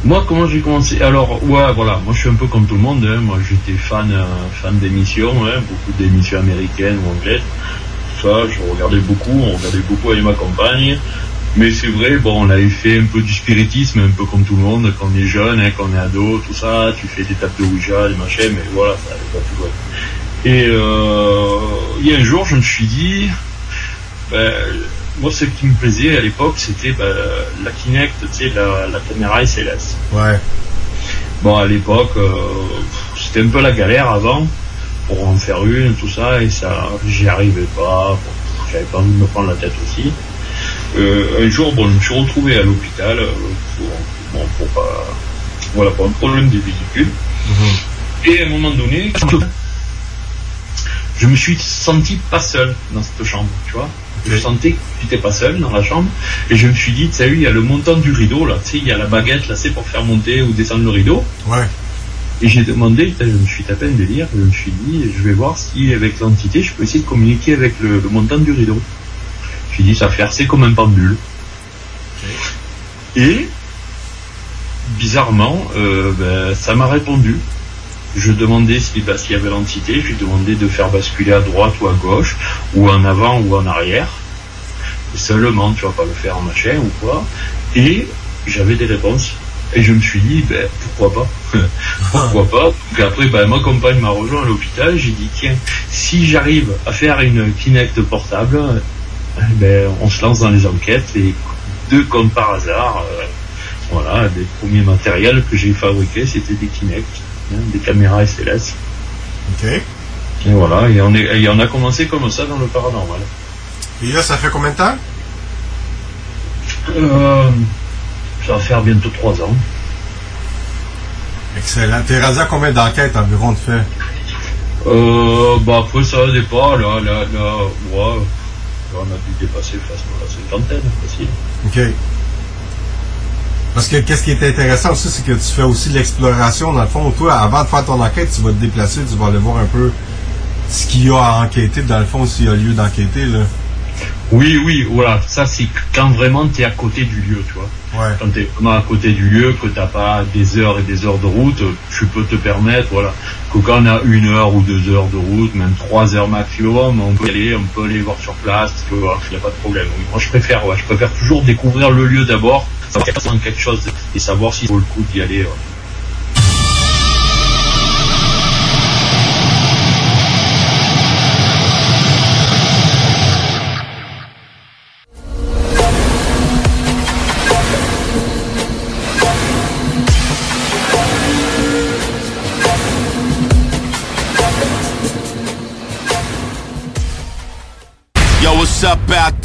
Moi, comment j'ai commencé Alors, ouais, voilà, moi je suis un peu comme tout le monde. hein. Moi, j'étais fan, euh, fan d'émissions, hein, beaucoup d'émissions américaines ou anglaises. Ça, je regardais beaucoup, on regardait beaucoup avec ma compagne. Mais c'est vrai, bon, on avait fait un peu du spiritisme, un peu comme tout le monde, quand on est jeune, hein, quand on est ado, tout ça, tu fais des tapes de Ouija, des machins, mais voilà, ça n'allait pas plus loin. Et euh, il y a un jour, je me suis dit, ben, moi, ce qui me plaisait à l'époque, c'était ben, la Kinect, tu sais, la, la caméra SLS. Ouais. Bon, à l'époque, euh, c'était un peu la galère avant pour en faire une, tout ça, et ça, j'y arrivais pas. Bon, J'avais pas envie de me prendre la tête aussi. Euh, un jour, bon, je me suis retrouvé à l'hôpital euh, pour, bon, pour, pas- voilà, pour un problème des véhicules. Et à un moment donné, je me suis senti pas seul dans cette chambre, tu vois. Je sentais que j'étais pas seul dans la chambre. Et je me suis dit, tu sais, il y a le montant du rideau, là. Tu sais, il y a la baguette, là, c'est pour faire monter ou descendre le rideau. Ouais. Et j'ai demandé, je me suis tapé un délire, je me suis dit, je vais voir si avec l'entité, je peux essayer de communiquer avec le, le montant du rideau. Je me suis dit, ça fait assez comme un pendule. Et, bizarrement, euh, ben, ça m'a répondu. Je demandais si- s'il y avait l'entité, je lui demandais de faire basculer à droite ou à gauche, ou en avant ou en arrière. Seulement, tu vas pas le faire en machin ou quoi. Et j'avais des réponses. Et je me suis dit, ben, pourquoi pas? Pourquoi pas? Après, ben, ma compagne m'a rejoint à l'hôpital. J'ai dit, tiens, si j'arrive à faire une Kinect portable, eh ben, on se lance dans les enquêtes. Et deux comme par hasard, euh, voilà, les premiers matériels que j'ai fabriqués, c'était des Kinect, hein, des caméras SLS. OK. Et voilà, et on, est, et on a commencé comme ça dans le paranormal. Et là, ça fait combien de temps? Euh, ça va faire bientôt trois ans. Excellent. T'es rasé à combien d'enquêtes environ de fait? Euh, bah après ça dépend, là, là, là, ouais, là, on a dû dépasser facilement la cinquantaine, facile. OK. Parce que qu'est-ce qui est intéressant aussi, c'est que tu fais aussi de l'exploration. Dans le fond, toi, avant de faire ton enquête, tu vas te déplacer, tu vas aller voir un peu ce qu'il y a à enquêter, dans le fond, s'il y a lieu d'enquêter, là. Oui, oui, voilà, ça c'est quand vraiment tu es à côté du lieu, tu vois. Ouais. Quand tu es vraiment à côté du lieu, que t'as pas des heures et des heures de route, tu peux te permettre, voilà, que quand on a une heure ou deux heures de route, même trois heures maximum, on peut aller, on peut aller voir sur place, tu vois, il n'y a pas de problème. Moi je préfère, ouais, je préfère toujours découvrir le lieu d'abord, savoir quelque chose et savoir s'il vaut le coup d'y aller.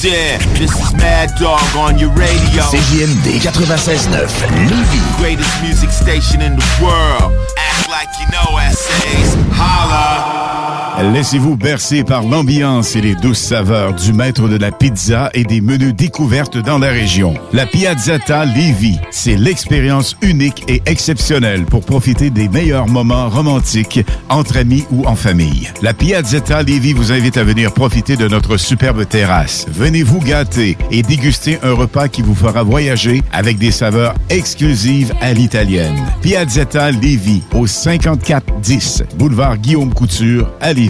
There? This is Mad Dog on your radio. CJMD 96.9 Lévis. Greatest music station in the world. Act like you know essays. Holla. Laissez-vous bercer par l'ambiance et les douces saveurs du maître de la pizza et des menus découvertes dans la région. La Piazzetta Lévis, c'est l'expérience unique et exceptionnelle pour profiter des meilleurs moments romantiques entre amis ou en famille. La Piazzetta Lévis vous invite à venir profiter de notre superbe terrasse. Venez vous gâter et déguster un repas qui vous fera voyager avec des saveurs exclusives à l'italienne. Piazzetta Lévis au 5410 boulevard Guillaume Couture à Lévis.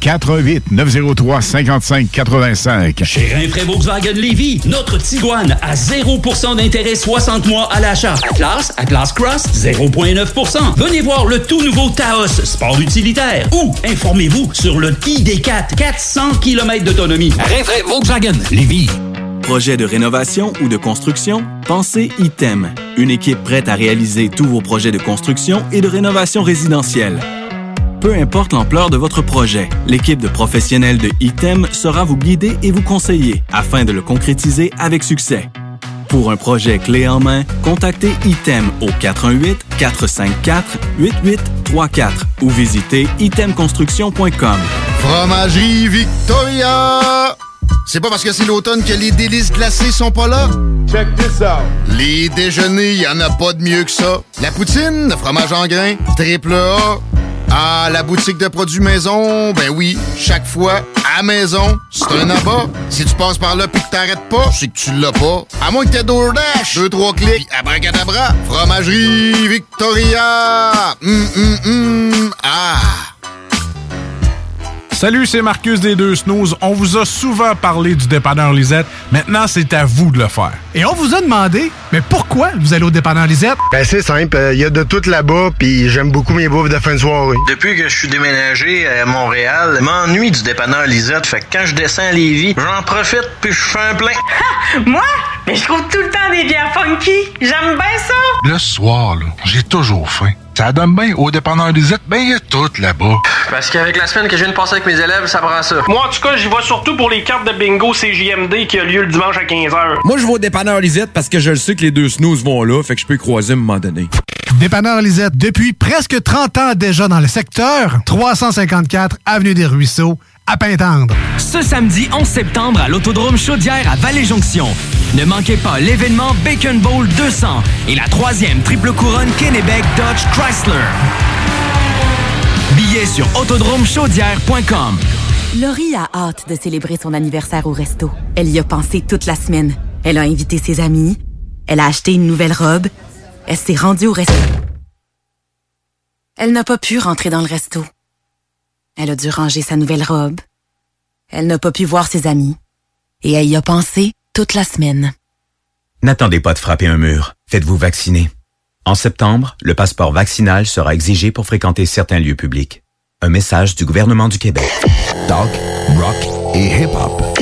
88 903 55 85. Chez Rinfraie Volkswagen Lévy, notre Tiguan à 0% d'intérêt 60 mois à l'achat. Atlas, Atlas Cross, 0,9%. Venez voir le tout nouveau Taos, sport utilitaire. Ou informez-vous sur le ID4, 400 km d'autonomie. Rinfraie Volkswagen Lévy. Projet de rénovation ou de construction? Pensez ITEM, une équipe prête à réaliser tous vos projets de construction et de rénovation résidentielle. Peu importe l'ampleur de votre projet, l'équipe de professionnels de ITEM sera vous guider et vous conseiller afin de le concrétiser avec succès. Pour un projet clé en main, contactez ITEM au 418-454-8834 ou visitez itemconstruction.com. Fromagerie Victoria! C'est pas parce que c'est l'automne que les délices glacées sont pas là? Check this out! Les déjeuners, y en a pas de mieux que ça. La poutine, le fromage en grains, triple A. Ah, la boutique de produits maison, ben oui, chaque fois, à maison, c'est un abat. Si tu passes par là pis que t'arrêtes pas, c'est que tu l'as pas. À moins que t'aies DoorDash, deux, trois clics, abracadabra, fromagerie Victoria, hum, hum, hum, ah... Salut, c'est Marcus des Deux Snooze. On vous a souvent parlé du dépanneur Lisette. Maintenant, c'est à vous de le faire. Et on vous a demandé, mais pourquoi vous allez au dépanneur Lisette? Ben c'est simple, il y a de tout là-bas, puis j'aime beaucoup mes bouffes de fin de soirée. Depuis que je suis déménagé à Montréal, je m'ennuie du dépanneur Lisette. Fait que quand je descends à Lévis, j'en profite puis je fais un plein. Moi? Mais je trouve tout le temps des bières funky. J'aime bien ça. Le soir, là, j'ai toujours faim. Ça donne bien. Au dépanneur Lisette, ben, il y a tout là-bas. Parce qu'avec la semaine que je viens de passer avec mes élèves, ça prend ça. Moi, en tout cas, j'y vais surtout pour les cartes de bingo CJMD qui a lieu le dimanche à 15h. Moi, je vais au dépanneur Lisette parce que je le sais que les deux snooze vont là, fait que je peux y croiser à un moment donné. Dépanneur Lisette, depuis presque 30 ans déjà dans le secteur, 354 Avenue des Ruisseaux, à Pintendre. Ce samedi 11 septembre à l'Autodrome Chaudière à Vallée-Jonction. Ne manquez pas l'événement Bacon Bowl 200 et la troisième triple couronne Kennebec Dodge Chrysler. Billets sur autodromechaudière.com. Laurie a hâte de célébrer son anniversaire au resto. Elle y a pensé toute la semaine. Elle a invité ses amis. Elle a acheté une nouvelle robe. Elle s'est rendue au resto. Elle n'a pas pu rentrer dans le resto. Elle a dû ranger sa nouvelle robe. Elle n'a pas pu voir ses amis. Et elle y a pensé toute la semaine. N'attendez pas de frapper un mur. Faites-vous vacciner. En septembre, le passeport vaccinal sera exigé pour fréquenter certains lieux publics. Un message du gouvernement du Québec. Rock et hip-hop.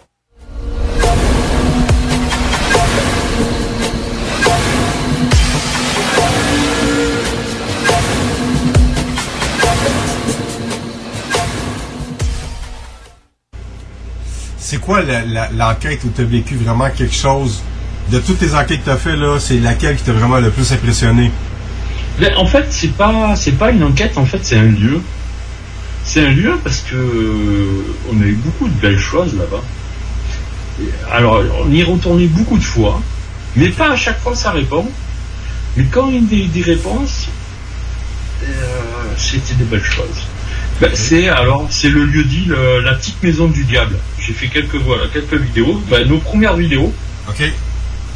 C'est quoi l'enquête où tu as vécu vraiment quelque chose? De toutes tes enquêtes que tu as fait, là, c'est laquelle qui t'a vraiment le plus impressionné? Mais en fait, c'est pas, c'est pas une enquête, en fait, c'est un lieu. C'est un lieu parce que euh, on a eu beaucoup de belles choses là-bas. Alors, on y est retourné beaucoup de fois, mais pas à chaque fois ça répond. Mais quand il y a des, des réponses, euh, c'était des belles choses. Ben, c'est alors c'est le lieu dit le- la petite maison du diable. J'ai fait quelques voilà quelques vidéos. Ben, nos premières vidéos.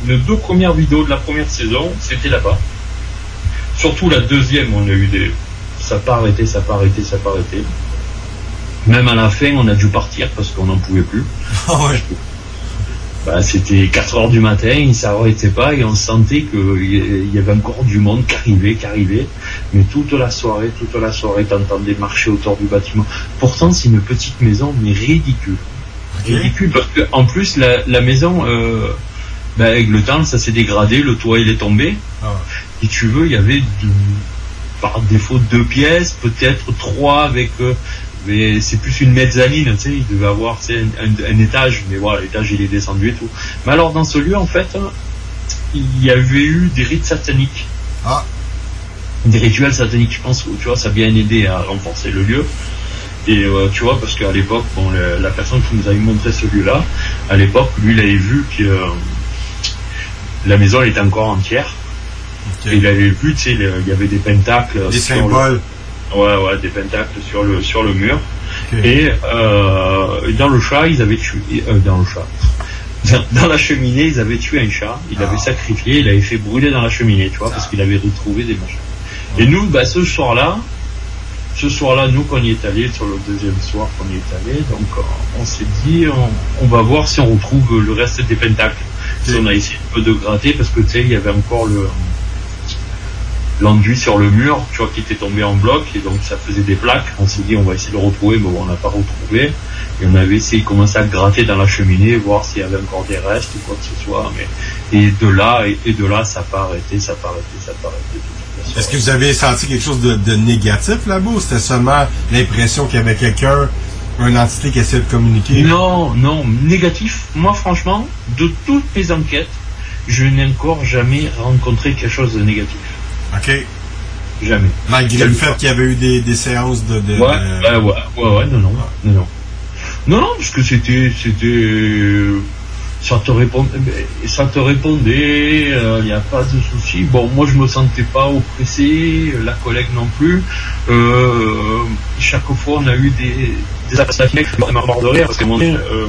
Nos deux premières vidéos de la première saison, c'était là-bas. Surtout la deuxième, on a eu des ça pas arrêté, ça pas arrêté, ça pas arrêté. Même à la fin, on a dû partir parce qu'on n'en pouvait plus. Bah, c'était 4 heures du matin, ça n'arrêtait pas et on sentait qu'il y avait encore du monde qui arrivait, qui arrivait. Mais toute la soirée, toute la soirée, t'entendais marcher autour du bâtiment. Pourtant, c'est une petite maison, mais ridicule. Ridicule parce que, en plus, la, la maison, euh, bah, avec le temps, ça s'est dégradé, le toit il est tombé. Et tu veux, il y avait de- par défaut deux pièces, peut-être trois avec. euh, mais c'est plus une mezzanine, tu sais, il devait avoir un, un- étage, mais voilà, l'étage il est descendu et tout. Mais alors dans ce lieu, en fait, hein, il y avait eu des rites sataniques. Des rituels sataniques, je pense, tu vois, ça a bien aidé à renforcer le lieu. Et euh, tu vois, parce qu'à l'époque, bon, le- la personne qui nous avait montré ce lieu-là, à l'époque, lui, il avait vu que euh, la maison elle était encore entière. Et il avait vu, tu sais, il y avait des pentacles. Des sur le- symboles. Ouais, ouais, des pentacles sur le, sur le mur. Et euh, dans le chat, ils avaient tué. euh, dans le chat. Dans, dans la cheminée, ils avaient tué un chat. Il Ah. avait sacrifié, il avait fait brûler dans la cheminée, tu vois, parce qu'il avait retrouvé des machins. Et nous, bah, ce soir-là, ce soir-là, nous, quand on y est allé, sur le deuxième soir qu'on y est allé, donc euh, on s'est dit, on, on va voir si on retrouve le reste des pentacles. Si on a essayé un peu de gratter, parce que tu sais, il y avait encore le l'enduit sur le mur, tu vois, qui était tombé en bloc, et donc ça faisait des plaques. On s'est dit, on va essayer de le retrouver, mais bon, on n'a pas retrouvé. Et on avait essayé de commencer à gratter dans la cheminée, voir s'il y avait encore des restes ou quoi que ce soit. Mais, et de là, et, et de là, ça n'a pas arrêté, ça n'a pas arrêté, ça n'a pas arrêté. Est-ce que vous avez senti quelque chose de, de négatif là-bas ou c'était seulement l'impression qu'il y avait quelqu'un, une entité qui essayait de communiquer? Non, non, négatif. Moi, franchement, de toutes mes enquêtes, je n'ai encore jamais rencontré quelque chose de négatif. OK. Jamais. Malgré le fait qu'il y avait eu des, des séances de... de- Ouais, de- ouais, ouais, ouais, ouais, non, non, non, non. Non, non, parce que c'était, c'était, ça te répond, ça te répondait, il n'y a pas de souci. Bon, moi, je me sentais pas oppressé, la collègue non plus. Euh, chaque fois, on a eu des, des attaques qui mort de rire, parce que mon euh,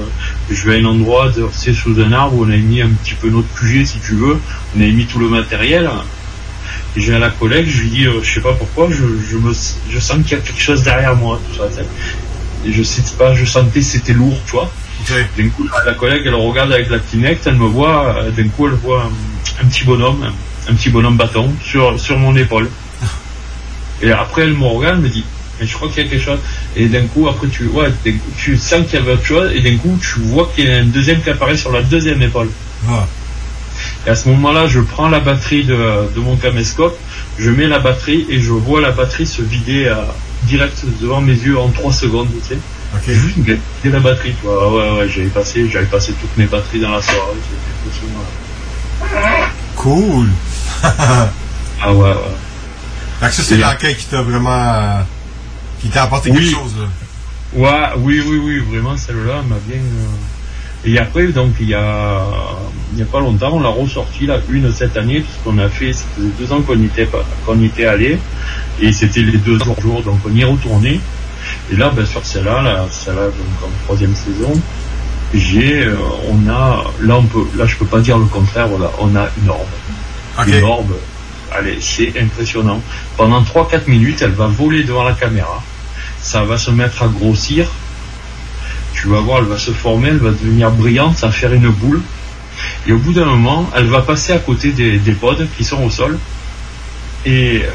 je vais à un endroit, c'est sous un arbre, on a mis un petit peu notre QG, si tu veux, on a mis tout le matériel. Et j'ai à la collègue, je lui dis, euh, je sais pas pourquoi, je, je, me, je sens qu'il y a quelque chose derrière moi, tu sais. Et je sais pas, je sentais que c'était lourd, tu vois. D'un coup, la collègue, elle regarde avec la Kinect, elle me voit, euh, d'un coup, elle voit un, un petit bonhomme, un, un petit bonhomme bâton sur, sur mon épaule. Et après, elle me regarde, elle me dit, mais je crois qu'il y a quelque chose. Et d'un coup, après, tu, ouais, tu sens qu'il y avait autre chose, et d'un coup, tu vois qu'il y a un deuxième qui apparaît sur la deuxième épaule. Et à ce moment-là, je prends la batterie de, de mon caméscope, je mets la batterie et je vois la batterie se vider à- direct devant mes yeux en 3 secondes, tu sais. Juste vider la batterie, tu vois. Ah Ouais, ouais, j'avais passé, j'avais passé toutes mes batteries dans la soirée. Cool! ah ouais, ouais. Que ça, c'est l'enquête qui t'a vraiment... euh, qui t'a apporté Oui. quelque chose, là. Ouais, oui, oui, oui, vraiment, celle-là m'a bien. euh, Et après, donc, il y a, il y a pas longtemps, on l'a ressorti, là, une cette année, puisqu'on a fait, ça faisait deux ans qu'on était, qu'on était allé, et c'était les deux jours, donc on y est retourné. Et là, ben, sur celle-là, là, celle-là, donc, en troisième saison, j'ai, euh, on a, là, on peut, là, je peux pas dire le contraire, voilà, on a une orbe. Une orbe, allez, c'est impressionnant. Pendant 3-4 minutes, elle va voler devant la caméra. Ça va se mettre à grossir. Tu vas voir, elle va se former, elle va devenir brillante, ça va faire une boule. Et au bout d'un moment, elle va passer à côté des, des pods qui sont au sol. Et euh,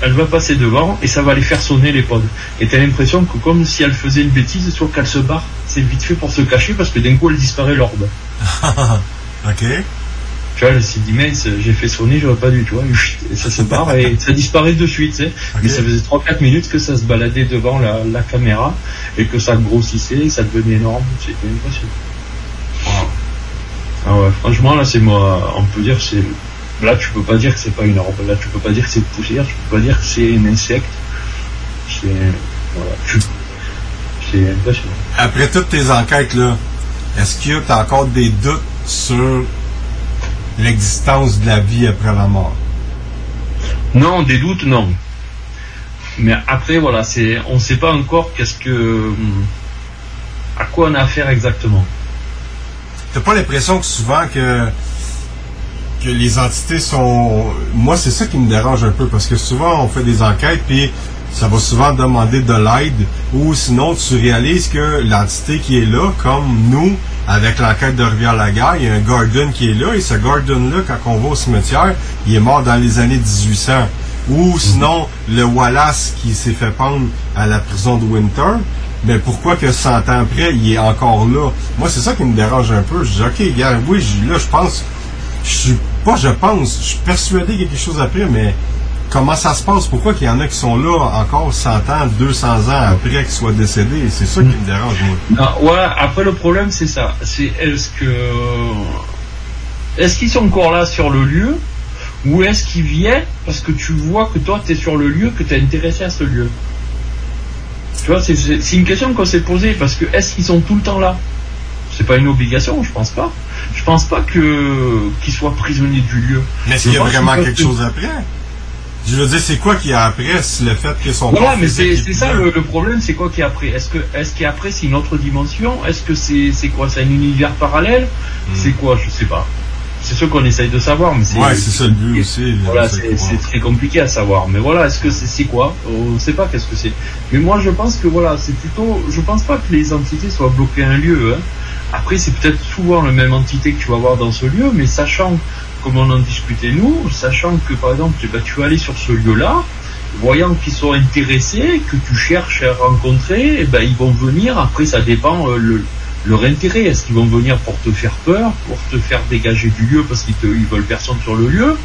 elle va passer devant et ça va les faire sonner les pods. Et t'as l'impression que comme si elle faisait une bêtise, sauf qu'elle se barre. C'est vite fait pour se cacher parce que d'un coup elle disparaît l'orbe. ok. Tu vois, s'est dit, mince, j'ai fait sonner, j'aurais pas dû, tu vois, et ça se barre et ça disparaît de suite, tu sais. Mais ça faisait 3-4 minutes que ça se baladait devant la, la caméra et que ça grossissait, ça devenait énorme, c'était impressionnant. Ah ouais, franchement, là, c'est moi, on peut dire, que c'est, là, tu peux pas dire que c'est pas une orbe, là, tu peux pas dire que c'est poussière, tu peux pas dire que c'est un insecte, c'est, voilà, tu- c'est impressionnant. Après toutes tes enquêtes, là, est-ce que tu as encore des doutes sur l'existence de la vie après la mort? Non, des doutes, non. Mais après, voilà, c'est, on ne sait pas encore qu'est-ce que, à quoi on a affaire exactement. T'as pas l'impression que souvent que que les entités sont. Moi, c'est ça qui me dérange un peu parce que souvent on fait des enquêtes puis ça va souvent demander de l'aide ou sinon tu réalises que l'entité qui est là, comme nous, avec l'enquête de Rivière-la-Guerre, il y a un Gordon qui est là et ce Gordon-là, quand on va au cimetière, il est mort dans les années 1800. Ou sinon, le Wallace qui s'est fait pendre à la prison de Winter, mais pourquoi que 100 ans après, il est encore là? Moi, c'est ça qui me dérange un peu. Je dis, OK, gars, oui, là, je pense, je suis pas, je pense, je suis persuadé qu'il y a quelque chose après, mais comment ça se passe? Pourquoi qu'il y en a qui sont là encore 100 ans, 200 ans après qu'ils soient décédés? C'est ça qui me dérange, moi. Non, ouais, après le problème c'est ça. C'est est-ce que est-ce qu'ils sont encore là sur le lieu? Ou est-ce qu'ils viennent parce que tu vois que toi tu es sur le lieu, que tu es intéressé à ce lieu? Tu vois, c'est- une question qu'on s'est posée parce que est-ce qu'ils sont tout le temps là? C'est pas une obligation, je pense pas. Je pense pas que qu'ils soient prisonniers du lieu. Mais qu'il y a vraiment quelque chose après? Je veux dire, c'est quoi qu'il y a après le fait que son Voilà, mais c'est est c'est ça le, le problème, c'est quoi qui est après Est-ce que est-ce qu'après c'est une autre dimension? Est-ce que c'est c'est quoi? C'est un univers parallèle? C'est quoi? Je sais pas. C'est ce qu'on essaye de savoir, mais c'est Hmm. Ouais, c'est ça le but aussi. voilà, c'est très compliqué à savoir. Mais voilà, est-ce que c'est c'est quoi? On ne sait pas qu'est-ce que c'est. Mais moi, je pense que voilà, c'est plutôt. Je pense pas que les entités soient bloquées à un lieu. hein. Après, c'est peut-être souvent la même entité que tu vas voir dans ce lieu, mais sachant, comme on en discutait nous, sachant que par exemple, tu- bah, tu vas aller sur ce lieu-là, voyant qu'ils sont intéressés, que tu cherches à rencontrer, eh ben, ils vont venir. Après, ça dépend euh, le, leur intérêt. Est-ce qu'ils vont venir pour te faire peur, pour te faire dégager du lieu parce qu'ils ils veulent personne sur le lieu,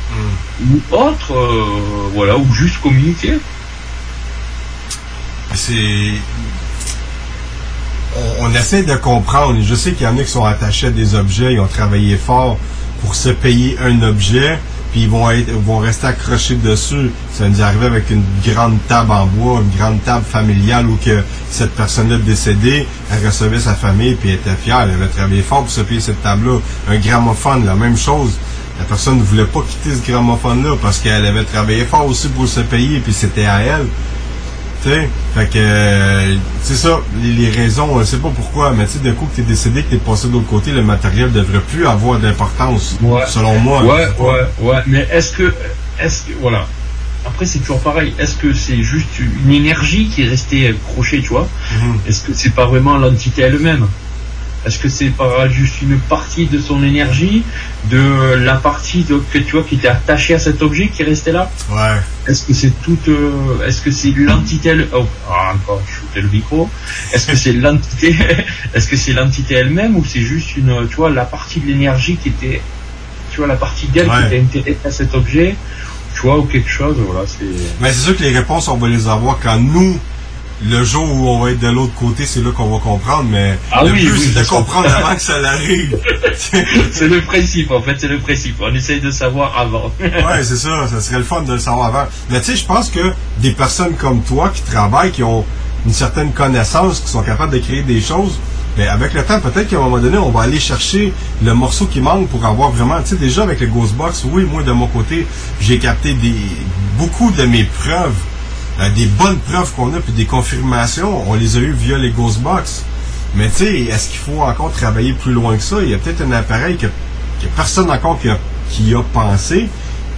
ou autre, euh, voilà, ou juste communiquer. C'est. On, on essaie de comprendre. Je sais qu'il y en a qui sont attachés à des objets, ils ont travaillé fort pour se payer un objet, puis ils vont rester accrochés dessus. Ça nous arrivé avec une grande table en bois, une grande table familiale où que cette personne-là décédée, elle recevait sa famille, puis elle était fière, elle avait travaillé fort pour se payer cette table-là. Un gramophone, la même chose. La personne ne voulait pas quitter ce gramophone-là parce qu'elle avait travaillé fort aussi pour se payer, puis c'était à elle. Tu sais, fait que, euh, c'est ça, les, les raisons, on ne sait pas pourquoi, mais tu sais, d'un coup que tu es décédé, que tu es passé de l'autre côté, le matériel devrait plus avoir d'importance, selon moi. Ouais, ouais, ouais. Mais est-ce que, est-ce que, voilà. Après, c'est toujours pareil. Est-ce que c'est juste une énergie qui est restée accrochée, tu vois? Mhm. Est-ce que c'est pas vraiment l'entité elle-même? Est-ce que c'est pas juste une partie de son énergie, de la partie de, que tu vois qui était attachée à cet objet qui est resté là? Ouais. Est-ce que c'est toute, euh, est-ce que c'est l'entité, elle- oh, ah, encore, je le micro. Est-ce que c'est l'entité, est-ce que c'est l'entité elle-même ou c'est juste une, tu vois, la partie de l'énergie qui était, tu vois, la partie d'elle Ouais. qui était intéressée à cet objet, tu vois, ou quelque chose, voilà, c'est. Mais c'est sûr que les réponses, on va les avoir quand nous, le jour où on va être de l'autre côté, c'est là qu'on va comprendre, mais Ah le oui, oui, c'est de comprendre avant que ça l'arrive. c'est le principe, en fait, c'est le principe. On essaye de savoir avant. ouais, c'est ça. Ça serait le fun de le savoir avant. Mais tu sais, je pense que des personnes comme toi qui travaillent, qui ont une certaine connaissance, qui sont capables de créer des choses, ben avec le temps, peut-être qu'à un moment donné, on va aller chercher le morceau qui manque pour avoir vraiment, tu sais, déjà avec le Ghostbox, oui, moi de mon côté, j'ai capté des beaucoup de mes preuves, euh, des bonnes preuves qu'on a, puis des confirmations, on les a eues via les Ghostbox. Mais tu sais, est-ce qu'il faut encore travailler plus loin que ça? Il y a peut-être un appareil que, que personne encore qui a, qui a pensé.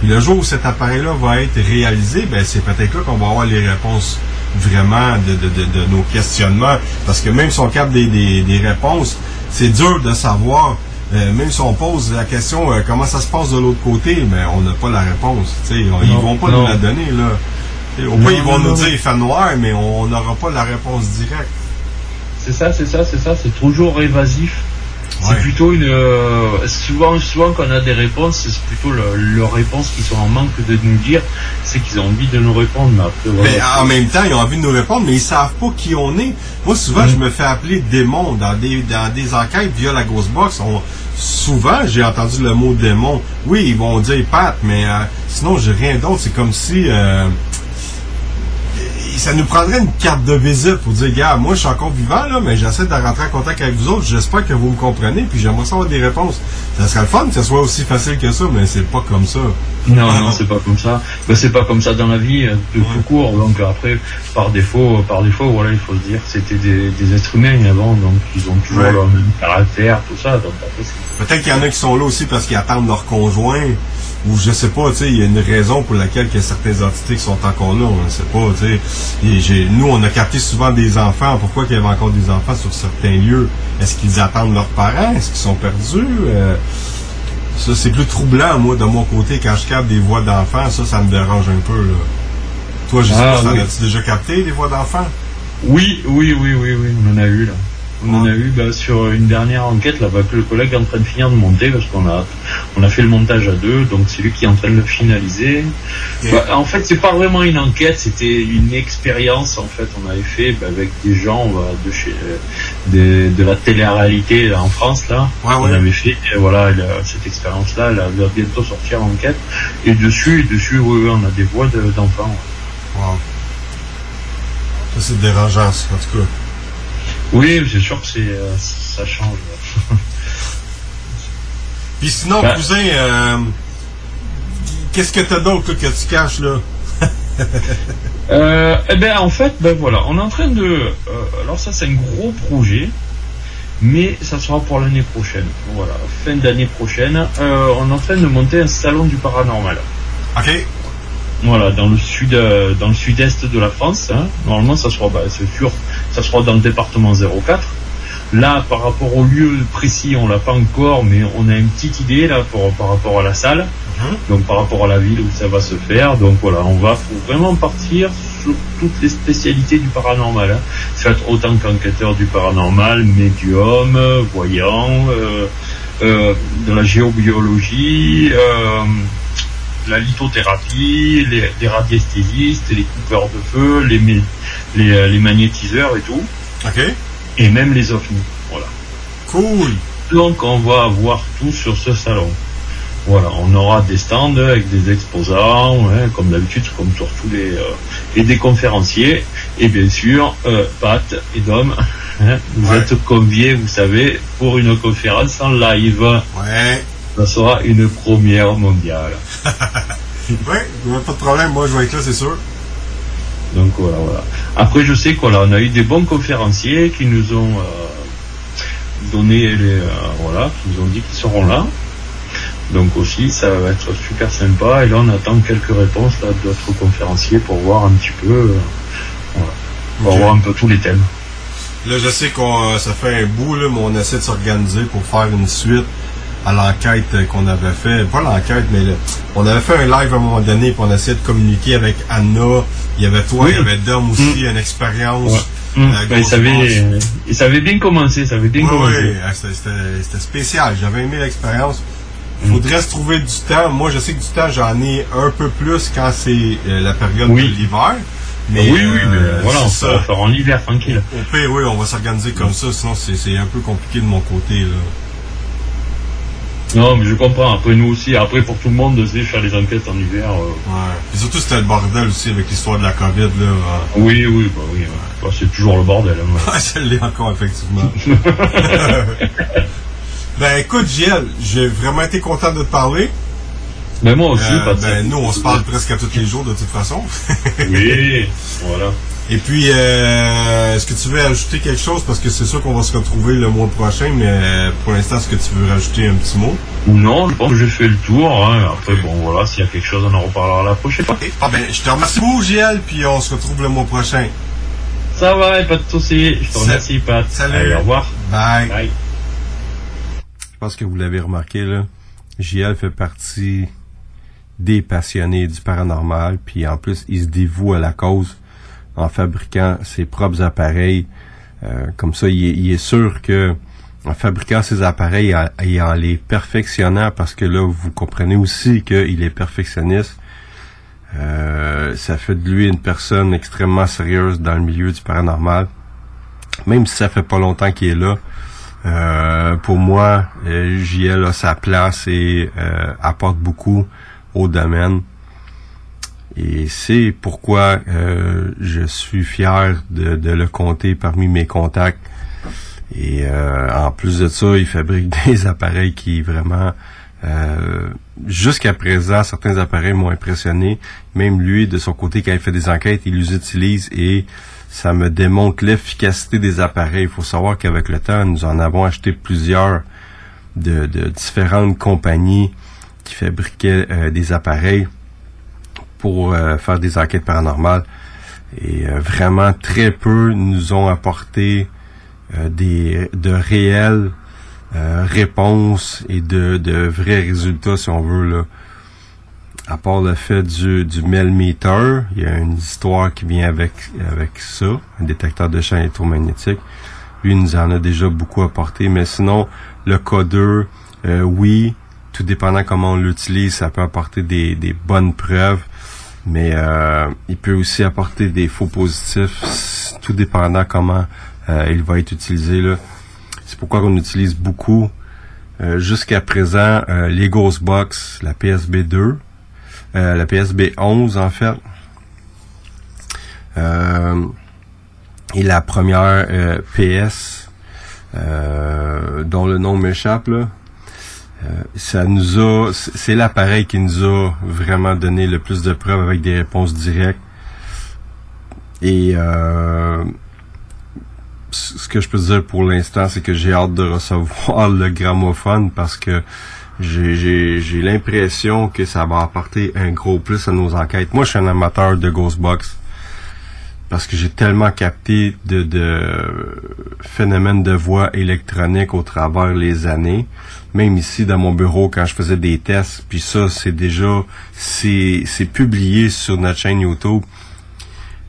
Puis le jour où cet appareil-là va être réalisé, ben c'est peut-être là qu'on va avoir les réponses vraiment de, de, de, de nos questionnements. Parce que même si on capte des, des, des réponses, c'est dur de savoir. Euh, même si on pose la question euh, comment ça se passe de l'autre côté, mais on n'a pas la réponse. Tu sais, on- ils vont pas non. nous la donner là. Au moins ils vont non, nous non. dire il fait noir, mais on n'aura pas la réponse directe. C'est ça, c'est ça, c'est ça, c'est toujours évasif. C'est plutôt une. euh, souvent, souvent, quand on a des réponses, c'est plutôt le- leurs réponses qui sont en manque de nous dire, c'est qu'ils ont envie de nous répondre. Mais après, voilà. Mais en même temps, ils ont envie de nous répondre, mais ils savent pas qui on est. Moi, souvent, je me fais appeler démon dans des, dans des enquêtes via la Ghostbox. On, souvent, j'ai entendu le mot démon. Oui, ils vont dire Pat, mais euh, sinon, j'ai rien d'autre. C'est comme si... euh, ça nous prendrait une carte de visite pour dire, gars, moi je suis encore vivant, là, mais j'essaie de rentrer en contact avec vous autres. J'espère que vous me comprenez, puis j'aimerais savoir des réponses. Ça serait le fun que ce soit aussi facile que ça, mais c'est pas comme ça. Non, non, c'est pas comme ça. Ben, c'est pas comme ça dans la vie, euh, de tout court. Donc après, par défaut, par défaut, voilà, il faut se dire que c'était des, des êtres humains avant, donc ils ont toujours Ouais. leur même caractère, tout ça. Peut-être qu'il y en a qui sont là aussi parce qu'ils attendent leur conjoint, ou je sais pas, tu sais, il y a une raison pour laquelle a certaines entités qui sont encore là, on ne sait pas, tu sais. Nous, on a capté souvent des enfants. Pourquoi qu'il y avait encore des enfants sur certains lieux? Est-ce qu'ils attendent leurs parents? Est-ce qu'ils sont perdus? Euh, ça, c'est plus troublant, moi, de mon côté, quand je capte des voix d'enfants, ça, ça me dérange un peu, là. Toi, je sais Ah, pas, oui. as-tu déjà capté des voix d'enfants? Oui, oui, oui, oui, oui, on en a eu là. On en a eu bah, sur une dernière enquête là, bah, que le collègue est en train de finir de monter parce qu'on a, on a fait le montage à deux, donc c'est lui qui est en train de le finaliser. Bah, en fait, c'est pas vraiment une enquête, c'était une expérience en fait. On avait fait bah, avec des gens de chez, euh, de, de la télé-réalité en France là. On avait fait euh, voilà la- cette expérience là, elle va bientôt sortir en enquête. Et dessus, et dessus, oui, oui, on a des voix de- d'enfants. Wow. Ça, c'est dérangeant, en tout cas. Oui, c'est sûr que c'est, euh, ça change. Puis sinon, Ben- cousin, euh, qu'est-ce que t'as d'autre que tu caches là? Euh, eh ben en fait, ben voilà, on est en train de. alors ça c'est un gros projet, mais ça sera pour l'année prochaine. Voilà, fin d'année prochaine, on est en train de monter un salon du paranormal. Ok. Voilà, dans le sud, euh, dans le sud-est de la France. hein. Normalement, ça sera, bah, c'est sûr, ça sera dans le département 04. Là, par rapport au lieu précis, on l'a pas encore, mais on a une petite idée là pour, par rapport à la salle. Donc par rapport à la ville où ça va se faire. Donc voilà, on va faut vraiment partir sur toutes les spécialités du paranormal. Hein. Ça va être autant qu'enquêteur du paranormal, médium, voyant, euh, euh, de la géobiologie, euh, la lithothérapie, les, les radiesthésistes, les coupeurs de feu, les, euh, les magnétiseurs et tout. Ok. Et même les ovnis. Voilà. Cool. Donc on va avoir tout sur ce salon. Voilà, on aura des stands avec des exposants, hein, comme d'habitude, comme sur tous les euh, et des conférenciers. Et bien sûr, euh, Pat et Dom, hein, vous êtes conviés, vous savez, pour une conférence en live. Ouais. Ça sera une première mondiale. Ouais, pas de problème, moi je vais être là, c'est sûr. Donc voilà, voilà. Après, je sais qu'on a, eu des bons conférenciers qui nous ont euh, donné les, euh, voilà, qui nous ont dit qu'ils seront là. Donc aussi, ça va être super sympa. Et là, on attend quelques réponses là d'autres conférenciers pour voir un petit peu, euh, voilà, pour voir un peu tous les thèmes. Là, je sais qu'on ça fait un bout, là, mais on essaie de s'organiser pour faire une suite à l'enquête qu'on avait fait. Pas l'enquête, mais le- on avait fait un live à un moment donné, puis on essayait de communiquer avec Anna. Il y avait toi, Oui. il y avait Dom aussi, une expérience. Ouais. Hum, euh, ben, il savait, il savait bien commencer, ça avait bien Oui, commencé. oui, euh, c'était- spécial. J'avais aimé l'expérience. Mm. Faudrait se trouver du temps. Moi, je sais que du temps, j'en ai un peu plus quand c'est euh, la période de l'hiver. Mais, oui, oui, mais euh, voilà, on c'est va faire en hiver, tranquille. Au oui, on va s'organiser comme ça. Sinon, c'est c'est un peu compliqué de mon côté. Là. Non, mais je comprends. Après, nous aussi, après, pour tout le monde, de faire les enquêtes en hiver. euh, Ouais. Et surtout, c'était le bordel aussi avec l'histoire de la COVID. Là. Oui, oui, bah oui. ouais. Bah, c'est toujours le bordel. hein. Ouais, ça l'est encore, effectivement. ben, écoute, Giel, j'ai vraiment été content de te parler. Ben, moi aussi, Euh, pas de ben, nous, on se parle presque à tous les jours, de toute façon. Oui, voilà. Et puis, euh, est-ce que tu veux ajouter quelque chose? Parce que c'est sûr qu'on va se retrouver le mois prochain, mais euh, pour l'instant, est-ce que tu veux rajouter un petit mot? Non, je pense que j'ai fait le tour. hein. Après, bon, voilà, s'il y a quelque chose, on en reparlera la prochaine fois. Ah ben, je te remercie beaucoup, Giel, puis on se retrouve le mois prochain. Ça va, pas de soucis. Je te remercie, Pat. Salut. Allez, au revoir. Bye. Bye. Je pense que vous l'avez remarqué, là. JL fait partie des passionnés du paranormal, puis en plus, il se dévoue à la cause en fabriquant ses propres appareils. Euh, comme ça, il est, sûr que en fabriquant ses appareils et en les perfectionnant, parce que là, vous comprenez aussi qu'il est perfectionniste, euh, ça fait de lui une personne extrêmement sérieuse dans le milieu du paranormal. Même si ça fait pas longtemps qu'il est là, euh, pour moi, JL a sa place et apporte beaucoup au domaine. Et c'est pourquoi euh, je suis fier de, de le compter parmi mes contacts. Et euh, en plus de ça, il fabrique des appareils qui vraiment, euh, jusqu'à présent, certains appareils m'ont impressionné. Même lui, de son côté, quand il fait des enquêtes, il les utilise et ça me démontre l'efficacité des appareils. Il faut savoir qu'avec le temps, nous en avons acheté plusieurs de, de différentes compagnies qui fabriquaient euh, des appareils pour euh, faire des enquêtes paranormales. Et euh, vraiment, très peu nous ont apporté des de réelles réponses et de, de vrais résultats, si on veut. Là. À part le fait du, du Melmeter, il y a une histoire qui vient avec, avec ça, un détecteur de champs électromagnétiques. Lui, il nous en a déjà beaucoup apporté, mais sinon, le codeur, oui, tout dépendant comment on l'utilise, ça peut apporter des, des bonnes preuves, mais euh, il peut aussi apporter des faux positifs, tout dépendant comment euh, il va être utilisé. C'est pourquoi on utilise beaucoup euh, jusqu'à présent les Ghostbox, la PSB 2, la PSB 11 en fait, et la première PS dont le nom m'échappe. Euh, ça nous a, c'est l'appareil qui nous a vraiment donné le plus de preuves avec des réponses directes. Et euh, ce que je peux dire pour l'instant, c'est que j'ai hâte de recevoir le gramophone parce que j'ai l'impression que ça va apporter un gros plus à nos enquêtes. Moi, je suis un amateur de Ghostbox parce que j'ai tellement capté de, de phénomènes de voix électronique au travers les années. Même ici dans mon bureau quand je faisais des tests, puis ça c'est déjà c'est c'est publié sur notre chaîne YouTube.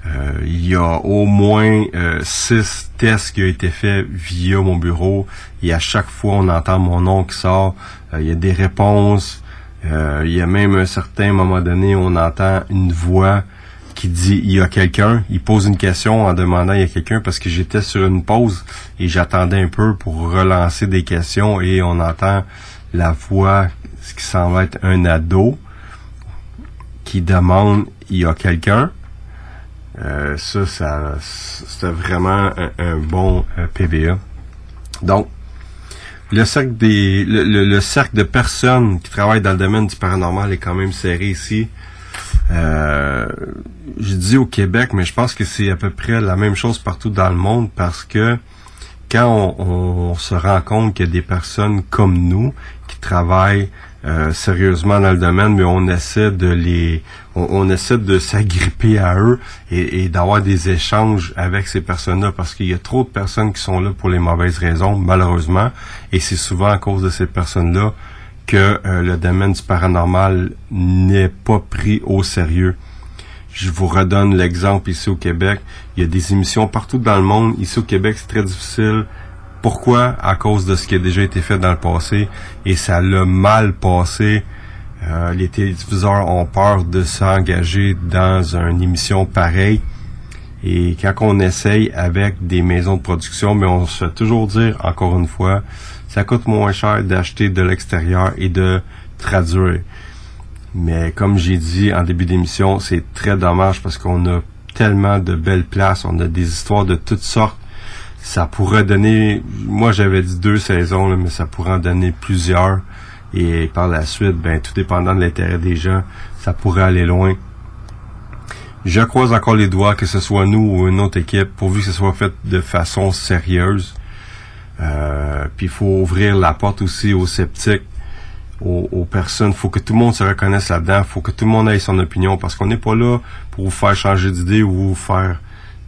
Euh, il y a au moins euh, six tests qui ont été faits via mon bureau et à chaque fois on entend mon nom qui sort. Euh, il y a des réponses. il y a même un certain moment donné on entend une voix qui dit il y a quelqu'un, il pose une question en demandant il y a quelqu'un parce que j'étais sur une pause et j'attendais un peu pour relancer des questions et on entend la voix ce qui semble être un ado qui demande il y a quelqu'un. Euh, ça, ça c'était vraiment un, bon euh, PVA. Donc, le cercle des le, le, cercle de personnes qui travaillent dans le domaine du paranormal est quand même serré ici. Euh, je dis au Québec, mais je pense que c'est à peu près la même chose partout dans le monde parce que quand on, se rend compte qu'il y a des personnes comme nous qui travaillent euh, sérieusement dans le domaine, mais on essaie de les, on, essaie de s'agripper à eux et, et d'avoir des échanges avec ces personnes-là parce qu'il y a trop de personnes qui sont là pour les mauvaises raisons, malheureusement, et c'est souvent à cause de ces personnes-là que euh, le domaine du paranormal n'est pas pris au sérieux. Je vous redonne l'exemple ici au Québec. Il y a des émissions partout dans le monde. Ici au Québec, c'est très difficile. Pourquoi? À cause de ce qui a déjà été fait dans le passé. Et ça l'a mal passé. Euh, les télédiffuseurs ont peur de s'engager dans une émission pareille. Et quand on essaye avec des maisons de production, mais on se fait toujours dire, encore une fois, ça coûte moins cher d'acheter de l'extérieur et de traduire. Mais comme j'ai dit en début d'émission, c'est très dommage parce qu'on a tellement de belles places, on a des histoires de toutes sortes. Ça pourrait donner, moi j'avais dit deux saisons, mais ça pourrait en donner plusieurs. Et par la suite, ben tout dépendant de l'intérêt des gens, ça pourrait aller loin. Je croise encore les doigts que ce soit nous ou une autre équipe, pourvu que ce soit fait de façon sérieuse. Euh, puis il faut ouvrir la porte aussi aux sceptiques, aux, personnes. Il faut que tout le monde se reconnaisse là-dedans. Il faut que tout le monde ait son opinion parce qu'on n'est pas là pour vous faire changer d'idée ou vous faire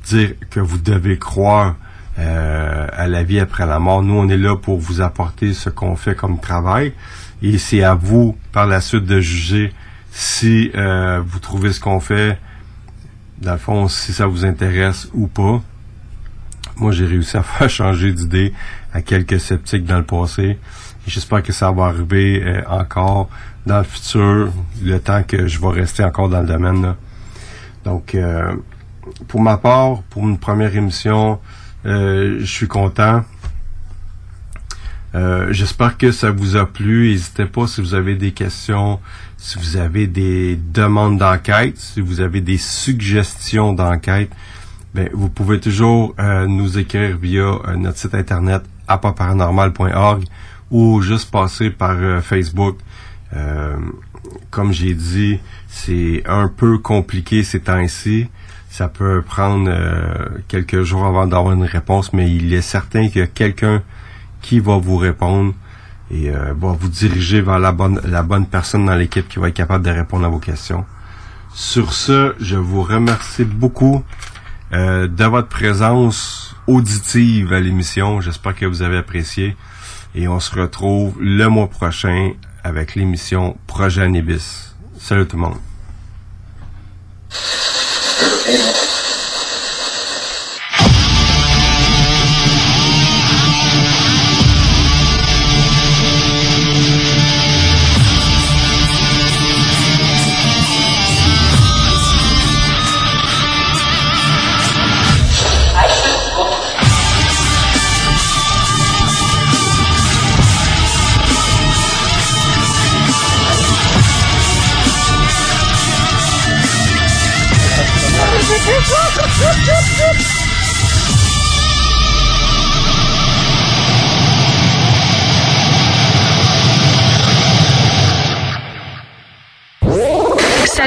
dire que vous devez croire euh, à la vie après la mort. Nous, on est là pour vous apporter ce qu'on fait comme travail. Et c'est à vous, par la suite, de juger si euh, vous trouvez ce qu'on fait, dans le fond, si ça vous intéresse ou pas. Moi, j'ai réussi à faire changer d'idée à quelques sceptiques dans le passé. J'espère que ça va arriver euh, encore dans le futur, le temps que je vais rester encore dans le domaine. Donc, euh, pour ma part, pour une première émission, euh, je suis content. J'espère que ça vous a plu. N'hésitez pas si vous avez des questions, si vous avez des demandes d'enquête, si vous avez des suggestions d'enquête. Ben, vous pouvez toujours nous écrire via notre site internet appaparanormal.org ou juste passer par euh, Facebook. Euh, comme j'ai dit, c'est un peu compliqué ces temps-ci. Ça peut prendre euh, quelques jours avant d'avoir une réponse, mais il est certain qu'il y a quelqu'un qui va vous répondre et euh, va vous diriger vers la bonne, la bonne personne dans l'équipe qui va être capable de répondre à vos questions. Sur ce, je vous remercie beaucoup euh, de votre présence auditive à l'émission. J'espère que vous avez apprécié. Et on se retrouve le mois prochain avec l'émission Projet Anibis. Salut tout le monde.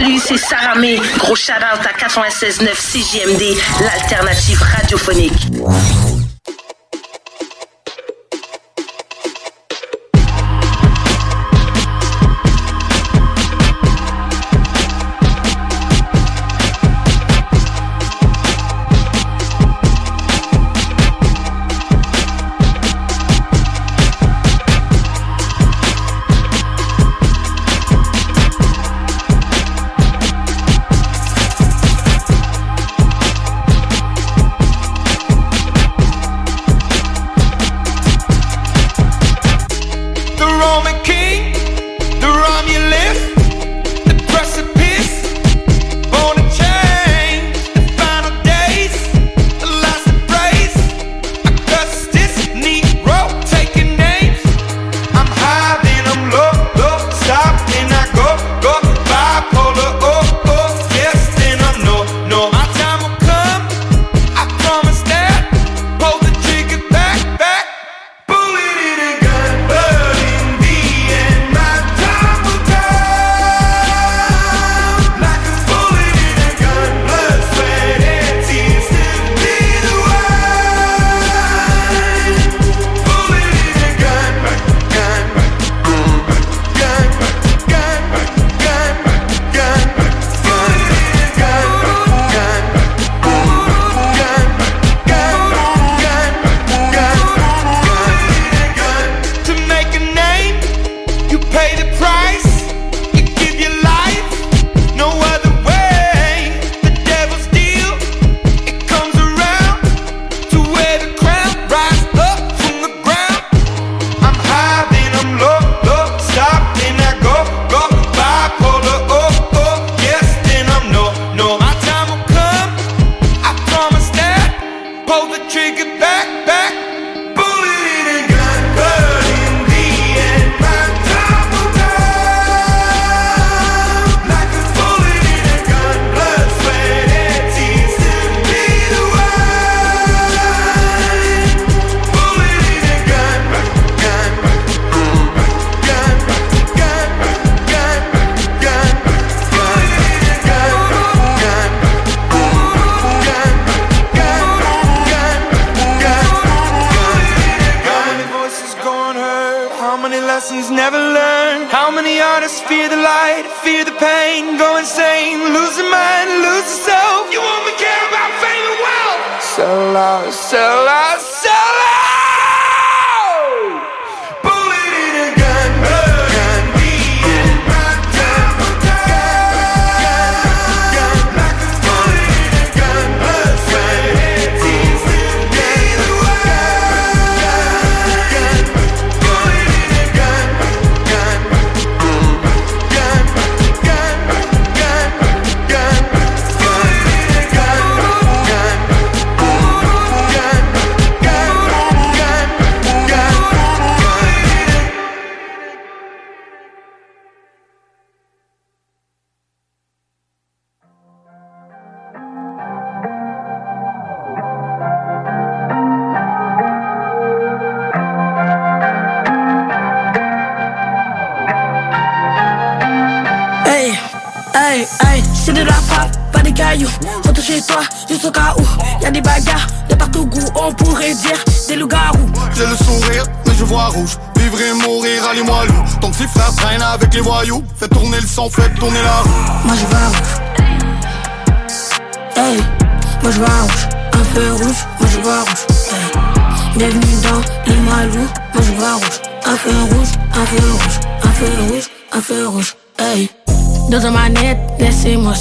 Salut, c'est Sarah May. Gros shout-out à 96.9 CJMD, l'alternative radiophonique.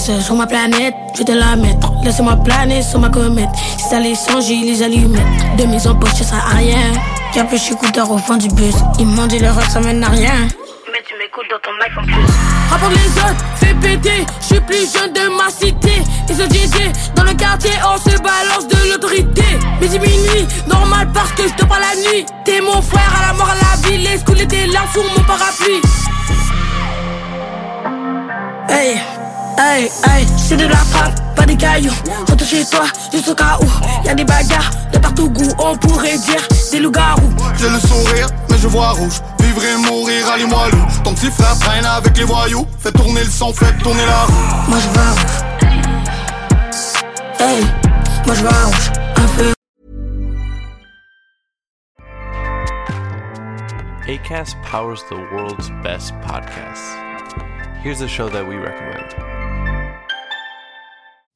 Seul sur ma planète, je vais te la mettre. Laissez-moi planer sur ma comète. Si ça les j'ai les allumettes. De mise en poche, ça sert à rien. Y'a plus écouteurs au fond du bus. Ils m'ont dit le rock, ça mène à rien. Mais tu m'écoutes dans ton mic en plus. Rapporte les autres, fais péter. Je suis plus jeune de ma cité. Ils sont DJ dans le quartier, on se balance de l'autorité. Midi minuit, normal parce que je te parle la nuit. T'es mon frère à la mort à la vie. Les schools étaient là sous mon parapluie. Hey, hey, c'est de la frappe, pas des cailloux. Retour chez toi, juste au cas où. Y'a des bagarres de partout goût, on pourrait dire des loups-garous. J'ai le sourire, mais je vois rouge. Vivre et mourir, allez-moi loup. Ton petit frère traîne avec les voyous. Fais tourner le son, fais tourner la roue. Moi je vois rouge. Hey, moi je vois rouge. Un feu ACAST powers the world's best podcasts. Here's a show that we recommend.